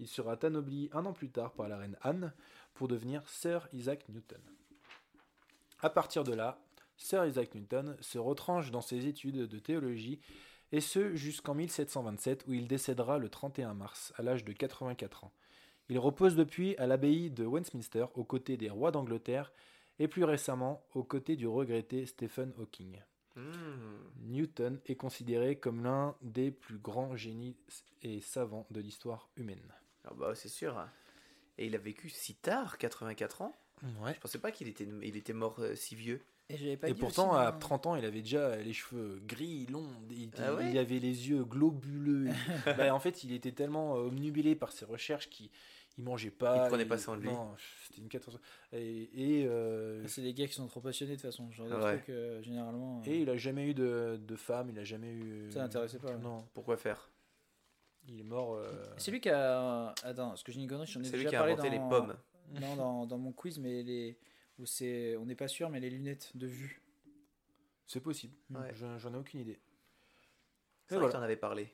Il sera anobli un an plus tard par la reine Anne pour devenir Sir Isaac Newton. À partir de là, Sir Isaac Newton se retranche dans ses études de théologie et ce jusqu'en 1727 où il décédera le 31 mars à l'âge de 84 ans. Il repose depuis à l'abbaye de Westminster aux côtés des rois d'Angleterre et plus récemment aux côtés du regretté Stephen Hawking. Hmm. Newton est considéré comme l'un des plus grands génies et savants de l'histoire humaine. Ah bah c'est sûr hein. et il a vécu si tard 84 ans? Ouais. je pensais pas qu'il était il était mort euh, si vieux et j'avais pas Et pourtant, aussi, à moi. 30 ans, il avait déjà les cheveux gris, longs, il, Ah ouais? il avait les yeux globuleux. Bah, en fait, il était tellement euh, omnubilé par ses recherches qu'il il mangeait pas. Il prenait pas soin de lui. Non, c'était une catastrophe. Et, et, euh, c'est des gars qui sont trop passionnés de toute façon genre Ouais. trucs euh, généralement euh, et il a jamais eu de, de femme, il a jamais eu. Ça l'intéressait pas. Non, pourquoi faire? Il est mort. euh, c'est lui qui a attends parce que j'ai une connerie j'en ai c'est lui déjà qui a parlé inventé dans... les pommes non dans, dans mon quiz mais les où c'est on n'est pas sûr mais les lunettes de vue C'est possible. Ouais. Je- J'en ai aucune idée. c'est vrai que voilà. t'en avais parlé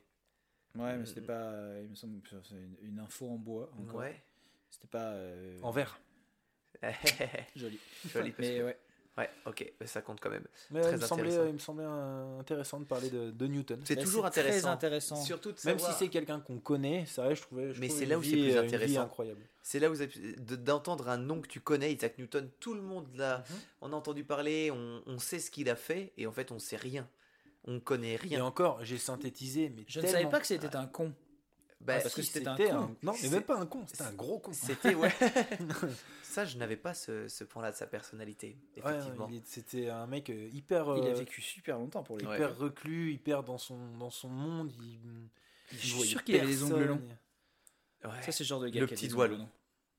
ouais mais Mm. c'était pas euh, il me semble que c'est une, une info en bois encore. ouais c'était pas euh, En vert. joli joli parce mais que- ouais ouais ok ça compte quand même Mais Très il, me semblait, intéressant. il me semblait euh, intéressant de parler de, de Newton. c'est toujours très intéressant intéressant surtout de Même si c'est quelqu'un qu'on connaît, ça reste, je trouvais. je Mais c'est là où c'est plus euh, intéressant. incroyable. C'est là où vous avez- de- d'entendre un nom que tu connais, Isaac Newton, tout le monde l'a, Mhm. on a entendu parler, on, on sait ce qu'il a fait, et en fait on sait rien. On connaît Et rien. encore, j'ai synthétisé, mais je ne savais pas que c'était un con Bah, Ah, parce que c'était un con. Non, mais C'est- même pas un con, c'était un gros con. C'était, ouais. Ça, je n'avais pas ce, ce point-là de sa personnalité, effectivement. c'était un mec euh, hyper, il a euh, vécu super longtemps pour Ouais. hyper reclus, hyper dans son, dans son monde. Il, il Je suis sûr qu'il avait des ongles longs. Ouais. ça c'est le genre de gars Le qui a petit des doigt long.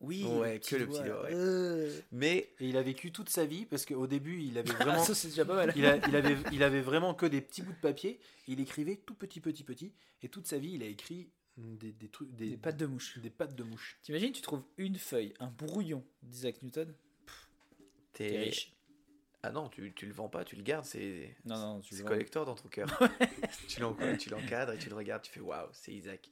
Oui, Ouais, que le petit doigt, ouais. Euh. Mais Et il a vécu toute sa vie parce qu'au début, il avait vraiment. ça, c'est déjà pas mal. il, a- il avait, il avait vraiment que des petits bouts de papier. Il écrivait tout petit, petit, petit. Et toute sa vie, il a écrit des, des trucs, des, Des pattes de mouche. des pattes de mouche. T'imagines, tu trouves une feuille, un brouillon d'Isaac Newton T'es riche. Ah non, tu, tu le vends pas, tu le gardes, c'est. Non, non, tu C'est le vends. collector dans ton cœur. tu l'encadres et tu le regardes, tu fais waouh, c'est Isaac.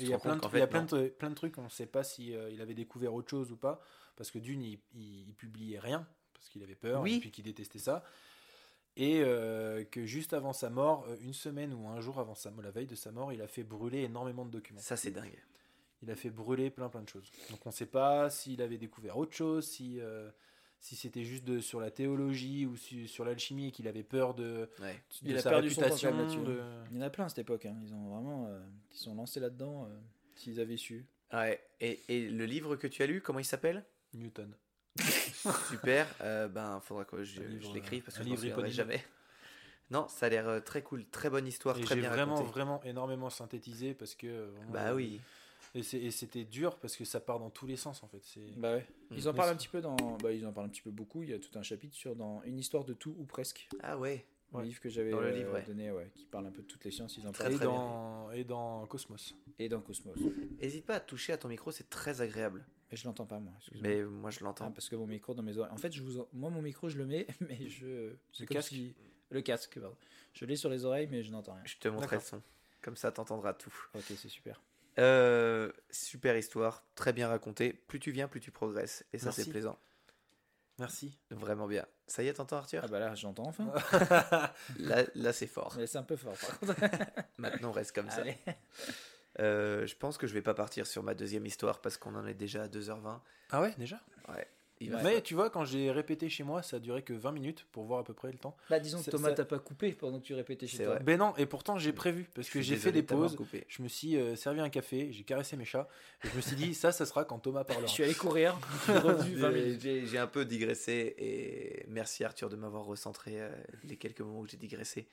Il y a plein de, y a plein de, plein de trucs, on ne sait pas si euh, il avait découvert autre chose ou pas, parce que d'une, il, il, il publiait rien, parce qu'il avait peur, Oui. et puis qu'il détestait ça, et euh, que juste avant sa mort, euh, une semaine ou un jour avant sa la veille de sa mort, il a fait brûler énormément de documents. Ça, c'est dingue. Il a fait brûler plein plein de choses. Donc on ne sait pas s'il avait découvert autre chose, si, euh, si c'était juste de, sur la théologie ou sur l'alchimie et qu'il avait peur de, Ouais. de Il a sa perdu son de- Il y en a plein à cette époque. hein. Ils ont vraiment. euh, ils sont lancés là-dedans. euh, S'ils avaient su. Ouais. Et, et le livre que tu as lu, comment il s'appelle? Newton. Super. euh, ben, faudra que je, je l'écrive parce que je souviendrai éponyme. jamais. Non, ça a l'air euh, très cool, très bonne histoire, Et très j'ai bien vraiment, racontée. vraiment énormément synthétisé parce que. euh, vraiment, Bah oui. Et c'était dur parce que ça part dans tous les sens en fait. Bah ouais. Ils en parlent un petit peu dans. Bah, ils en parlent un petit peu beaucoup. Il y a tout un chapitre sur dans une histoire de tout ou presque. Ah ouais. Un Ouais. livre que j'avais Dans le euh, donné, ouais, qui parle un peu de toutes les sciences. Ils en Très, parlent. et, très dans, et dans Cosmos. Et dans Cosmos. Hésite pas à toucher à ton micro, c'est très agréable. Mais je l'entends pas moi. excuse-moi. Mais moi, je Ah, l'entends. parce que mon micro dans mes oreilles. En fait, je vous en- moi mon micro je le mets, mais je. Le casque si- Le casque, pardon. Je l'ai sur les oreilles, mais je n'entends rien. Je te montrerai le son. Comme ça, t'entendras tout. Ok, c'est super. Euh, super histoire, très bien racontée. Plus tu viens, plus tu progresses. Et ça, c'est plaisant. Merci. Vraiment bien. Ça y est, t'entends, Arthur? Ah bah là, j'entends enfin. Là, là c'est fort. C'est un peu fort par contre. Maintenant, on reste comme ça. Euh, je pense que je vais pas partir sur ma deuxième histoire parce qu'on en est déjà à 2h20. Ah ouais, déjà? Il va Mais tu vois, quand j'ai répété chez moi, ça a duré que 20 minutes pour voir à peu près le temps. Bah disons que Thomas ça- t'a pas coupé pendant que tu répétais chez toi. vrai. Ben non, et pourtant j'ai prévu parce que j'ai fait des pauses. coupé. Je me suis euh, servi un café, j'ai caressé mes chats. Et je me suis dit, ça, ça sera quand Thomas Je parlera. suis allé courir, je suis revenu 20 J'ai- minutes. J'ai j'ai un peu digressé et merci Arthur de m'avoir recentré euh, les quelques moments où j'ai digressé.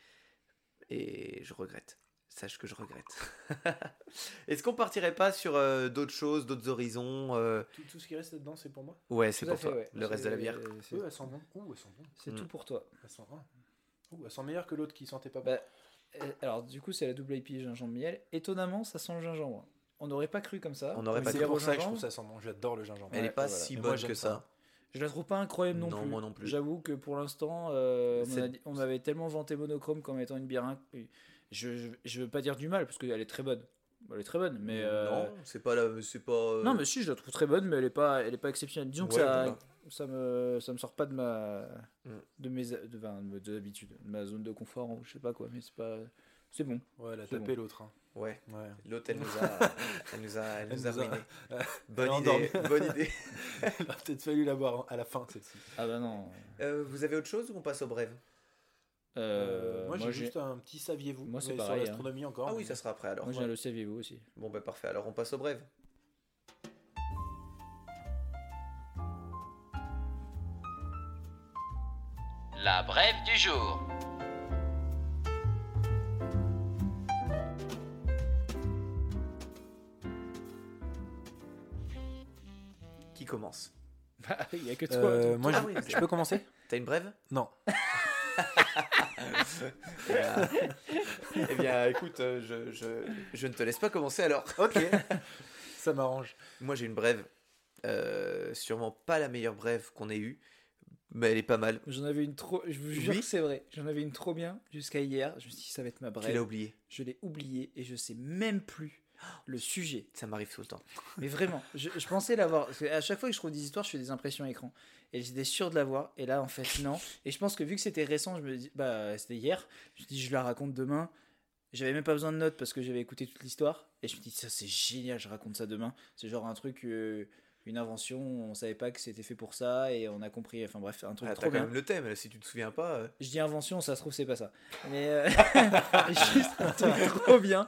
Et je regrette. Sache que je regrette. Est-ce qu'on partirait pas sur euh, d'autres choses, d'autres horizons euh, Tout, tout ce qui reste là-dedans, c'est pour moi? Ouais, c'est pour toi. ouais. Le reste de la bière. C'est Oui, elles sont bonnes. Ouh, elles sont bonnes. c'est Mm. tout pour toi. Elles sont, ah. Ouh, elles sont meilleures que l'autre qui sentait pas bon. Bah, euh, alors du coup c'est la double IPA gingembre miel. Étonnamment ça sent le gingembre. On n'aurait pas cru comme ça. On n'aurait pas c'est cru. pour ça que je trouve ça sent bon. J'adore le gingembre. Elle Ouais, est pas voilà. si bonne moi, que ça. ça. Je la trouve pas incroyable non, Non, plus. moi non plus. J'avoue que pour l'instant, euh, on m'avait tellement vanté Monochrome comme étant une bière. Je, je, je veux pas dire du mal parce qu'elle est très bonne. Elle est très bonne, mais. euh, Non, c'est pas la, c'est pas. euh, Non, mais si, je la trouve très bonne, mais elle est pas, elle est pas exceptionnelle. Disons que ça, voilà. ça me, ça me sort pas de ma, Mm. de mes, de, enfin, de, de l'habitude, de ma zone de confort, ou je sais pas quoi, mais c'est pas, c'est bon. Ouais, elle a tapé l'autre. hein. Ouais, Ouais. l'autre elle nous a, elle nous a, elle Elle nous a nous a-. Elle Bonne a idée, bonne idée. Il a peut-être fallu la boire à la fin, celle-ci. Ah bah non. Euh, vous avez autre chose ou on passe au brève? Euh, moi, moi, j'ai juste un petit saviez-vous. Moi, c'est pareil, hein. Sur l'astronomie encore. Ah oui, mais- ça sera après alors. moi, j'ai le saviez-vous aussi. Bon bah parfait, alors on passe au brève. La brève du jour. Qui commence? Bah, il y a que toi. Euh, toi- moi, Ah je, oui, je peux commencer? T'as une brève? Non. eh, bien... eh bien, écoute, euh, je, je, je ne te laisse pas commencer alors. Ok. ça m'arrange. Moi j'ai une brève, euh, sûrement pas la meilleure brève qu'on ait eue, mais elle est pas mal. J'en avais une trop, je vous jure Oui. que c'est vrai. J'en avais une trop bien jusqu'à hier. Je me suis dit, ça va être ma Tu l'as brève. oublié, Je l'ai oublié et je sais même plus le sujet. ça m'arrive tout le temps. Mais vraiment, je, je pensais l'avoir. À chaque fois que je trouve des histoires, je fais des impressions écran. Et j'étais sûr de l'avoir. Et là, en fait, non. Et je pense que vu que c'était récent, je me dis, bah, c'était hier. Je me dis, je la raconte demain. J'avais même pas besoin de notes parce que j'avais écouté toute l'histoire. Et je me dis, ça c'est génial, je raconte ça demain. C'est genre un truc, euh, une invention, on savait pas que c'était fait pour ça. Et on a compris. Enfin bref, un truc Ah, trop T'as quand bien. même le thème, si tu te souviens pas. euh, Je dis invention, ça se trouve, c'est pas ça. Mais euh, juste un truc trop bien.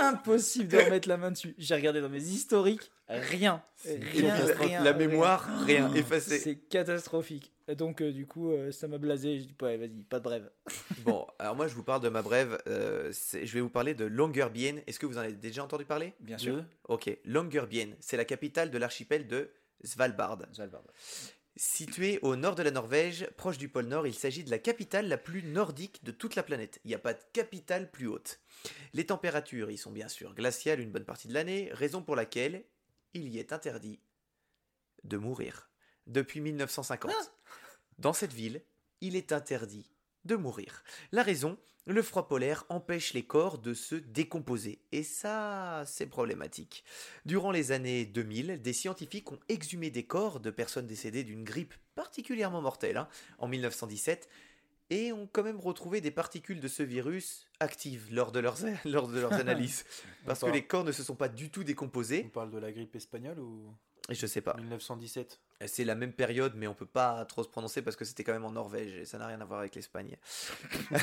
Impossible de remettre la main dessus. J'ai regardé dans mes historiques, rien. Rien, la- rien. la rien. mémoire, rien, effacé. C'est catastrophique. Et donc, euh, du coup, euh, ça m'a blasé. Je dis, ouais, vas-y, pas de brève. Bon, alors moi je vous parle de ma brève, euh, je vais vous parler de Longyearbyen. Est-ce que vous en avez déjà entendu parler? Bien sûr. Ok, Longyearbyen, c'est la capitale de l'archipel de Svalbard. Svalbard. Situé au nord de la Norvège, proche du pôle Nord, il s'agit de la capitale la plus nordique de toute la planète. Il n'y a pas de capitale plus haute. Les températures y sont bien sûr glaciales une bonne partie de l'année, raison pour laquelle il y est interdit de mourir. Depuis 1950. Dans cette ville, il est interdit de mourir. La raison, le froid polaire empêche les corps de se décomposer. Et ça, c'est problématique. Durant les années 2000, des scientifiques ont exhumé des corps de personnes décédées d'une grippe particulièrement mortelle hein, en 1917 et ont quand même retrouvé des particules de ce virus actives lors de leurs, lors de leurs analyses. Parce que les corps ne se sont pas du tout On décomposés. parle de la grippe espagnole ou je sais pas. 1917 C'est la même période, mais on peut pas trop se prononcer parce que c'était quand même en Norvège et ça n'a rien à voir avec l'Espagne.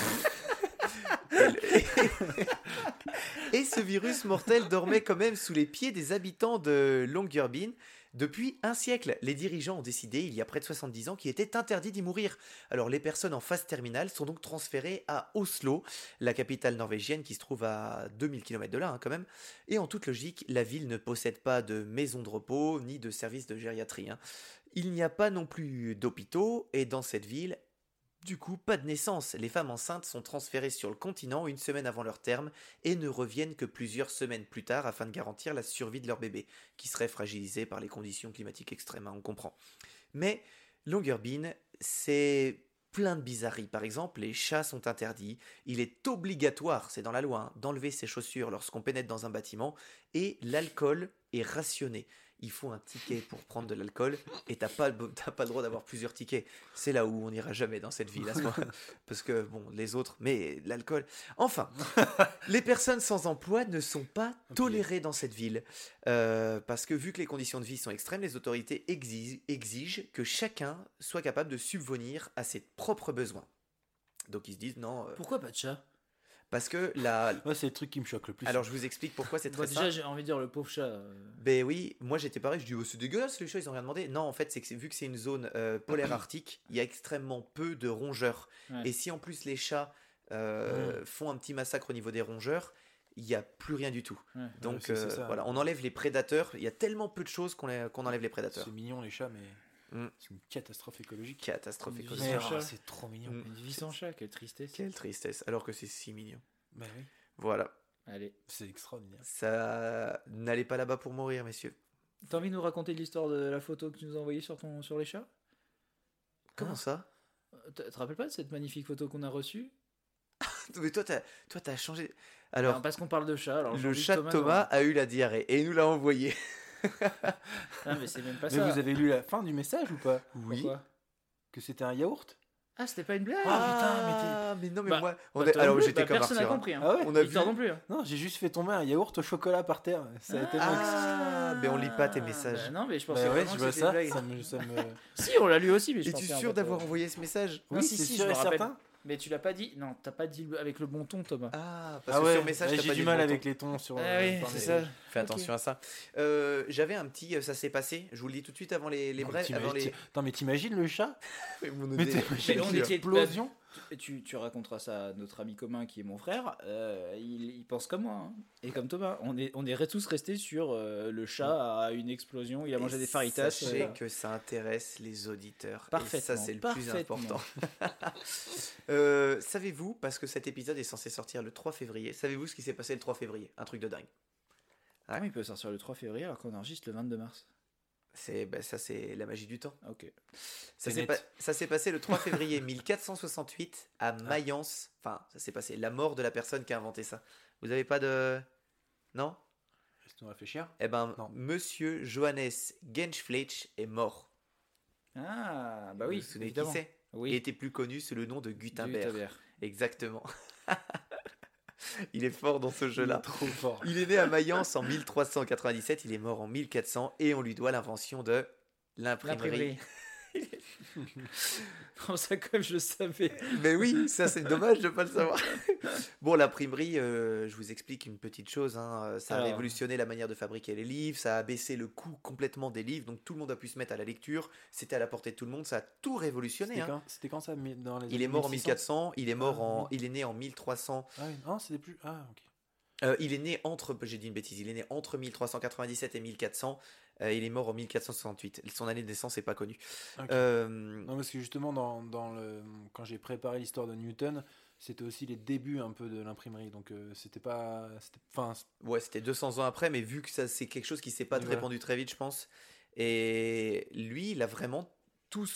et ce virus mortel dormait quand même sous les pieds des habitants de Longyearbyen depuis un siècle. Les dirigeants ont décidé, il y a près de 70 ans, qu'il était interdit d'y mourir. Alors les personnes en phase terminale sont donc transférées à Oslo, la capitale norvégienne qui se trouve à 2000 km de là hein, quand même. Et en toute logique, la ville ne possède pas de maison de repos ni de service de gériatrie. hein. Il n'y a pas non plus d'hôpitaux et dans cette ville, du coup, pas de naissance. Les femmes enceintes sont transférées sur le continent une semaine avant leur terme et ne reviennent que plusieurs semaines plus tard afin de garantir la survie de leur bébé, qui serait fragilisé par les conditions climatiques extrêmes, hein, on comprend. Mais Longyearbyen, c'est plein de bizarreries. Par exemple, les chats sont interdits. Il est obligatoire, c'est dans la loi, hein, d'enlever ses chaussures lorsqu'on pénètre dans un bâtiment. Et l'alcool est rationné. Il faut un ticket pour prendre de l'alcool et t'as pas, t'as pas le droit d'avoir plusieurs tickets. C'est là où on n'ira jamais dans cette ville à ce moment. Parce que, bon, les autres, mais l'alcool. Enfin, les personnes sans emploi ne sont pas tolérées dans cette ville. Euh, parce que vu que les conditions de vie sont extrêmes, les autorités exigent, exigent que chacun soit capable de subvenir à ses propres besoins. Donc ils se disent non, euh, Pourquoi pas de chat? Parce que la... Moi, c'est le truc qui me choque le plus. Alors je vous explique pourquoi c'est Bah, très Déjà, j'ai envie de dire le pauvre chat. euh, Ben oui, moi j'étais pareil, je dis oh, c'est dégueulasse les chats, ils ont rien demandé. Non, en fait, c'est que vu que c'est une zone euh, polaire arctique, il y a extrêmement peu de rongeurs. Ouais. Et si en plus les chats euh, font un petit massacre au niveau des rongeurs, il n'y a plus rien du tout. Ouais. Donc euh, ça. voilà, on enlève les prédateurs. Il y a tellement peu de choses qu'on enlève les prédateurs. C'est mignon les chats, mais Mm. c'est une catastrophe écologique. Catastrophe Une écologique. ah, chat. c'est trop mignon. Mm. Une vie sans chat, quelle tristesse. Quelle tristesse, alors que c'est si mignon. Bah oui, Voilà, Allez. c'est extraordinaire. ça n'allez pas là-bas pour mourir, messieurs. T'as envie de nous raconter l'histoire de la photo que tu nous as envoyée sur, ton, sur les chats? Comment Hein ça? Tu te rappelles pas de cette magnifique photo qu'on a reçue? Mais toi, t'as toi, t'as changé. Alors, Alors, Parce qu'on parle de chat. Alors le chat de Thomas a eu la diarrhée et il nous l'a envoyé. Ah, mais c'est même pas Mais ça. vous avez lu la fin du message ou pas? Pourquoi? Que c'était un yaourt? Ah, c'était pas une blague Ah, mais non, mais Bah, moi. on Bah, est- Alors, plus, j'étais bah, comme Personne n'a hein. compris. Hein. Ah ouais On a vu- non plus. hein. Non, j'ai juste fait tomber un yaourt au chocolat par terre. Ça a tellement ex- Ah, mais on lit pas tes messages. Bah, non, mais je Bah pensais ouais, je vois ça. une blague. Ça me, ça me- Si, on l'a lu aussi, mais je Es-tu sûr d'avoir euh, envoyé ce message? Oui, Oui, si, si, je me et rappelle. Mais tu l'as pas dit. Non, t'as pas dit avec le bon ton, Thomas. Ah, parce Ah que ouais, sur message, ouais, t'as j'ai pas du dit mal bon avec ton. les tons sur. Ah euh, oui, ça. Fais attention à ça. Euh, J'avais un petit, euh, ça s'est passé. Je vous le dis tout de suite avant les, les t'imagines- Avant les... Attends, mais t'imagines le chat? Mais t'imagines Mais on était- l'explosion Et tu, tu raconteras ça à notre ami commun qui est mon frère. euh, il, il pense comme moi. hein. Et comme Thomas. On est, on est tous restés sur euh, le chat à une explosion. Il a mangé Et des faritas. Sachez euh, que ça intéresse les auditeurs. Et Parfaitement, ça, c'est le plus important. Euh, Savez-vous, parce que cet épisode est censé sortir le 3 février, savez-vous ce qui s'est passé le 3 février? Un truc de dingue. Comment il peut sortir le 3 février alors qu'on enregistre le 22 mars? C'est, ben, ça, c'est la magie du temps. Ah, Ok. Ça s'est, pas- passé le 3 février 1468 à Mayence. Enfin, ça s'est passé. La mort de la personne qui a inventé ça. Vous avez pas de. Non? Laisse-nous réfléchir. Eh ben, Non. monsieur Johannes Genschfleisch est mort. Ah, bah Vous oui. vous souvenez évidemment. qui Oui. Il était plus connu sous le nom de Gutenberg. Gutenberg. Exactement. il est fort dans ce jeu-là. Trop fort. Il est né à Mayence en 1397, il est mort en 1400 et on lui doit l'invention de l'imprimerie. Comme ça, comme je le savais. Mais oui, ça c'est dommage de ne pas le savoir. bon, l'imprimerie, euh, je vous explique une petite chose. hein, Ça a révolutionné la manière de fabriquer les livres, ça a baissé le coût complètement des livres, donc tout le monde a pu se mettre à la lecture. C'était à la portée de tout le monde, ça a tout révolutionné. C'était hein. quand, ça mais dans les Il est mort en 1600? 1400, il est mort Ah, en, oui. il est né en 1300. Ah oui, non, c'était plus. Ah, ok. Euh, il est né entre, j'ai dit une bêtise, il est né entre 1397 et 1400. Euh, il est mort en 1468. Son année de naissance n'est pas connue. Ok. Euh, Non, parce que justement, dans, dans le, quand j'ai préparé l'histoire de Newton, c'était aussi les débuts un peu de l'imprimerie. Donc, euh, c'était pas. Enfin, Ouais, c'était 200 ans après, mais vu que ça c'est quelque chose qui s'est pas Voilà. répandu très vite, je pense. Et lui, il a vraiment tout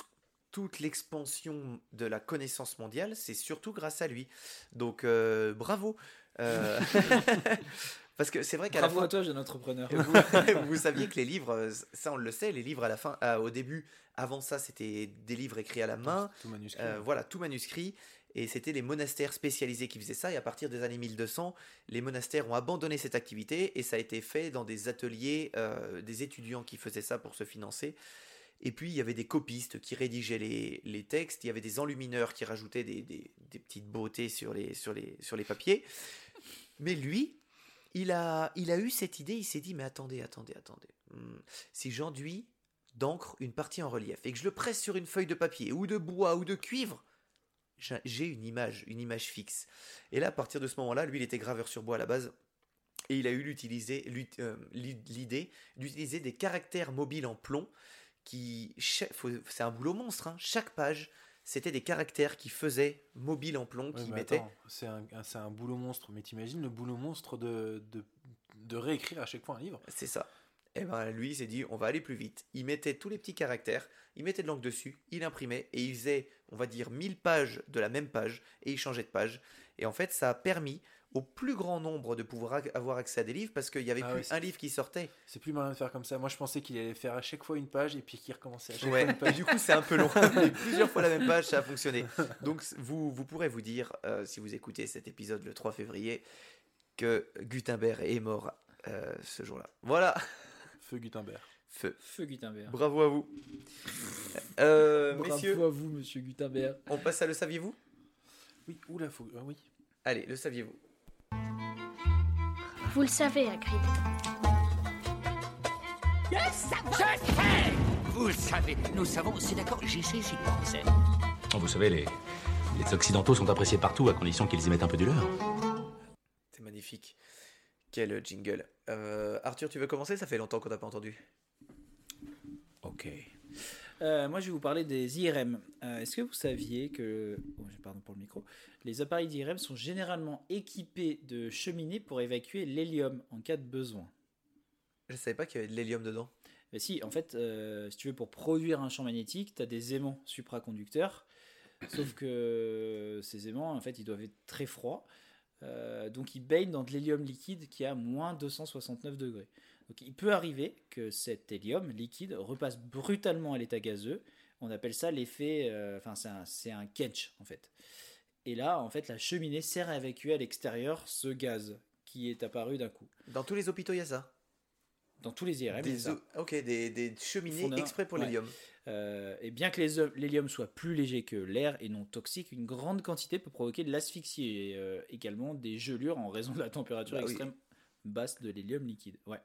toute l'expansion de la connaissance mondiale, c'est surtout grâce à lui. Donc euh, bravo. Euh, Parce que c'est vrai qu'à la Bravo fin, à toi, jeune entrepreneur. vous, vous saviez que les livres, euh, ça on le sait, les livres à la fin, ah, au début, avant ça, c'était des livres écrits à la main. tout manuscrit. Euh, voilà, tout manuscrit. Et c'était les monastères spécialisés qui faisaient ça. Et à partir des années 1200, les monastères ont abandonné cette activité et ça a été fait dans des ateliers, euh, des étudiants qui faisaient ça pour se financer. Et puis il y avait des copistes qui rédigeaient les, les textes, il y avait des enlumineurs qui rajoutaient des, des- des petites beautés sur les, sur, les, sur les papiers. Mais lui, il a, il a eu cette idée, il s'est dit, mais attendez, attendez, attendez. Hmm, Si j'enduis d'encre une partie en relief et que je le presse sur une feuille de papier ou de bois ou de cuivre, j'ai une image, une image fixe. Et là, à partir de ce moment-là, lui, il était graveur sur bois à la base. Et il a eu euh, l'i- l'idée d'utiliser des caractères mobiles en plomb qui. C'est un boulot monstre. hein. Chaque page, c'était des caractères qui faisaient mobile en plomb, qui mettaient. c'est un, boulot monstre. Mais t'imagines le boulot monstre de, de, de réécrire à chaque fois un livre? C'est ça. Et ben lui, il s'est dit, on va aller plus vite. Il mettait tous les petits caractères, il mettait de l'encre dessus, il imprimait et il faisait, on va dire, 1000 pages de la même page et il changeait de page. Et en fait, ça a permis au plus grand nombre de pouvoir avoir accès à des livres parce qu'il y avait Ah plus ouais, un livre qui sortait. C'est plus malin de faire comme ça. Moi, je pensais qu'il allait faire à chaque fois une page et puis qu'il recommençait à chaque Ouais, fois une page. du coup, c'est un peu long. Mais plusieurs fois la même page, ça a fonctionné. Donc, vous, vous pourrez vous dire, euh, si vous écoutez cet épisode le 3 février, que Gutenberg est mort euh, ce jour-là. Voilà, Feu Gutenberg. feu. Feu Gutenberg. Bravo à vous. Euh, Bravo messieurs, à vous, monsieur Gutenberg. on passe à le saviez-vous? Oui, oula, faut... ah oui. Allez, le saviez-vous? Vous le savez, Hagrid. Vous le savez, nous savons, c'est d'accord, j'y sais, j'y pensais. Vous savez, les, les Occidentaux sont appréciés partout à condition qu'ils y mettent un peu du leur. C'est magnifique. Quel jingle. Euh, Arthur, tu veux commencer? Ça fait longtemps qu'on n'a pas entendu. Ok. Euh, moi, je vais vous parler des IRM. Euh, Est-ce que vous saviez que, oh, pardon pour le micro, les appareils d'IRM sont généralement équipés de cheminées pour évacuer l'hélium en cas de besoin? Je savais pas qu'il y avait de l'hélium dedans. Mais si, en fait, euh, si tu veux, pour produire un champ magnétique, tu as des aimants supraconducteurs. Sauf que ces aimants, en fait, ils doivent être très froids. Donc, ils baignent dans de l'hélium liquide qui est à moins 269 degrés. Donc, il peut arriver que cet hélium liquide repasse brutalement à l'état gazeux. On appelle ça l'effet. euh, Enfin, c'est un, un catch, en fait. Et là, en fait, la cheminée sert à évacuer à l'extérieur ce gaz qui est apparu d'un coup. Dans tous les hôpitaux, il y a ça? Dans tous les IRM, il y a Des, ça. ok, des, des cheminées Fondeur, exprès pour ouais. l'hélium. Euh, et bien que l'hélium soit plus léger que l'air et non toxique, une grande quantité peut provoquer de l'asphyxie et euh, également des gelures en raison de la température Bah oui. extrême basse de l'hélium liquide. Ouais.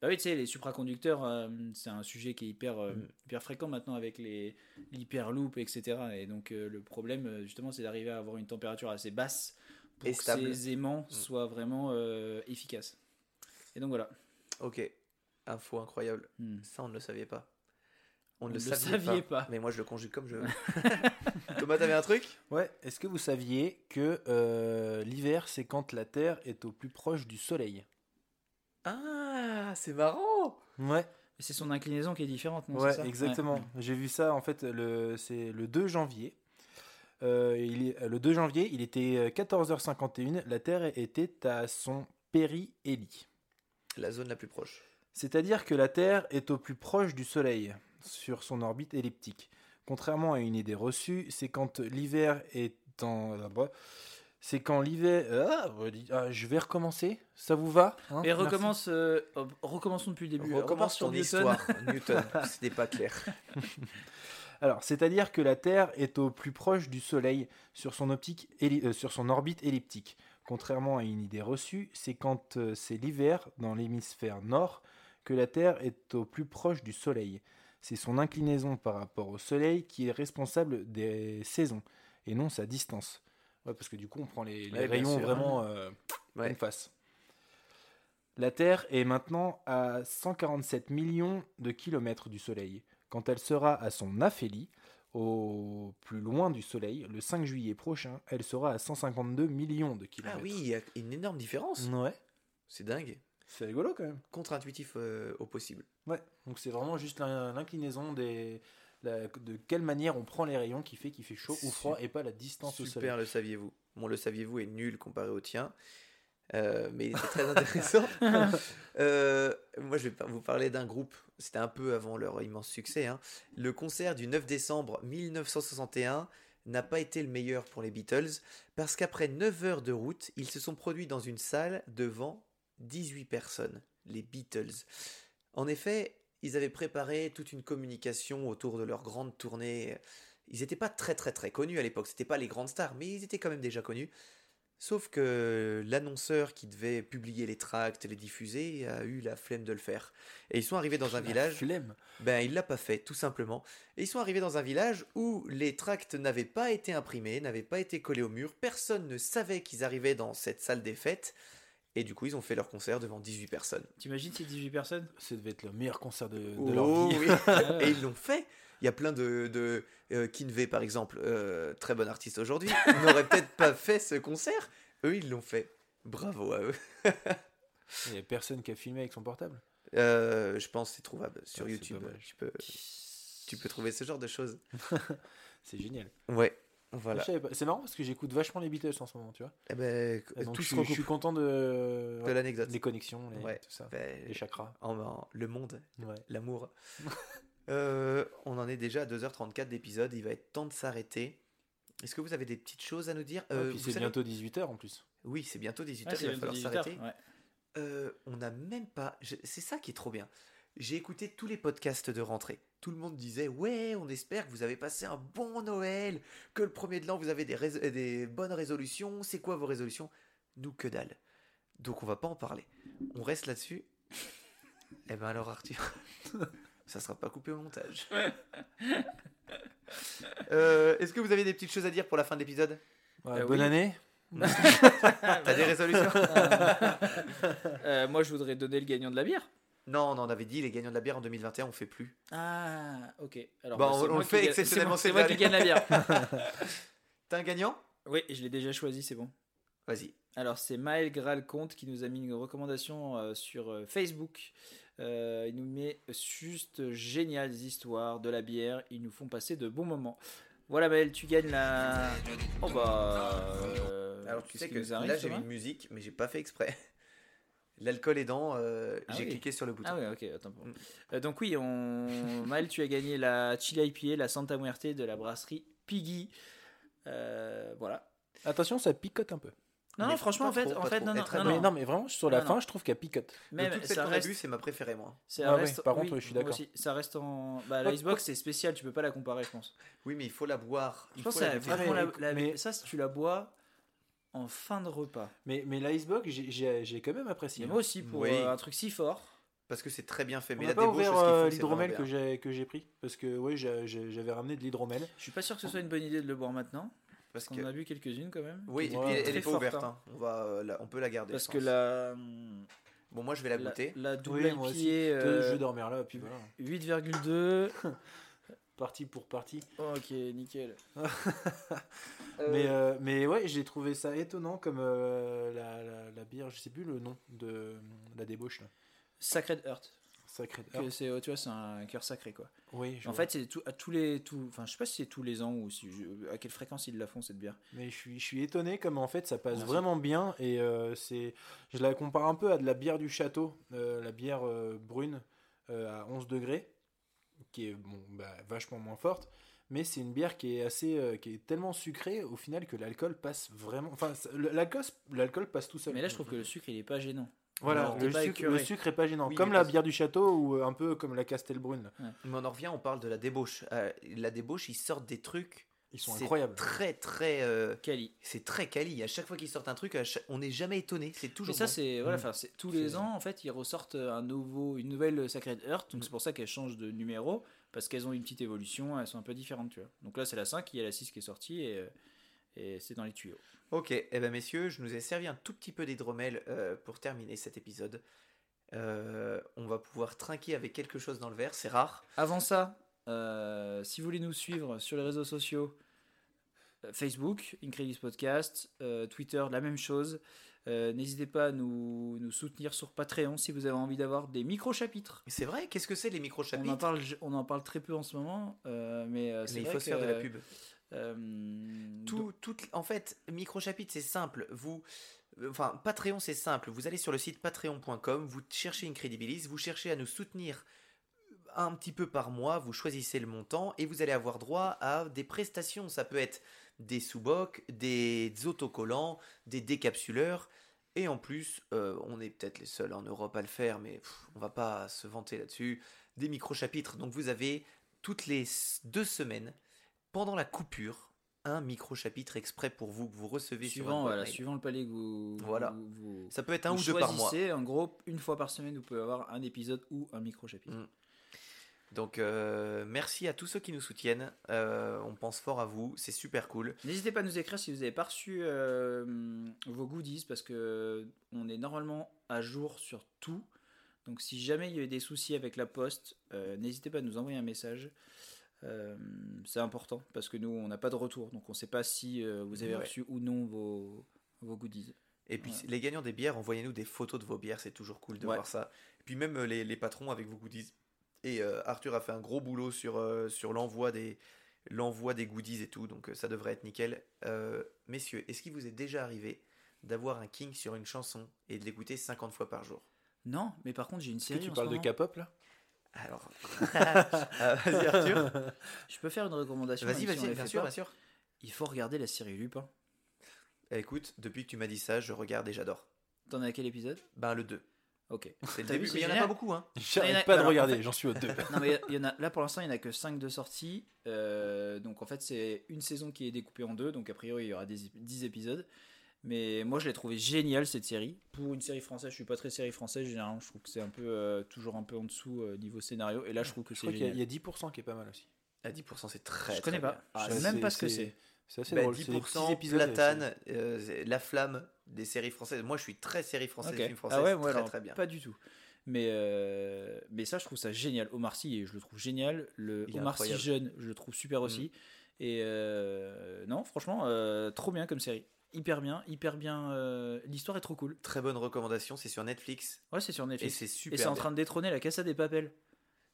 Bah oui, tu sais, les supraconducteurs, euh, c'est un sujet qui est hyper, euh, Mm. hyper fréquent maintenant avec les l'hyperloop, etc. Et donc euh, le problème, justement, c'est d'arriver à avoir une température assez basse pour Et que stable. ces aimants Mm. soient vraiment euh, efficaces. Et donc voilà. Ok. Info incroyable. Mm. Ça, on ne le savait pas. On, On ne le le pas. pas. Mais moi, je le conjugue comme je veux. Thomas, t'avais un truc? Ouais, est-ce que vous saviez que euh, l'hiver, c'est quand la Terre est au plus proche du Soleil? Ah, c'est marrant Ouais, c'est son inclinaison qui est différente, non ouais, ça? Exactement. Ouais. J'ai vu ça, en fait, le, c'est le 2 janvier. Euh, il est, le 2 janvier, il était 14h51, la Terre était à son périhélie. La zone la plus proche. C'est-à-dire que la Terre est au plus proche du Soleil sur son orbite elliptique. Contrairement à une idée reçue, c'est quand l'hiver est en... C'est quand l'hiver... Ah, ah, je vais recommencer. Ça vous va hein? Et recommence, euh, oh, recommençons depuis le début. Recommence Repars sur ton Newton. histoire, Newton. C'était pas clair. Alors, c'est-à-dire que la Terre est au plus proche du Soleil sur son, optique euh, sur son orbite elliptique. Contrairement à une idée reçue, c'est quand euh, c'est l'hiver dans l'hémisphère nord que la Terre est au plus proche du Soleil. C'est son inclinaison par rapport au Soleil qui est responsable des saisons et non sa distance. Ouais, parce que du coup, on prend les, les Ouais, bien rayons vraiment euh, Ouais. en face. La Terre est maintenant à 147 millions de kilomètres du Soleil. Quand elle sera à son aphélie, au plus loin du Soleil, le 5 juillet prochain, elle sera à 152 millions de Ah kilomètres. oui, il y a une énorme différence. Ouais, C'est dingue. c'est rigolo quand même. Contre-intuitif euh, au possible. Ouais, donc c'est vraiment juste l'in- l'inclinaison des, la- de quelle manière on prend les rayons qui fait qu'il fait chaud ou froid et pas la distance au soleil. Super, le saviez-vous? Bon, le saviez-vous est nul comparé au tien. Euh, mais c'est très intéressant. Euh, moi, je vais vous parler d'un groupe. C'était un peu avant leur immense succès. hein. Le concert du 9 décembre 1961 n'a pas été le meilleur pour les Beatles parce qu'après 9 heures de route, ils se sont produits dans une salle devant 18 personnes, les Beatles. En effet, ils avaient préparé toute une communication autour de leur grande tournée. Ils n'étaient pas très très très connus à l'époque, c'était pas les grandes stars, mais ils étaient quand même déjà connus. Sauf que l'annonceur qui devait publier les tracts, les diffuser, a eu la flemme de le faire. Et ils sont arrivés dans un La village. flemme. Ben, il l'a pas fait, tout simplement. Et ils sont arrivés dans un village où les tracts n'avaient pas été imprimés, n'avaient pas été collés au mur. Personne ne savait qu'ils arrivaient dans cette salle des fêtes. Et du coup, ils ont fait leur concert devant 18 personnes. T'imagines ces 18 personnes Ça devait être le meilleur concert de, de Oh leur vie. oui. Ouais. Et ils l'ont fait. Il y a plein de. de euh, Kinvey, par exemple, euh, très bon artiste aujourd'hui, n'aurait peut-être pas fait ce concert. Eux, ils l'ont fait. Bravo à eux. Il n'y a personne qui a filmé avec son portable. Euh, je pense que c'est trouvable sur Ah, YouTube. dommage. Tu peux, tu peux trouver ce genre de choses. C'est génial. Ouais, voilà. C'est marrant parce que j'écoute vachement les Beatles en ce moment, tu vois. Eh ben, donc tout je, je suis content de, de l'anecdote. les connexions, les, Ouais. tout ça, Ben, les chakras. en- en- le monde, Ouais. l'amour. Euh, on en est déjà à 2h34 d'épisode. Il va être temps de s'arrêter. Est-ce que vous avez des petites choses à nous dire? Euh, c'est savez- bientôt 18h en plus. Oui, c'est bientôt 18h. Ouais, c'est il va falloir 18 heures, s'arrêter. ouais. Euh, on n'a même pas. je- C'est ça qui est trop bien. J'ai écouté tous les podcasts de rentrée. Tout le monde disait Ouais, on espère que vous avez passé un bon Noël, que le premier de l'an vous avez des, rés- des bonnes résolutions. C'est quoi vos résolutions? Nous, que dalle. Donc on va pas en parler. On reste là-dessus. Eh ben alors, Arthur, ça sera pas coupé au montage. Euh, Est-ce que vous avez des petites choses à dire pour la fin de l'épisode? Ouais, Euh, bonne oui. année. T'as des résolutions? Euh, moi, je voudrais donner le gagnant de la bière. Non, on en avait dit, les gagnants de la bière en 2021, on fait plus. Ah, ok. Alors, Bon, bah, on- le fait exceptionnellement C'est moi, qui gagne la bière. T'as un gagnant? Oui, je l'ai déjà choisi, c'est bon. Vas-y. Alors, c'est Maël Graal Comte qui nous a mis une recommandation euh, sur euh, Facebook. Euh, il nous met juste géniales histoires de la bière. Ils nous font passer de bons moments. Voilà, Maël, tu gagnes la. Oh bah. euh, Alors tu sais que nous arrive, là j'ai mis une musique, mais j'ai pas fait exprès. L'alcool aidant, euh, Ah j'ai oui. cliqué sur le bouton. Ah ouais, ok, attends. bon. Mm. Euh, donc oui, on... Maël, tu as gagné la Chili IPA, la Santa Muerte de la brasserie Piggy. Euh, voilà. Attention, ça picote un peu. Non, Mais non, franchement, en fait, trop, en fait, non, non, très non, mais non, mais vraiment, sur la Non, fin, non. je trouve qu'elle picote. Même, de toutes celles ça reste, c'est ma préférée moi. ça Ah ouais, par contre, oui, je suis d'accord. Ça reste en. Bah, Hop, l'icebox, c'est spécial, tu peux pas la comparer, je pense. Oui, mais il faut la boire. Je Il pense faut que la la- mais- la- mais- ça, si tu la bois en fin de repas. Mais, mais l'icebox, j'ai- quand même apprécié. Mais moi aussi, pour Oui. euh, un truc si fort. Parce que c'est très bien fait. On Mais n'a la pas débauche, ouvert euh, l'hydromel que j'ai que j'ai pris parce que oui j'avais ramené de l'hydromel. Je suis pas sûr que ce soit une bonne idée de le boire maintenant. Parce qu'on a bu quelques-unes quand même. Oui, et puis elle, est pas forte, ouverte. hein. hein. On, va, euh, la- on peut la garder. Parce que la, Bon, moi je vais la la, goûter. la double Oui, moi aussi. Je vais dormir là puis voilà. 8,2. Partie pour partie. ok, nickel. Mais euh, mais ouais j'ai trouvé ça étonnant comme euh, la, la, la bière je sais plus le nom de la débauche là. Sacred Heart. Sacré. Que c'est, tu vois, c'est un cœur sacré quoi. oui. En vois. fait, c'est tout, à tous les, tout, enfin, je sais pas si c'est tous les ans ou si à quelle fréquence ils la font cette bière. Mais je suis, je suis étonné comme en fait ça passe Merci. vraiment bien et euh, c'est je la compare un peu à de la bière du château, euh, la bière euh, brune euh, à 11 degrés qui est bon, bah, vachement moins forte mais c'est une bière qui est assez euh, qui est tellement sucrée au final que l'alcool passe vraiment enfin l'alcool passe tout seul. Mais là, je trouve que le sucre, il est pas gênant. voilà, le, sucre, le sucre est pas gênant Oui, comme la bière du château ou euh, un peu comme la Castelbrune. Mais on en revient, on parle de la débauche. Euh, la débauche, ils sortent des trucs. Ils sont c'est incroyables. Très, très. euh, Cali. c'est très quali. À chaque fois qu'ils sortent un truc, chaque- on n'est jamais étonné. C'est Mais toujours. ça, bon. c'est voilà, Mm. enfin, c'est tous les ans en fait, ils ressortent un nouveau, une nouvelle Sacred Heart. Donc Mm. c'est pour ça qu'elles changent de numéro parce qu'elles ont une petite évolution, elles sont un peu différentes, tu vois. Donc là, c'est la 5, il y a la 6 qui est sortie et, euh, et c'est dans les tuyaux. Ok, eh ben messieurs, je nous ai servi un tout petit peu d'hydromel euh, pour terminer cet épisode. Euh, on va pouvoir trinquer avec quelque chose dans le verre, c'est rare. Avant ça, euh, si vous voulez nous suivre sur les réseaux sociaux, euh, Facebook, Incredis Podcast, euh, Twitter, la même chose. Euh, N'hésitez pas à nous, nous soutenir sur Patreon si vous avez envie d'avoir des micro-chapitres. C'est vrai, qu'est-ce que c'est les On, en micro-chapitres parle, on en parle très peu en ce moment, euh, mais, il faut se faire de la pub. Tout, tout- en fait, micro-chapitre, c'est simple. Vous, enfin, Patreon, c'est simple. Vous allez sur le site patreon.com, vous cherchez Incredibilis, vous cherchez à nous soutenir un petit peu par mois, vous choisissez le montant et vous allez avoir droit à des prestations. Ça peut être des sous-bocs, des autocollants, des décapsuleurs. Et en plus, euh, on est peut-être les seuls en Europe à le faire, mais pff, on va pas se vanter là-dessus. Des micro-chapitres. Donc vous avez toutes les deux semaines, pendant la coupure, un micro-chapitre exprès pour vous que vous recevez suivant, voilà, suivant le palais que vous, Voilà. vous- vous- Ça peut être un ou deux par mois. En gros, une fois par semaine, vous pouvez avoir un épisode ou un micro-chapitre. Mm. Donc euh, merci à tous ceux qui nous soutiennent. Euh, on pense fort à vous, c'est super cool. N'hésitez pas à nous écrire si vous n'avez pas reçu euh, vos goodies parce que on est normalement à jour sur tout. Donc si jamais il y a eu des soucis avec la poste, n'hésitez pas à nous envoyer un message. C'est important parce que nous on n'a pas de retour donc on ne sait pas si vous avez Ouais. reçu ou non vos, vos goodies. Et puis Ouais. les gagnants des bières, envoyez-nous des photos de vos bières, c'est toujours cool de Ouais. voir ça. Et puis même les, les patrons avec vos goodies. Et euh, Arthur a fait un gros boulot sur, euh, sur l'envoi des, l'envoi des goodies et tout, donc euh, ça devrait être nickel. Euh, messieurs, est-ce qu'il vous est déjà arrivé d'avoir un king sur une chanson et de l'écouter 50 fois par jour? Non, mais par contre j'ai une Est-ce que série. tu en parles ce de. K-pop là? Alors, Ah, vas-y Arthur. Je peux faire une recommandation. Vas-y, si vas-y, bien sûr, bien sûr. Il faut regarder la série Lupin. Écoute, depuis que tu m'as dit ça, je regarde et j'adore. T'en es à quel épisode? Ben le 2. Ok. C'est le T'as vu, mais il y en a génial. pas beaucoup, hein. J'arrête a- pas de alors, en regarder, fait- j'en suis au 2. non mais il y en a là pour l'instant il n'y en a que 5 de sortie Euh, donc en fait c'est une saison qui est découpée en deux donc a priori il y aura des, 10 épisodes mais moi je l'ai trouvé géniale cette série pour une série française je suis pas très série française généralement je trouve que c'est un peu euh, toujours un peu en dessous euh, niveau scénario et là je trouve que c'est y, génial il y a 10% qui est pas mal aussi. À 10%, c'est très. je connais très pas bien. je Ah, sais même pas ce que c'est C'est assez bah, drôle. c'est des petits 10% épisodes, platane, euh, c'est la flamme des séries françaises. Moi, je suis très série française, Ok. film français. ah ouais, moi très alors, très bien. pas du tout mais, euh, mais ça je trouve ça génial Omar Sy je le trouve génial le Il Omar Sy jeune je le trouve super aussi et euh, non franchement euh, trop bien comme série hyper bien hyper bien l'histoire est trop cool Très bonne recommandation, c'est sur Netflix. Ouais, c'est sur Et Netflix. c'est Et super. c'est en train de détrôner la Casa des Papel.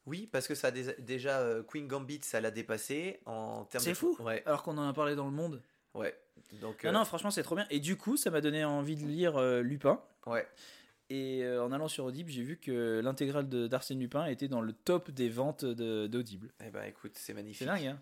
Oui, parce que ça a dé- déjà euh, Queen Gambit, ça l'a dépassé en termes. C'est de- fou. Ouais, Alors qu'on en a parlé dans le monde. ouais. Donc. Non, euh, non, franchement, c'est trop bien. Et du coup, ça m'a donné envie de lire euh, Lupin. Ouais. Et euh, en allant sur Audible, j'ai vu que l'intégrale de- d'Arsène Lupin était dans le top des ventes de- d'Audible. Eh ben, écoute, c'est magnifique. C'est dingue, hein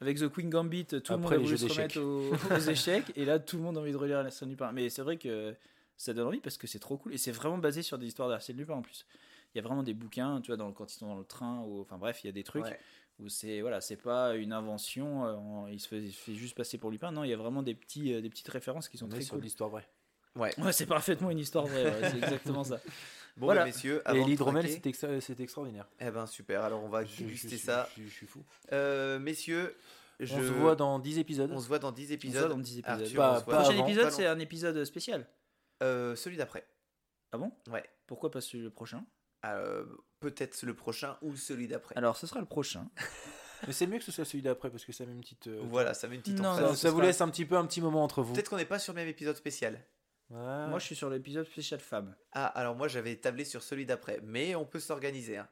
Avec The Queen Gambit, tout le monde a voulu se remettre aux, aux échecs. Et là, tout le monde a envie de relire Arsène Lupin. Mais c'est vrai que ça donne envie parce que c'est trop cool. Et c'est vraiment basé sur des histoires d'Arsène Lupin en plus. Il y a vraiment des bouquins, tu vois, dans, le- quand ils sont dans le train, ou, enfin bref, il y a des trucs. Ouais. où c'est voilà c'est pas une invention euh, il se fait, il se fait juste passer pour Lupin non il y a vraiment des petits euh, des petites références qui sont très sur cool l'histoire vraie. Ouais. ouais c'est parfaitement une histoire vraie ouais, c'est exactement ça Bon, Voilà. bah, messieurs, Et avant de l'hydromel, c'est extra- c'est extraordinaire. Eh ben, super. Alors, on va déguster je- ça. Je, je suis fou. Euh, messieurs, je... On se voit dans 10 épisodes. On se voit dans 10 on se épisodes. voit dans 10 épisodes Arthur, Pas- pas dans- prochain avant, épisode c'est un épisode spécial Euh, celui d'après. ah bon? Ouais. pourquoi pas celui le prochain? Euh, Peut-être le prochain ou celui d'après. alors ce sera le prochain Mais c'est mieux que ce soit celui d'après parce que ça met une petce euh, Voilà, ça met une petite Non, emphase. ça, vous sera- laisse un petit peu un petit moment entre vous. Peut-être qu'on n'est pas sur le même épisode spécial. Ouais. moi je suis sur l'épisode spécial femme Ah, alors moi j'avais tablé sur celui d'après, mais on peut s'organiser. Hein.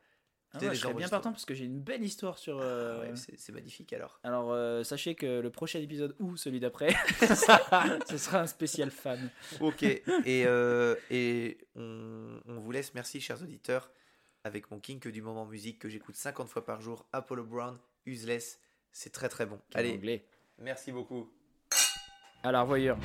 Ah, ouais, je serais bien partant parce que j'ai une belle histoire sur Ah euh, ouais, c'est magnifique alors. alors euh, sachez que le prochain épisode ou celui d'après ce sera un spécial femme Ok, et, euh, et on, on vous laisse, merci chers auditeurs, avec mon kink du moment musique que j'écoute 50 fois par jour, Apollo Brown, Useless, c'est très très bon. Allez, anglais. Merci beaucoup. à la revoyure